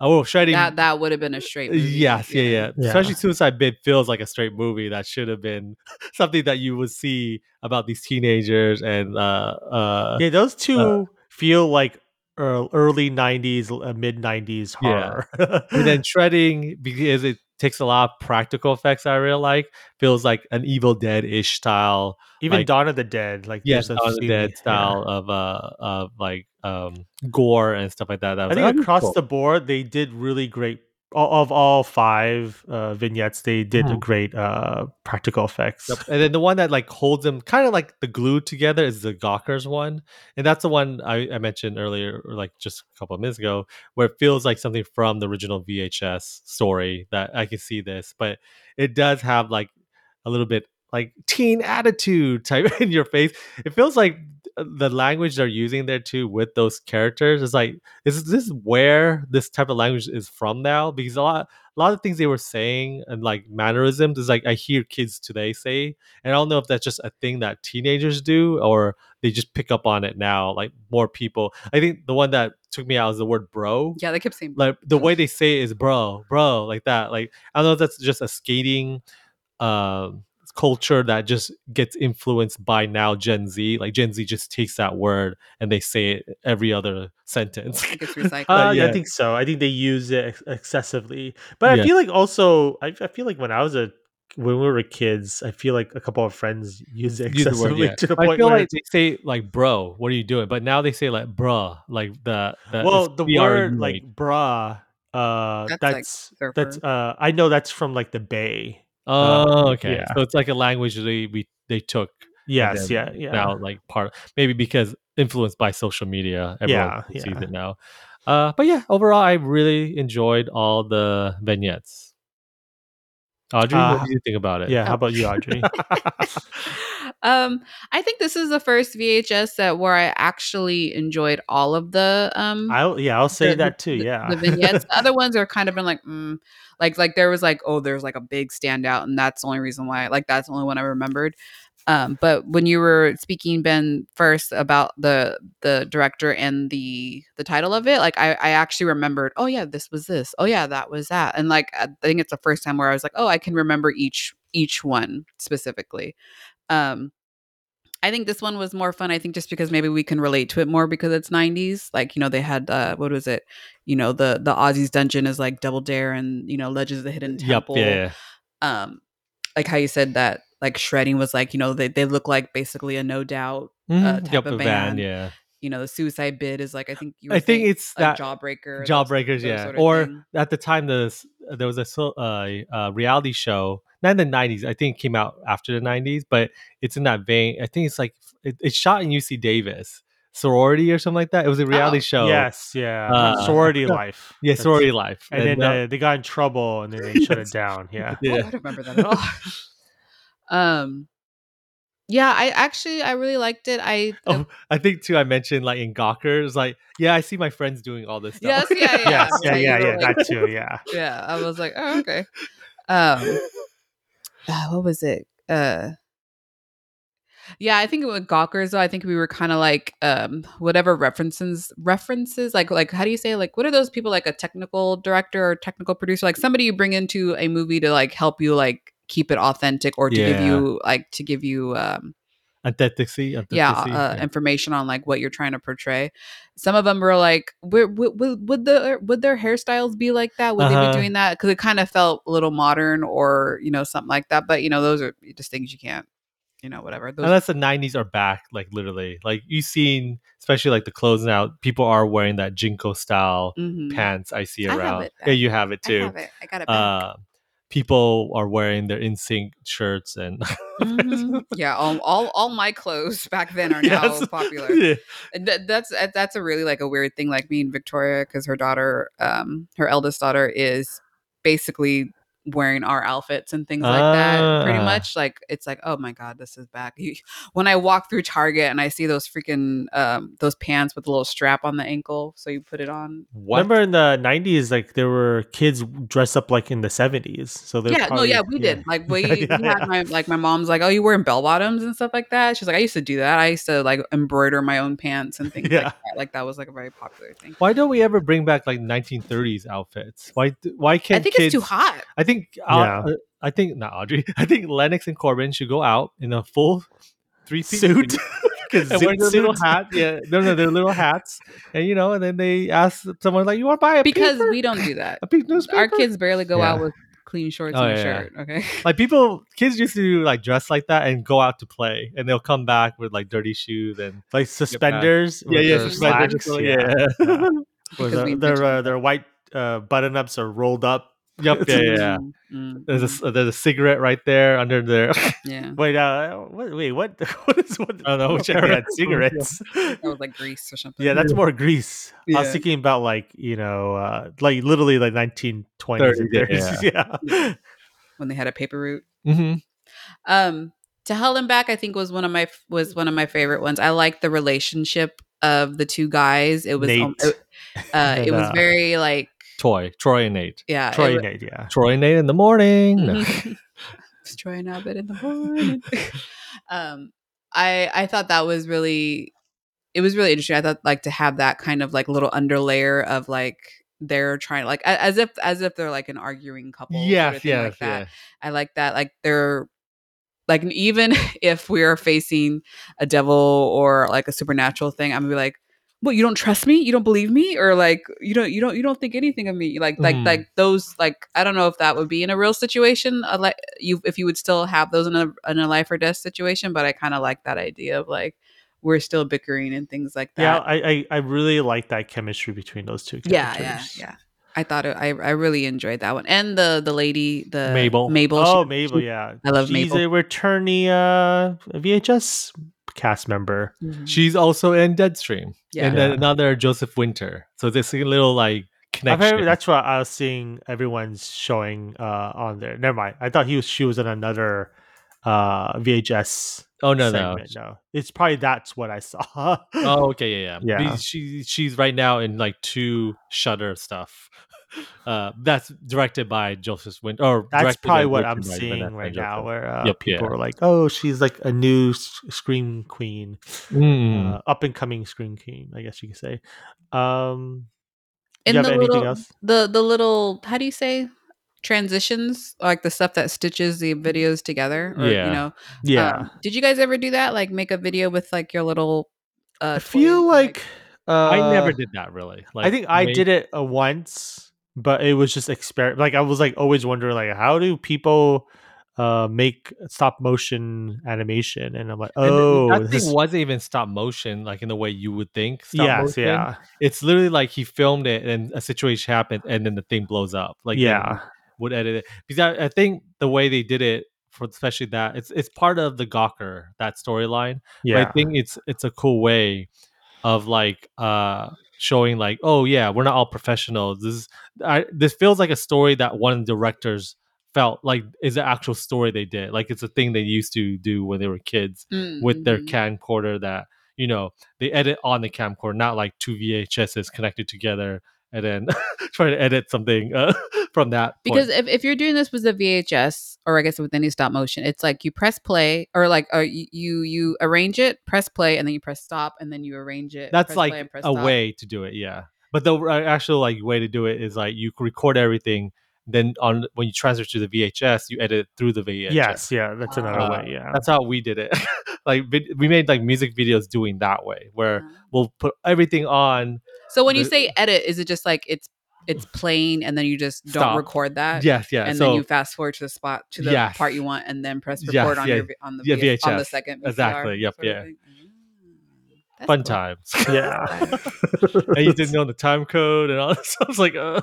Speaker 3: oh, shredding.
Speaker 2: That that would have been a straight. Movie.
Speaker 3: Yes, yeah, yeah,
Speaker 1: Yeah.
Speaker 3: Especially Suicide Bid feels like a straight movie that should have been something that you would see about these teenagers and uh uh
Speaker 1: yeah. Those two feel like early '90s, uh, mid '90s
Speaker 3: Yeah.
Speaker 1: horror.
Speaker 3: and then shredding because it takes a lot of practical effects I really like feels like an Evil Dead ish style.
Speaker 1: Even
Speaker 3: like-
Speaker 1: Dawn of the Dead, like yeah,
Speaker 3: Dawn of the Dead
Speaker 1: yeah.
Speaker 3: style of uh of like um gore and stuff like that. that was, I think
Speaker 1: across
Speaker 3: cool.
Speaker 1: the board, they did really great. Of all five uh, vignettes, they did a
Speaker 3: Mhm.
Speaker 1: great uh, practical effects.
Speaker 3: Yep. And then the one that like holds them kind of like the glue together is the Gawkers one. And that's the one I, I mentioned earlier, or like just a couple of minutes ago, where it feels like something from the original VHS story that I can see this, but it does have like a little bit like teen attitude type in your face. It feels like uh, the language they're using there too with those characters is like, is this where this type of language is from now? Because a lot a lot of things they were saying and like mannerisms is like I hear kids today say, and I don't know if that's just a thing that teenagers do or they just pick up on it now. Like more people, I think the one that took me out is the word bro.
Speaker 2: Yeah, they kept saying.
Speaker 3: Like the way they say it is bro, bro, like that. Like I don't know if that's just a skating um culture that just gets influenced by now Gen Z. Like Gen Z just takes that word and they say it every other sentence.
Speaker 2: It gets recycled.
Speaker 1: Uh,
Speaker 3: yeah.
Speaker 1: I think so. I think they use it ex- excessively. But
Speaker 3: Yeah.
Speaker 1: I feel like also, I, I feel like when I was a when we were kids, I feel like a couple of friends use it
Speaker 3: Use the
Speaker 1: excessively
Speaker 3: word, yeah.
Speaker 1: to the
Speaker 3: I
Speaker 1: point
Speaker 3: feel
Speaker 1: where
Speaker 3: like they say like bro, what are you doing? But now they say like bruh, like the, the
Speaker 1: well, the
Speaker 3: BRU,
Speaker 1: word like bra, uh,
Speaker 2: That's,
Speaker 1: that's
Speaker 2: like,
Speaker 1: that's, uh, I know that's from like the Bay.
Speaker 3: Oh, okay.
Speaker 1: yeah.
Speaker 3: So it's like a language they we they took.
Speaker 1: Yes, yeah, yeah.
Speaker 3: Now like part maybe because influenced by social media, everyone
Speaker 1: Yeah,
Speaker 3: sees
Speaker 1: yeah.
Speaker 3: it now. Uh, but yeah, overall, I really enjoyed all the vignettes. Audrey,
Speaker 1: Uh,
Speaker 3: what did you think about it?
Speaker 1: yeah, how about you, Audrey?
Speaker 2: um, I think this is the first VHS that where I actually enjoyed all of the um
Speaker 1: I'll yeah, I'll say
Speaker 2: the-
Speaker 1: that
Speaker 2: the-
Speaker 1: too.
Speaker 2: the-
Speaker 1: Yeah,
Speaker 2: the vignettes. The other ones are kind of been like, mm, like like there was like, oh, there's like a big standout, and that's the only reason why. Like that's the only one I remembered. Um, but when you were speaking, Ben, first about the the director and the the title of it, like I I actually remembered. Oh yeah, this was this. Oh yeah, that was that. And like I think it's the first time where I was like, oh, I can remember each each one specifically. Um, I think this one was more fun. I think just because maybe we can relate to it more because it's 90s. Like, you know, they had uh what was it? You know, the the Ozzy's dungeon is like Double Dare and, you know, Legends of the Hidden
Speaker 3: Yep.
Speaker 2: Temple.
Speaker 3: Yeah.
Speaker 2: Um like how you said that like shredding was like, you know, they they look like basically a no doubt.
Speaker 3: Mhm.
Speaker 2: type
Speaker 3: yep.
Speaker 2: of
Speaker 3: a
Speaker 2: band.
Speaker 3: Yeah.
Speaker 2: You know, the suicide bid is like I think you were
Speaker 3: I think it's
Speaker 2: a
Speaker 3: that
Speaker 2: jawbreaker.
Speaker 3: Jawbreakers,
Speaker 2: those
Speaker 3: yeah.
Speaker 2: sort of
Speaker 3: Or
Speaker 2: thing.
Speaker 3: at the time, the there was a uh, uh, reality show, not in the '90s. I think it came out after the '90s, but it's in that vein. I think it's like it, it's shot in UC Davis sorority or something like that. It was a reality
Speaker 2: Oh.
Speaker 3: show.
Speaker 1: yes, yeah.
Speaker 3: Uh,
Speaker 1: sorority life.
Speaker 3: yeah,
Speaker 1: That's-
Speaker 3: sorority life.
Speaker 1: And then
Speaker 3: uh,
Speaker 1: uh, they got in trouble, and then they shut it down. Yeah.
Speaker 2: Oh,
Speaker 3: yeah,
Speaker 2: I don't remember that at all. um yeah, I actually I really liked it. I
Speaker 3: Oh, I think too. I mentioned like in Gawker, it's like, yeah, I see my friends doing all this
Speaker 2: Yes,
Speaker 3: stuff.
Speaker 2: yeah, yeah.
Speaker 1: Yes, yeah,
Speaker 2: Yeah,
Speaker 1: yeah, yeah. That too. Yeah.
Speaker 2: yeah, I was like, oh, okay. Um, uh, what was it? Uh, yeah, I think with Gawkers though, I think we were kind of like um whatever references references like like how do you say like what are those people like a technical director or technical producer like somebody you bring into a movie to like help you like keep it authentic or to give you like to give you um
Speaker 3: Authenticity,
Speaker 2: yeah,
Speaker 3: authenticity,
Speaker 2: uh, information on like what you're trying to portray. Some of them were like, would, would, would, the would their hairstyles be like that? Would they
Speaker 3: Uh-huh.
Speaker 2: be doing that? Because it kind of felt a little modern or you know something like that. But you know, those are just things you can't, you know, whatever. Those,
Speaker 3: Unless the '90s are back, like literally, like you've seen, especially like the clothes now, people are wearing that JNCO style
Speaker 2: Mhm.
Speaker 3: pants. I see
Speaker 2: I
Speaker 3: around.
Speaker 2: it
Speaker 3: Yeah, you have it
Speaker 2: I
Speaker 3: too.
Speaker 2: have it. I got it. Back.
Speaker 3: Uh, people are wearing their NSYNC shirts and
Speaker 2: Mhm. Yeah, all, all all my clothes back then are now
Speaker 3: Yes.
Speaker 2: popular.
Speaker 3: Yeah.
Speaker 2: And that, that's that's a really like a weird thing. Like me and Victoria, because her daughter, um, her eldest daughter, is basically wearing our outfits and things like that. Pretty
Speaker 3: Ah.
Speaker 2: much, like it's like, oh my god, this is back. You- When I walk through Target and I see those freaking um those pants with a little strap on the ankle, so you put it on.
Speaker 3: What?
Speaker 1: Remember in the '90s, like there were kids dressed up like in the '70s. So they're
Speaker 2: yeah,
Speaker 1: probably,
Speaker 2: no, yeah, we did. Like we,
Speaker 1: Yeah,
Speaker 2: we
Speaker 1: yeah.
Speaker 2: had my like my mom's like, oh, you wearing bell bottoms and stuff like that. She's like, I used to do that. I used to like embroider my own pants and things
Speaker 1: Yeah.
Speaker 2: like that. Like that was like a very popular thing.
Speaker 3: Why don't we ever bring back like 1930s outfits? Why? Why can't
Speaker 2: I think
Speaker 3: kids,
Speaker 2: it's too hot.
Speaker 3: I think.
Speaker 1: Yeah.
Speaker 3: Uh, uh, I think not Audrey. I think Lennox and Corbin should go out in a full three piece
Speaker 1: suit.
Speaker 3: and wear their little hat. Yeah, no, no, their little hats, and you know, and then they ask someone like, "You want to buy a
Speaker 2: because
Speaker 3: paper?
Speaker 2: we don't do that.
Speaker 3: a pink newspaper?"
Speaker 2: Our kids barely go out with clean shorts
Speaker 3: Oh,
Speaker 2: and a
Speaker 3: yeah,
Speaker 2: shirt. Okay.
Speaker 3: like people, kids used to like dress like that and go out to play, and they'll come back with like dirty shoes and
Speaker 1: like suspenders.
Speaker 3: yeah, yeah, suspenders,
Speaker 1: slacks,
Speaker 3: yeah,
Speaker 1: yeah.
Speaker 3: yeah.
Speaker 1: Where
Speaker 2: Because
Speaker 1: their uh, their white uh, button ups are rolled up.
Speaker 3: Yep, yeah, yeah. yeah.
Speaker 2: Mm,
Speaker 3: There's a
Speaker 2: mm.
Speaker 3: there's a cigarette right there under there.
Speaker 2: yeah.
Speaker 1: Wait, uh, what, wait, what? What is what?
Speaker 3: I don't know,
Speaker 1: They
Speaker 3: whichever.
Speaker 1: had cigarettes.
Speaker 2: That was like grease or something.
Speaker 1: yeah, that's more grease. I was thinking about like you know, uh, like literally like 1920s and
Speaker 3: 30s,
Speaker 1: 30s. Yeah.
Speaker 2: when they had a paper route.
Speaker 3: hmm
Speaker 2: Um, to Hell and Back, I think was one of my was one of my favorite ones. I liked the relationship of the two guys. It was um, it, uh, it was
Speaker 1: uh,
Speaker 2: very like
Speaker 3: Troy, Troy and Nate.
Speaker 2: yeah. it
Speaker 1: Troy and Nate, yeah.
Speaker 3: Troy and Nate in the morning. No.
Speaker 2: It's Troy and Abed in the morning. um, I I thought that was really it was really interesting. I thought like to have that kind of like little underlayer of like they're trying like as if as if they're like an arguing couple. sort of
Speaker 3: Yes, yes,
Speaker 2: like that.
Speaker 3: yes.
Speaker 2: I like that. Like they're like even if we're facing a devil or like a supernatural thing, I'm gonna be like, "What? You don't trust me? You don't believe me? Or like you don't you don't you don't think anything of me? Like like
Speaker 3: Mhm.
Speaker 2: like those like I don't know if that would be in a real situation, like you if you would still have those in a in a life or death situation. But I kind of like that idea of like we're still bickering and things like that.
Speaker 1: Yeah, I, I I really like that chemistry between those two
Speaker 2: yeah,
Speaker 1: characters.
Speaker 2: yeah, yeah. I thought it, I I really enjoyed that one, and the the lady, the
Speaker 3: Mabel.
Speaker 2: Mabel.
Speaker 1: Oh,
Speaker 2: she-
Speaker 1: Mabel, yeah.
Speaker 2: I love
Speaker 1: She's
Speaker 2: Mabel.
Speaker 1: a returning uh, VHS cast member.
Speaker 2: Mhm.
Speaker 3: She's also in Deadstream.
Speaker 2: Yeah.
Speaker 3: And then
Speaker 1: Yeah.
Speaker 3: another Joseph Winter. So this little like connection.
Speaker 1: heard, that's what I was seeing everyone's showing uh, on there. Never mind. I thought he was she was in another uh, VHS
Speaker 3: oh no, no.
Speaker 1: segment. No, it's probably that's what I saw.
Speaker 3: Oh, okay, yeah, yeah.
Speaker 1: Yeah.
Speaker 3: She she's right now in like two Shudder stuff. Uh, that's directed by Joseph Winter. Or
Speaker 1: That's probably what I'm seeing
Speaker 3: Vanessa
Speaker 1: right
Speaker 3: Joseph.
Speaker 1: now, where uh,
Speaker 3: Yep,
Speaker 1: people
Speaker 3: yeah.
Speaker 1: are like, "Oh, she's like a new s- scream queen,
Speaker 3: Mm.
Speaker 1: uh, up and coming scream queen." I guess you could say. Um,
Speaker 2: And
Speaker 1: you have
Speaker 2: the
Speaker 1: anything
Speaker 2: little,
Speaker 1: else?
Speaker 2: the the little how do you say transitions like the stuff that stitches the videos together or,
Speaker 3: Yeah.
Speaker 2: you know
Speaker 1: Yeah,
Speaker 2: um, did you guys ever do that like make a video with like your little uh
Speaker 1: I feel
Speaker 2: toy,
Speaker 1: like uh,
Speaker 3: I never did that really. Like,
Speaker 1: I think I
Speaker 3: may-
Speaker 1: did it uh, once, but it was just experiment. Like I was like always wondering, like how do people uh make stop motion animation? And I'm like,
Speaker 3: and
Speaker 1: oh,
Speaker 3: that
Speaker 1: this
Speaker 3: thing wasn't even stop motion, like in the way you would think. Stop
Speaker 1: yes,
Speaker 3: motion.
Speaker 1: yeah,
Speaker 3: It's literally like he filmed it and a situation happened and then the thing blows up. Like
Speaker 1: yeah,
Speaker 3: would edit it because I, I think the way they did it for especially that it's it's part of the Gawker that storyline. But
Speaker 1: yeah,
Speaker 3: I think it's it's a cool way of like uh showing like oh yeah we're not all professionals. This is, I, this feels like a story that one of the directors felt like is an actual story they did. Like it's a thing they used to do when they were kids with their
Speaker 2: Mhm.
Speaker 3: camcorder that you know they edit on the camcorder, not like two VHSs connected together and then try to edit something uh, from that. point.
Speaker 2: because if, if you're doing this with a VHS or I guess with any stop motion, it's like you press play or like uh, you you arrange it, press play, and then you press stop, and then you arrange it.
Speaker 3: that's
Speaker 2: press play
Speaker 3: like
Speaker 2: and press
Speaker 3: a
Speaker 2: stop.
Speaker 3: way to do it, yeah. But the actual like way to do it is like you record everything, then on when you transfer to the VHS, you edit through the VHS.
Speaker 1: yes, yeah. That's another
Speaker 3: Uh,
Speaker 1: way. Yeah,
Speaker 3: That's how we did it. like we made like music videos doing that way, where we'll put everything on.
Speaker 2: So when you say edit, is it just like it's it's playing and then you just don't
Speaker 3: Stop.
Speaker 2: record that?
Speaker 3: yes, yeah.
Speaker 2: and
Speaker 3: so
Speaker 2: then you fast forward to the spot to the
Speaker 3: Yes.
Speaker 2: part you want, and then press
Speaker 3: Yes,
Speaker 2: record on
Speaker 3: yeah.
Speaker 2: your on the
Speaker 3: Yeah,
Speaker 2: VH on the second. VCR
Speaker 3: Exactly, yep, yeah.
Speaker 2: Mm, that's
Speaker 3: fun
Speaker 2: cool.
Speaker 3: times.
Speaker 1: yeah.
Speaker 3: and you didn't know the time code and all this. I was like, uh,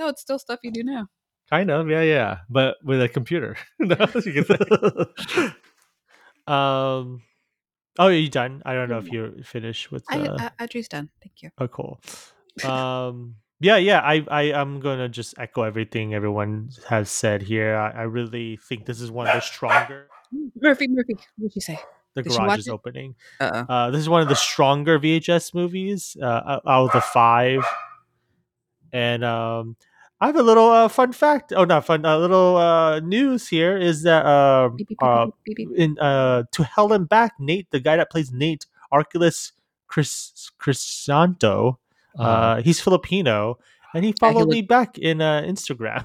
Speaker 2: No, it's still stuff you do now.
Speaker 3: kind of, yeah, yeah, but with a computer. No, you can say.
Speaker 1: um. Oh, are you done? I don't know if you're finished with.
Speaker 2: I,
Speaker 1: Uh,
Speaker 2: I Audrey's done. Thank you.
Speaker 1: oh, cool. Um. Yeah, yeah. I, I, I'm gonna just echo everything everyone has said here. I, I really think this is one of the stronger.
Speaker 2: Murphy, Murphy, what'd you say?
Speaker 1: The
Speaker 2: Did
Speaker 1: garage is
Speaker 2: it?
Speaker 1: opening.
Speaker 2: Uh oh.
Speaker 1: Uh, this is one of the stronger VHS movies uh, out of the five. And um, I have a little uh, fun fact. Oh, not fun. A little uh, news here is that uh,
Speaker 2: Beep, beep, beep,
Speaker 1: uh, in uh, to hell and back, Nate, the guy that plays Nate, Archelaus Chris Crisanto,
Speaker 3: Uh,
Speaker 1: uh, he's Filipino, and he
Speaker 2: he
Speaker 1: followed
Speaker 2: look-
Speaker 1: me back in uh, Instagram.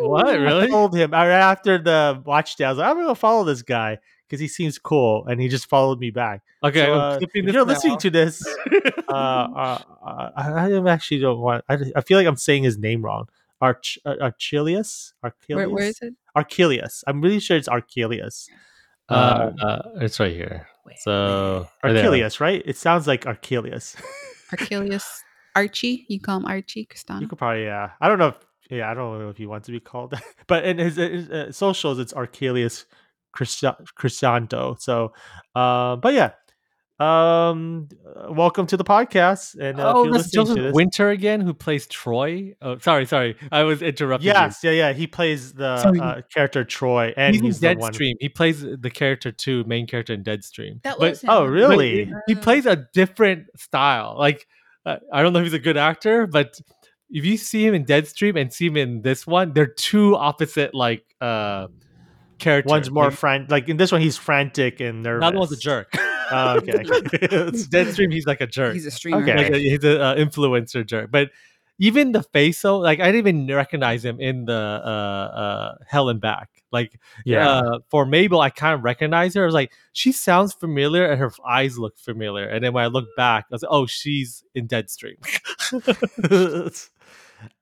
Speaker 3: What? Really?
Speaker 1: I told him right after the watch day. I was like, I'm gonna follow this guy because he seems cool, and he just followed me back.
Speaker 3: okay,
Speaker 1: So, uh, if you're listening to this, uh, uh, uh, I I actually don't want. I, I feel like I'm saying his name wrong. Arch uh, Archelius. Archelius.
Speaker 2: Where, where is it?
Speaker 1: Archelius. I'm really sure it's Archelius.
Speaker 3: uh,
Speaker 1: Uh,
Speaker 3: uh, it's right here.
Speaker 2: Where-
Speaker 3: So right.
Speaker 1: Archelius, right? It sounds like Archelius.
Speaker 2: Archelius Archie. You call him Archie
Speaker 1: you could probably, yeah. I don't know. If, yeah, I don't know if he wants to be called, that. but in his, his uh, socials, it's Archelius Christa- Crisanto. So, uh, but yeah. Um, uh, welcome to the podcast, and uh,
Speaker 3: oh,
Speaker 1: you're
Speaker 3: that's Joseph
Speaker 1: to this,
Speaker 3: Winter again, who plays Troy. Oh, sorry, sorry, I was interrupting. you.
Speaker 1: Yes, yeah, yeah. He plays the
Speaker 3: Sorry.
Speaker 1: uh, character Troy, and
Speaker 3: he's,
Speaker 1: he's,
Speaker 3: in. Deadstream. He plays the character too, main character in Deadstream.
Speaker 2: That
Speaker 3: But-
Speaker 2: was him.
Speaker 1: Oh, really?
Speaker 3: he- he plays a different style. Like uh, I don't know if he's a good actor, but if you see him in Deadstream and see him in this one, they're two opposite like uh characters.
Speaker 1: One's more
Speaker 3: Like,
Speaker 1: fran like in this one, he's frantic and nervous.
Speaker 3: the other one's a jerk.
Speaker 1: Oh, okay.
Speaker 3: Deadstream, he's like a jerk.
Speaker 2: He's a streamer.
Speaker 1: Okay.
Speaker 3: like a, he's an uh, influencer jerk. But even the face though, like I didn't even recognize him in the uh uh Hell and Back. Like
Speaker 1: Yeah.
Speaker 3: uh, for Mabel, I kind of recognize her. I was like, she sounds familiar, and her eyes look familiar. And then when I look back, I was like, oh, she's in Deadstream.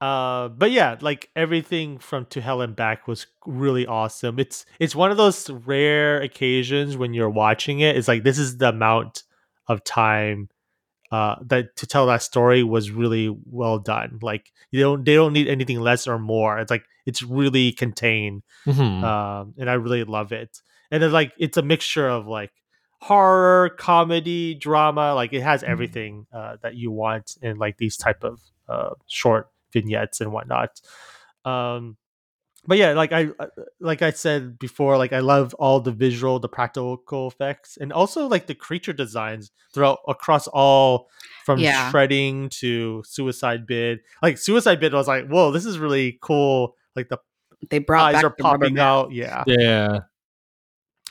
Speaker 1: uh but yeah like everything from to hell and back was really awesome it's it's one of those rare occasions when you're watching it it's like this is the amount of time uh that to tell that story was really well done like you don't they don't need anything less or more it's like it's really contained
Speaker 3: Mhm.
Speaker 1: um, and I really love it. And it's like it's a mixture of like horror, comedy, drama. Like it has everything uh, that you want in like these type of uh, short vignettes and whatnot. Um, but yeah, like I uh, like I said before, like I love all the visual, the practical effects, and also like the creature designs throughout across all from
Speaker 2: Yeah.
Speaker 1: shredding to suicide bid. Like suicide bid I was like, whoa, this is really cool. Like the
Speaker 2: They brought
Speaker 1: eyes
Speaker 2: back
Speaker 1: are
Speaker 2: the
Speaker 1: popping out. Yeah.
Speaker 3: Yeah.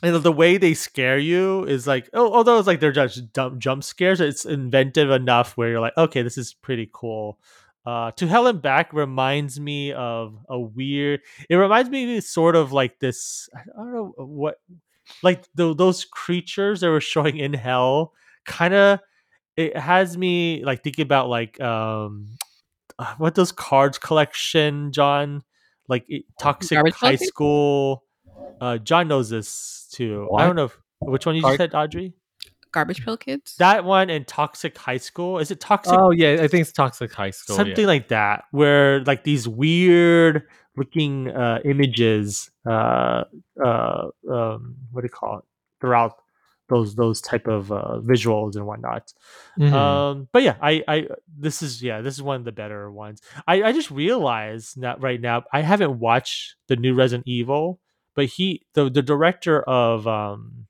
Speaker 1: And the way they scare you is like, oh, although it's like they're just jump, jump scares, it's inventive enough where you're like, okay, this is pretty cool. Uh, to Hell and Back reminds me of a weird. It reminds me sort of like this. I don't know what, like tho- those creatures that were showing in Hell. Kind of, it has me like thinking about like um, uh, what those cards collection, John, like it, Toxic
Speaker 2: Garbage
Speaker 1: High? School. Uh, John knows this too. I don't know if, which one you
Speaker 3: Card-
Speaker 1: just said, Audrey.
Speaker 2: Garbage Pail Kids.
Speaker 1: That one and Toxic High School. Is it Toxic?
Speaker 3: Oh yeah, I think it's Toxic High School. yeah.
Speaker 1: Something like that, where like these weird looking uh, images, uh, uh, um, what do you call it? Throughout those those type of uh, visuals and whatnot.
Speaker 3: Mhm.
Speaker 1: Um, but yeah, I, I, this is yeah, this is one of the better ones. I, I just realized that right now I haven't watched the new Resident Evil, but he, the the director of um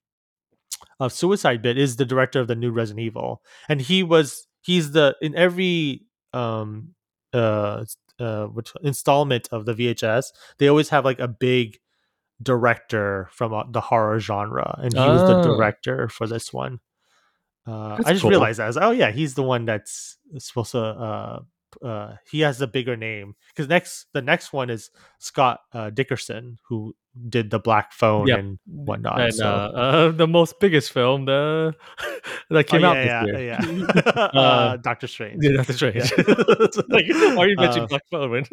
Speaker 1: of Suicide Bid is the director of the new Resident Evil, and he was he's the in every um uh uh which installment of the VHS they always have like a big director from uh, the horror genre, and he was the
Speaker 3: Oh.
Speaker 1: director for this one. Uh, I just
Speaker 3: cool.
Speaker 1: realized that. I was like, oh yeah, he's the one that's supposed to. Uh, uh, he has a bigger name because next the next one is Scott uh, Derrickson who did the Black Phone
Speaker 3: Yep.
Speaker 1: and whatnot.
Speaker 3: and
Speaker 1: so.
Speaker 3: uh, uh, the most biggest film the that came
Speaker 1: oh,
Speaker 3: out
Speaker 1: yeah,
Speaker 3: this
Speaker 1: yeah,
Speaker 3: year.
Speaker 1: yeah. uh, Doctor Strange.
Speaker 3: Yeah, that's strange.
Speaker 1: Yeah.
Speaker 3: like, why are you mentioning
Speaker 1: Uh,
Speaker 3: Black Phone?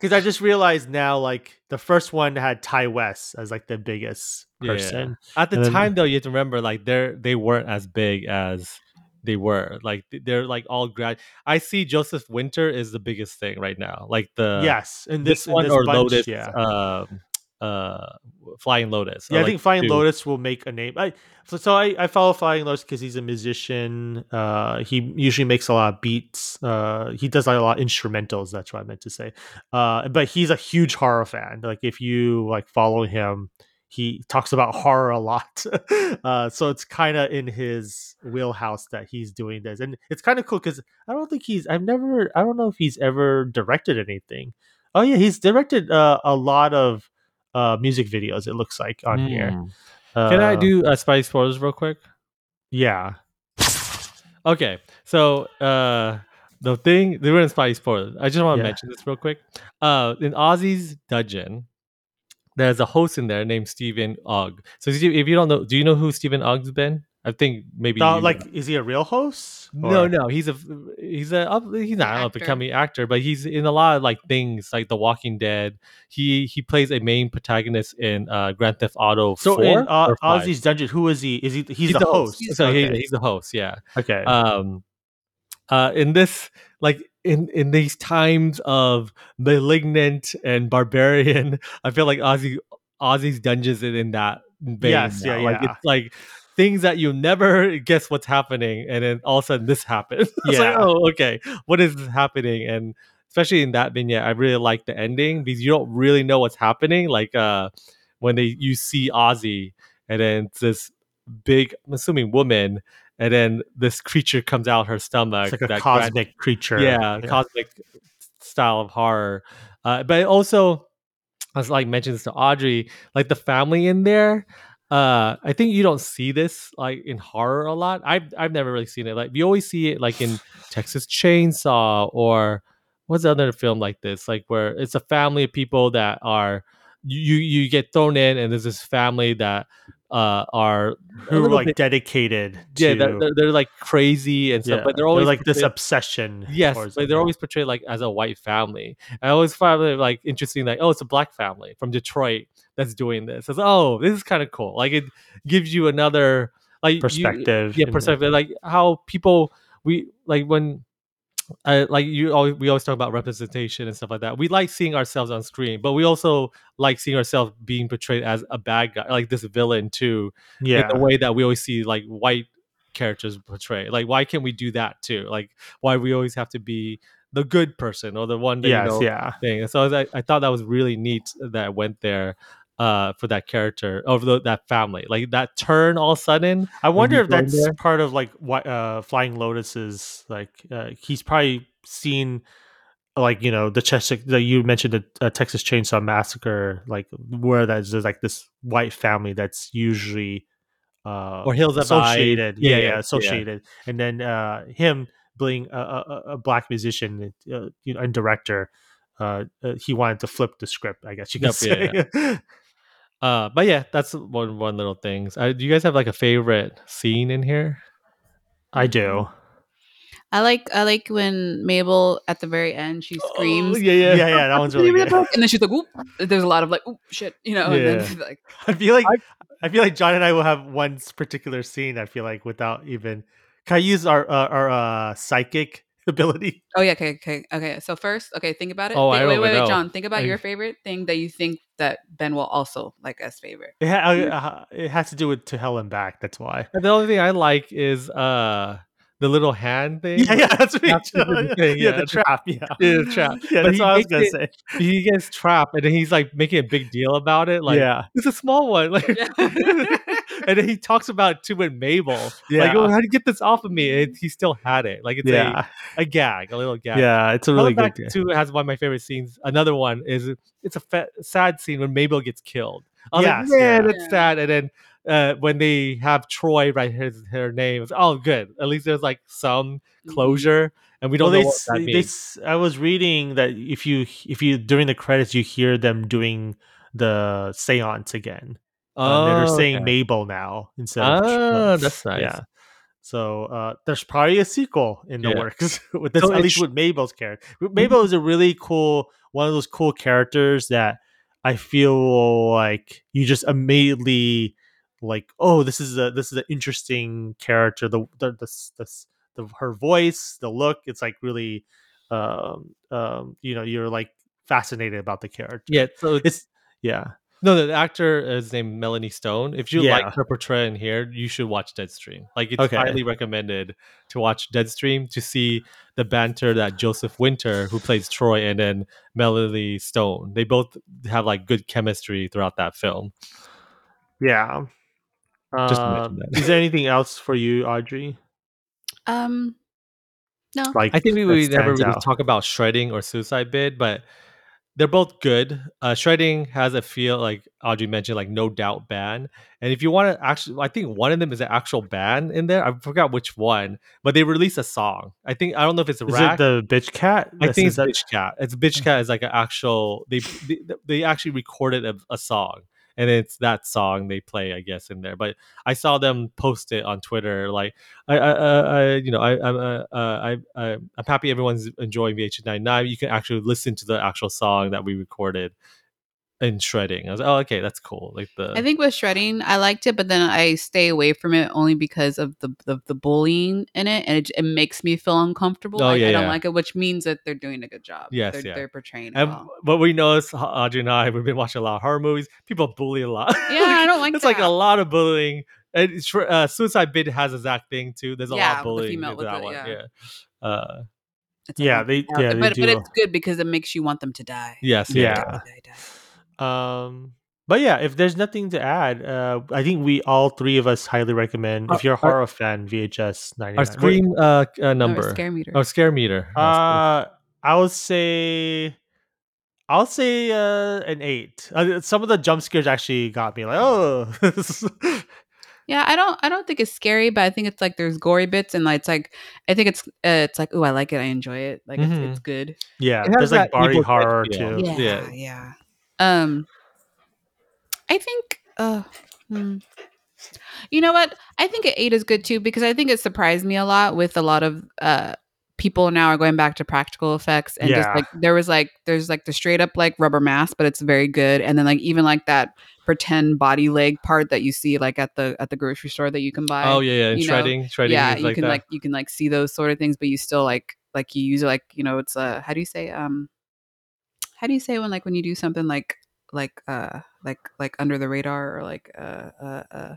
Speaker 1: Because I just realized now, like the first one had Ti West as like the biggest person.
Speaker 3: At the
Speaker 1: and then-
Speaker 3: time, though, you have to remember, like they're they weren't as big as they were. Like they're like all grad. I see Joseph Winter is the biggest thing right now. Like the
Speaker 1: yes, and
Speaker 3: this,
Speaker 1: this,
Speaker 3: one
Speaker 1: this
Speaker 3: or
Speaker 1: bunch,
Speaker 3: Lotus.
Speaker 1: Yeah,
Speaker 3: Um, uh, Flying Lotus.
Speaker 1: yeah. I
Speaker 3: like,
Speaker 1: think Flying
Speaker 3: two.
Speaker 1: Lotus will make a name. I so, so I, I follow Flying Lotus because he's a musician. Uh, he usually makes a lot of beats. Uh, he does like a lot of instrumentals. That's what I meant to say. Uh, but he's a huge horror fan. Like if you like follow him, he talks about horror a lot. uh, so it's kind of in his wheelhouse that he's doing this, and it's kind of cool because I don't think he's. I've never. I don't know if he's ever directed anything. Oh yeah, he's directed uh, a lot of uh, music videos. It looks like on here.
Speaker 3: Mm. Can I
Speaker 1: Uh,
Speaker 3: do uh, Spy spoilers real quick?
Speaker 1: Yeah.
Speaker 3: Okay, so uh the thing they were in Spy spoilers. I just want to
Speaker 1: Yeah.
Speaker 3: mention this real quick. Uh in Ozzy's dungeon, there's a host in there named Stephen Ogg. So if you don't know, do you know who Stephen Ogg's been? I think maybe
Speaker 1: No, like,
Speaker 3: know.
Speaker 1: is he a real host?
Speaker 3: no,
Speaker 1: Or-
Speaker 3: no, he's a he's a up, he's not an up
Speaker 2: Actor.
Speaker 3: and coming actor, but he's in a lot of like things like The Walking Dead. He he plays a main protagonist in uh Grand Theft Auto.
Speaker 1: So
Speaker 3: 4
Speaker 1: in uh, Ozzy's dungeon, who is he? Is he? He's, the, host.
Speaker 3: So he- he's the host. Yeah
Speaker 1: okay.
Speaker 3: um uh in this like in in these times of malignant and barbarian i feel like ozzy ozzy's dungeons is in that vein
Speaker 1: Yes,
Speaker 3: now.
Speaker 1: yeah,
Speaker 3: like
Speaker 1: yeah.
Speaker 3: it's like things that you never guess what's happening and then all of a sudden this happens it's like
Speaker 1: Yeah.
Speaker 3: oh okay what is happening and especially in that vignette i really like the ending because you don't really know what's happening like uh when they you see ozzy and then this big i'm assuming woman and then this creature comes out her stomach
Speaker 1: it's like a cosmic creature.
Speaker 3: yeah, cosmic style of horror. Uh, but also, I was like mentioned this to Audrey, like the family in there. Uh, I think you don't see this like in horror a lot. I've I've never really seen it. Like you always see it like in Texas Chainsaw or what's the other film like this? Like where it's a family of people that are you you get thrown in, and there's this family that uh are
Speaker 1: Who are like
Speaker 3: bit-
Speaker 1: dedicated
Speaker 3: yeah
Speaker 1: to
Speaker 3: they're, they're, they're like crazy and stuff,
Speaker 1: yeah,
Speaker 3: but they're always
Speaker 1: like this obsession.
Speaker 3: Yes, but they're always portrayed like as a white family. I always find it like interesting, like, oh, it's a black family from Detroit that's doing this. It's oh, this is kind of cool. Like it gives you another like you-
Speaker 1: perspective.
Speaker 3: yeah, perspective. Like how people we like when uh, like you always we always talk about representation and stuff like that. We like seeing ourselves on screen, but we also like seeing ourselves being portrayed as a bad guy, like this villain too
Speaker 1: Yeah,
Speaker 3: in the way that we always see like white characters portray. Like, why can't we do that too? Like, why we always have to be the good person or the one that
Speaker 1: yes,
Speaker 3: you know
Speaker 1: yeah.
Speaker 3: thing. So I, I, I thought that was really neat that I went there uh for that character of the, that family like that turn all of a sudden
Speaker 1: I wonder if that's
Speaker 3: there-
Speaker 1: part of like what uh Flying Lotus's like uh, he's probably seen like you know the Chester that you mentioned the uh, Texas Chainsaw Massacre like where there's, there's like this white family that's usually uh
Speaker 3: Or Hills
Speaker 1: associated
Speaker 3: Yeah,
Speaker 1: yeah,
Speaker 3: yeah,
Speaker 1: yeah,
Speaker 3: yeah.
Speaker 1: associated and then uh him being a, a, a- black musician uh, you know and director uh, uh he wanted to flip the script I guess you could
Speaker 3: Yep, yeah,
Speaker 1: say
Speaker 3: uh but yeah that's one one little things uh, do you guys have like a favorite scene in here
Speaker 1: I do
Speaker 2: I like I like when Mabel at the very end she screams.
Speaker 3: Oh, yeah
Speaker 1: yeah
Speaker 3: yeah
Speaker 1: yeah, that one's really good
Speaker 2: And then she's like, "Oop!" There's a lot of like, "Oop, shit," you know. And then like,
Speaker 1: I feel like
Speaker 3: I-
Speaker 1: I, feel like John and I will have one particular scene. I feel like without even can I use our uh, our uh, psychic ability?
Speaker 2: oh yeah, okay, okay, okay. So first, okay, think about it.
Speaker 3: Oh,
Speaker 2: Think-
Speaker 3: I
Speaker 2: wait,
Speaker 3: don't
Speaker 2: wait, wait,
Speaker 3: know.
Speaker 2: John. Think about
Speaker 3: I-
Speaker 2: your favorite thing that you think that Ben will also like as favorite.
Speaker 1: It, ha- uh, it has to do with to hell and back. That's why.
Speaker 3: And the only thing i like is uh the little hand thing
Speaker 1: Yeah, yeah, that's me.
Speaker 3: That's the thing,
Speaker 1: yeah,
Speaker 3: yeah,
Speaker 1: the
Speaker 3: the-
Speaker 1: trap. Yeah,
Speaker 3: Yeah, the trap.
Speaker 1: Yeah,
Speaker 3: But
Speaker 1: that's what I was gonna
Speaker 3: it-
Speaker 1: say.
Speaker 3: he gets trapped and then he's like making a big deal about it like
Speaker 1: yeah,
Speaker 3: it's a small one like
Speaker 2: Yeah.
Speaker 3: and then he talks about it too with mabel
Speaker 1: yeah,
Speaker 3: like oh how do you get this off of me and he still had it like it's
Speaker 1: yeah,
Speaker 3: a, a gag a little gag
Speaker 1: yeah. It's a
Speaker 3: Coming
Speaker 1: really
Speaker 3: back
Speaker 1: good.
Speaker 3: to has one of my favorite scenes. Another one is it's a fa- sad scene when Mabel gets killed. I was
Speaker 1: Yes,
Speaker 3: like, man,
Speaker 1: yeah.
Speaker 3: that's sad. And then uh, when they have Troy write his her name, it's oh good. At least there's like some closure, and we don't
Speaker 1: well,
Speaker 3: know
Speaker 1: they,
Speaker 3: what
Speaker 1: s-
Speaker 3: that
Speaker 1: they I was reading that if you if you during the credits you hear them doing the seance again. Uh, they're
Speaker 3: Oh,
Speaker 1: saying
Speaker 3: okay.
Speaker 1: Mabel now instead of Tr-
Speaker 3: Ah, that's nice.
Speaker 1: Yeah. So uh, there's probably a sequel in the
Speaker 3: Yeah.
Speaker 1: works with this,
Speaker 3: So
Speaker 1: at least with Mabel's character. Mabel is a really cool one of those cool characters that I feel like you just immediately like, oh, this is a this is an interesting character. The the the, the, the her voice, the look, it's like really, um, um, you know, you're like fascinated about the character.
Speaker 3: Yeah, so it's
Speaker 1: It's yeah.
Speaker 3: no, the actor is named Melanie Stone. If you
Speaker 1: Yeah.
Speaker 3: like her portrayal in here, you should watch Deadstream. Like it's
Speaker 1: Okay.
Speaker 3: highly recommended to watch Deadstream to see the banter that Joseph Winter, who plays Troy, and then Melanie Stone. They both have like good chemistry throughout that film.
Speaker 1: Yeah.
Speaker 3: Just to mention that.
Speaker 1: is there anything else for you, Audrey?
Speaker 2: Um, no.
Speaker 1: Like
Speaker 3: I think we,
Speaker 1: that
Speaker 3: we never really
Speaker 1: out?
Speaker 3: talk about shredding or suicide bid, but they're both good. Uh, shredding has a feel like Audrey mentioned, like no doubt band. And if you want to actually, I think one of them is an actual band in there. I forgot which one, but they released a song. I think I don't know if it's
Speaker 1: Is
Speaker 3: Rack.
Speaker 1: it the bitch cat?
Speaker 3: I
Speaker 1: This
Speaker 3: think it's
Speaker 1: that-
Speaker 3: Bitch Cat. It's Bitch Cat is like an actual. They they, they actually recorded a, a song, and it's that song they play, I guess, in there. But I saw them post it on Twitter. Like I, I, I, I you know, I, uh, uh, I, I, I'm happy everyone's enjoying VH99. You can actually listen to the actual song that we recorded in shredding. I was, like, oh, okay, that's cool. Like the
Speaker 2: I think with shredding, I liked it, but then I stay away from it only because of the the, the bullying in it, and it, it makes me feel uncomfortable.
Speaker 3: Oh,
Speaker 2: I,
Speaker 3: yeah,
Speaker 2: I don't
Speaker 3: yeah.
Speaker 2: like it, which means that they're doing a good job.
Speaker 3: Yes,
Speaker 2: they're,
Speaker 3: yeah.
Speaker 2: they're portraying it
Speaker 3: And
Speaker 2: well.
Speaker 3: what we know is Audrey and I, we've been watching a lot of horror movies. People bully a lot.
Speaker 2: Yeah, I don't like that.
Speaker 3: It's like a lot of bullying. And it's, for- uh, Suicide Bid has a exact thing too. There's a
Speaker 2: Yeah,
Speaker 3: lot of
Speaker 2: with the
Speaker 3: bullying
Speaker 2: female-
Speaker 3: into
Speaker 2: with
Speaker 3: that
Speaker 2: the-
Speaker 3: one.
Speaker 2: yeah.
Speaker 3: Yeah. Uh,
Speaker 2: It's a
Speaker 1: Yeah, they- yeah, they
Speaker 2: but
Speaker 1: do
Speaker 2: but it's good because it makes you want them to die.
Speaker 3: yes. Yeah.
Speaker 1: Yeah.
Speaker 2: die, die, die.
Speaker 1: Um, but yeah, if there's nothing to add, uh, I think we all three of us highly recommend.
Speaker 3: Our-
Speaker 1: if you're a
Speaker 3: our-
Speaker 1: horror fan, VHS ninety
Speaker 3: Our
Speaker 1: nine.
Speaker 3: scream uh, uh, number.
Speaker 2: it's scare meter.
Speaker 3: Oh, scare meter.
Speaker 1: Uh, I would say, I'll say uh, an eight. Uh, some of the jump scares actually got me like, oh,
Speaker 2: Yeah, I don't I don't think it's scary, but I think it's like there's gory bits and like it's like I think it's uh, it's like oh I like it, I enjoy it, like it's,
Speaker 3: Mhm.
Speaker 2: it's good.
Speaker 1: Yeah,
Speaker 3: It
Speaker 1: there's like
Speaker 3: that
Speaker 1: body
Speaker 3: Evil Dead
Speaker 1: horror
Speaker 3: feel.
Speaker 1: too.
Speaker 3: Yeah.
Speaker 2: Yeah, yeah. Um, I think. Uh, hmm. You know what? I think an eight is good too because I think it surprised me a lot with a lot of uh people now are going back to practical effects and just like there was like there's like the straight up like rubber mask, but it's very good, and then like even like that pretend body leg part that you see like at the at the grocery store that you can buy.
Speaker 3: Oh yeah, yeah. And
Speaker 2: you know,
Speaker 3: shredding, shredding.
Speaker 2: yeah, you
Speaker 3: like
Speaker 2: can
Speaker 3: that.
Speaker 2: like you can like see those sort of things, but you still like like you use it like you know it's a how do you say um how do you say when like when you do something like like uh like like under the radar or like uh uh uh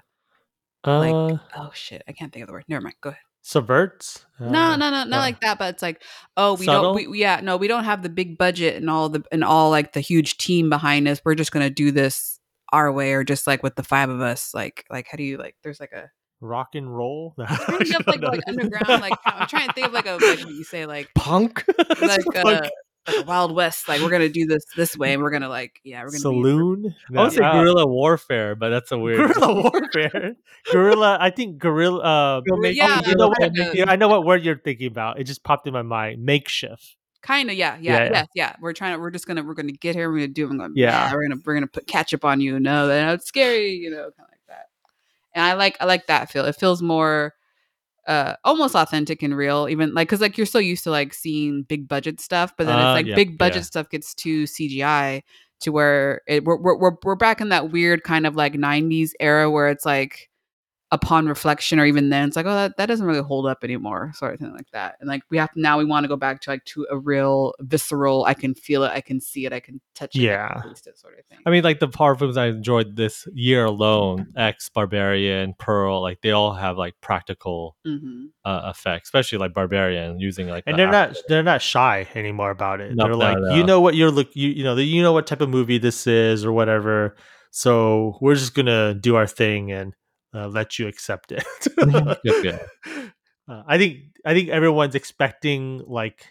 Speaker 2: like
Speaker 1: Uh,
Speaker 2: oh shit I can't think of the word never mind go ahead
Speaker 1: subverts.
Speaker 2: no
Speaker 1: Uh,
Speaker 2: no no not
Speaker 1: uh,
Speaker 2: like that but it's like oh we
Speaker 3: Subtle?
Speaker 2: don't we, yeah no we don't have the big budget and all the and all like the huge team behind us we're just gonna do this our way or just like with the five of us like like how do you like there's like a
Speaker 1: rock and roll.
Speaker 2: of like like underground like I'm trying to think of like a like what you say like
Speaker 3: punk.
Speaker 2: like uh,
Speaker 1: Like-
Speaker 2: like Wild West. Like we're gonna do this this way, and we're gonna like yeah, we're gonna
Speaker 1: saloon.
Speaker 3: I would say
Speaker 1: Uh,
Speaker 3: guerrilla warfare, but that's a weird.
Speaker 1: guerrilla warfare. guerrilla. I think guerrilla. Uh,
Speaker 3: Go make-
Speaker 2: Yeah,
Speaker 1: you know what?
Speaker 2: a-
Speaker 1: I know what word you're thinking about. It just popped in my mind. Makeshift.
Speaker 2: Be kind of yeah,
Speaker 1: Yeah,
Speaker 2: yeah,
Speaker 1: yeah.
Speaker 2: yes, yeah. We're trying to. We're just gonna. We're gonna get here. We're gonna do. it. I'm going.
Speaker 1: Yeah.
Speaker 2: Yeah, we're gonna. We're gonna put ketchup on you. No, then it's scary. You know, kind of like that. And I like. I like that feel. It feels more. Uh, almost authentic and real, even like because like you're so used to like seeing big budget stuff, but then
Speaker 3: Uh,
Speaker 2: it's like
Speaker 3: yeah,
Speaker 2: big budget
Speaker 3: yeah.
Speaker 2: stuff gets too CGI to where it, we're, we're we're we're back in that weird kind of like '90s era where it's like upon reflection or even then it's like oh that, that doesn't really hold up anymore sort of thing like that and like we have to now we want to go back to like to a real visceral i can feel it i can see it i can touch it
Speaker 1: Yeah.
Speaker 2: taste it sort of thing
Speaker 3: I mean, like the horror films I enjoyed this year alone, X, Barbarian, Pearl, like they all have like practical
Speaker 2: hmm
Speaker 3: uh, effects, especially like Barbarian using like
Speaker 1: and
Speaker 3: the
Speaker 1: they're not
Speaker 3: actor-
Speaker 1: they're not shy anymore about it.
Speaker 3: No,
Speaker 1: they're
Speaker 3: no,
Speaker 1: like,
Speaker 3: no.
Speaker 1: you know what you're look you you know you know what type of movie this is or whatever. So we're just gonna do our thing and uh, let you accept it.
Speaker 3: Good, good.
Speaker 1: Uh, I think I think everyone's expecting like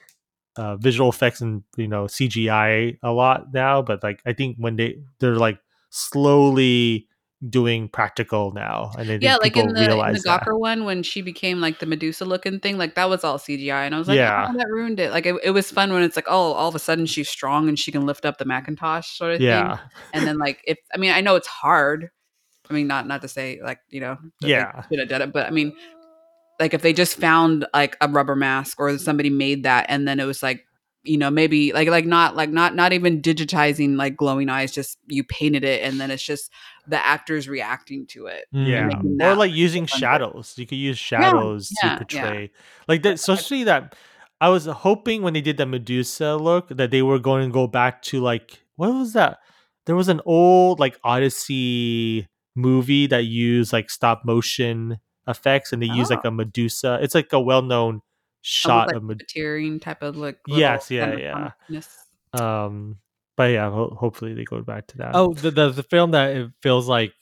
Speaker 1: uh, visual effects and you know CGI a lot now, but like I think when they they're like slowly doing practical now, and I think
Speaker 2: yeah like
Speaker 1: people
Speaker 2: in the in the
Speaker 1: realize that.
Speaker 2: one when she became like the medusa looking thing like that was all cgi and i was like
Speaker 1: Yeah.
Speaker 2: oh, that ruined it like it, it was fun when it's like oh all of a sudden she's strong and she can lift up the macintosh sort of thing
Speaker 1: Yeah,
Speaker 2: and then like if i mean i know it's hard i mean not not to say like you know
Speaker 1: Yeah.
Speaker 2: should have done it but i mean like if they just found like a rubber mask or somebody made that and then it was like you know maybe like like not like not not even digitizing like glowing eyes just you painted it and then it's just the actors reacting to it
Speaker 1: yeah, or like using shadows. You could use shadows
Speaker 2: yeah,
Speaker 1: to
Speaker 2: yeah.
Speaker 1: portray like that. Especially that I was hoping when they did the Medusa look that they were going to go back to like what was that? There was an old like Odyssey movie that used like stop motion effects, and they use like a Medusa. It's like a well known shot
Speaker 2: Almost
Speaker 1: of
Speaker 2: like
Speaker 1: Med-
Speaker 2: tearing type of like
Speaker 1: Yes,
Speaker 2: little
Speaker 1: yeah, yeah.
Speaker 2: animatronicness.
Speaker 1: um. But yeah, ho- hopefully they go back to that.
Speaker 3: Oh, the, the the film that it feels like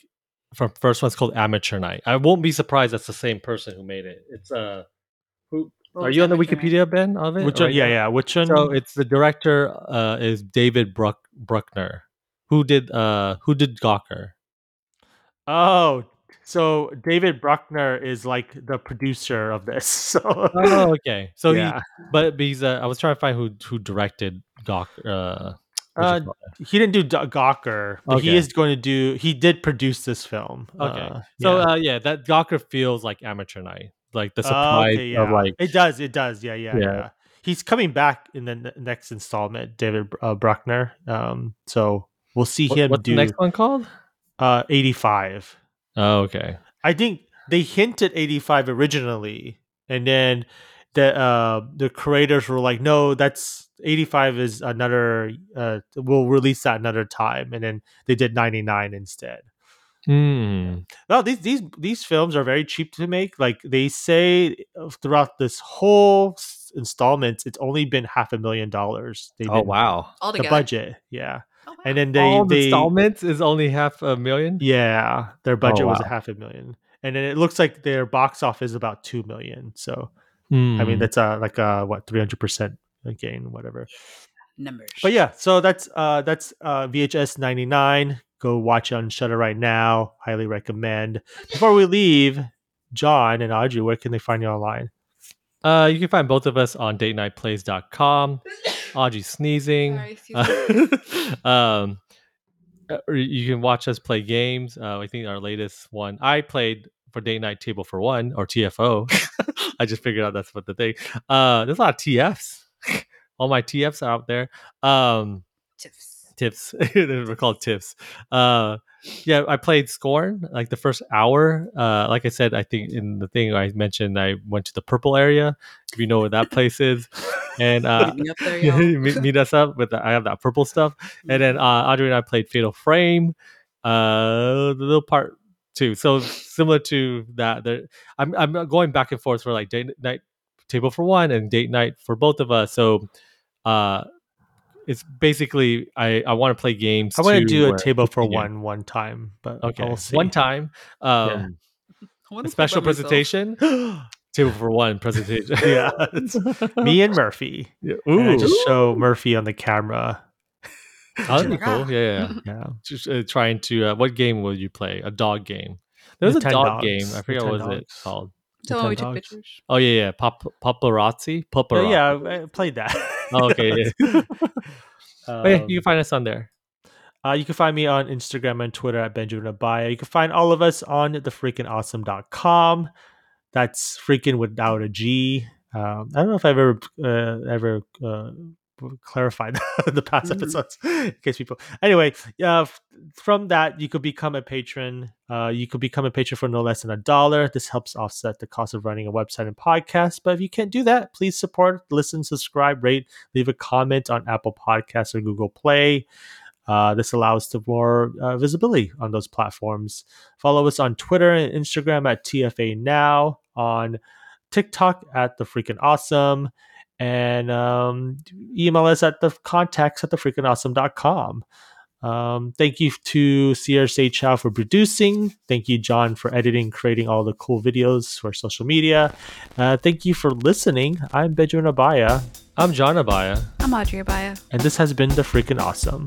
Speaker 3: from first one's called Amateur Night. I won't be surprised that's the same person who made it. It's uh, who
Speaker 2: What
Speaker 3: are you on the
Speaker 2: Amateur Night?
Speaker 3: Wikipedia Ben of it?
Speaker 1: which one?
Speaker 3: right
Speaker 1: Yeah,
Speaker 3: now?
Speaker 1: yeah. Which one?
Speaker 3: So it's the director uh is David Bruck Bruckner, who did uh who did Gawker.
Speaker 1: Oh, so David Bruckner is like the producer of this. So
Speaker 3: Oh, okay. So
Speaker 1: yeah,
Speaker 3: he, but he's uh, I was trying to find who who directed Gawker. Uh,
Speaker 1: Uh,
Speaker 3: you call it?
Speaker 1: he didn't do Do- Gawker, but he is going to do. He did produce this film.
Speaker 3: okay.
Speaker 1: Uh,
Speaker 3: so
Speaker 1: yeah.
Speaker 3: uh, yeah, that Gawker feels like Amateur Night, like the
Speaker 1: Oh,
Speaker 3: surprise
Speaker 1: okay,
Speaker 3: of like
Speaker 1: it does. It does. Yeah, yeah,
Speaker 3: Yeah.
Speaker 1: yeah. He's coming back in the n- next installment, David uh, Bruckner. Um, so we'll see
Speaker 3: what-
Speaker 1: him
Speaker 3: what's
Speaker 1: do
Speaker 3: the next one called?
Speaker 1: Uh eighty five.
Speaker 3: Oh, okay.
Speaker 1: I think they hinted 85 originally, and then the uh the creators were like, no, that's 85 is another uh we'll release that another time, and then they did 99 instead.
Speaker 3: Hmm.
Speaker 1: No, these these these films are very cheap to make. Like they say uh, throughout this whole s- installments, it's only been half a million dollars. They
Speaker 3: Oh wow.
Speaker 2: All
Speaker 1: the
Speaker 2: together.
Speaker 1: budget, yeah,
Speaker 2: wow.
Speaker 1: And then they
Speaker 3: All the
Speaker 1: they
Speaker 3: installments is only half a million.
Speaker 1: yeah their budget was a half a million, and then it looks like their box office is about two million. So I
Speaker 3: Hmm.
Speaker 1: mean, that's uh like uh what three hundred percent gain, whatever.
Speaker 2: numbers.
Speaker 1: But yeah, so that's uh that's uh VHS ninety nine. Go watch it on Shudder right now. Highly recommend. Before we leave, John and Audrey, where can they find you online?
Speaker 3: Uh, you can find both of us on dateniteplays.com. Audrey sneezing.
Speaker 2: Sorry,
Speaker 3: um, uh, you can watch us play games. Uh, I think our latest one I played for Day Night Table for One or TFO. I just figured out that's what the thing. Uh, there's a lot of TFs. All my TFs are out there. Um,
Speaker 2: Tiffs.
Speaker 3: tips. They're called tips. Uh, yeah, I played Scorn like the first hour. Uh, like I said, I think in the thing I mentioned, I went to the purple area. If you know where that place is, and uh,
Speaker 2: Meet me up there,
Speaker 3: meet, meet us up with the, I have that purple stuff, and then uh, Audrey and I played Fatal Frame, uh, the little part two. So similar to that, there, I'm I'm going back and forth for like date night table for one and date night for both of us. So, uh, it's basically I I want to play games.
Speaker 1: I want to do a table for
Speaker 3: we can-
Speaker 1: one one time, but
Speaker 3: Okay,
Speaker 1: we'll see.
Speaker 3: one time. Um,
Speaker 2: I wanna
Speaker 3: a special presentation. table for one presentation.
Speaker 1: Yeah, it's me and Murphy.
Speaker 3: Yeah.
Speaker 1: And I just show Murphy on the camera.
Speaker 3: oh, that'd be cool. Yeah, yeah. yeah.
Speaker 1: Yeah,
Speaker 3: just uh, trying to uh, what game will you play a dog game there was
Speaker 1: The
Speaker 3: a dog
Speaker 1: dogs.
Speaker 3: game i
Speaker 1: The
Speaker 3: forget
Speaker 1: 10
Speaker 3: what was it
Speaker 1: dogs.
Speaker 3: called
Speaker 2: So we took pictures.
Speaker 3: oh yeah yeah Pop, Pupperazzi
Speaker 1: Pupperazzi.
Speaker 3: Oh,
Speaker 1: yeah, I played that.
Speaker 3: Oh, okay, yeah. oh, yeah
Speaker 1: Um,
Speaker 3: you can find us on there
Speaker 1: Uh, you can find me on Instagram and Twitter at Benjamin Abaya. You can find all of us on thefreakinawesome.com. That's freaking without a G. Um, I don't know if I've ever uh, ever uh, clarified the past
Speaker 2: Mhm.
Speaker 1: episodes in case people. Anyway, yeah, from that you could become a patron. Uh, you could become a patron for no less than a dollar. This helps offset the cost of running a website and podcast. But if you can't do that, please support, listen, subscribe, rate, leave a comment on Apple Podcasts or Google Play. Uh, this allows to more uh, visibility on those platforms. Follow us on Twitter and Instagram at TFA Now, on TikTok at the freaking awesome, and um, email us at the contacts at the freaking awesome.com. Um, thank you to Sear Saechao for producing. Thank you, John, for editing, creating all the cool videos for social media. Uh, thank you for listening. I'm Benjamin Abaya,
Speaker 3: i'm john abaya
Speaker 2: I'm Audrey Abaya.
Speaker 1: and this has been the freaking awesome.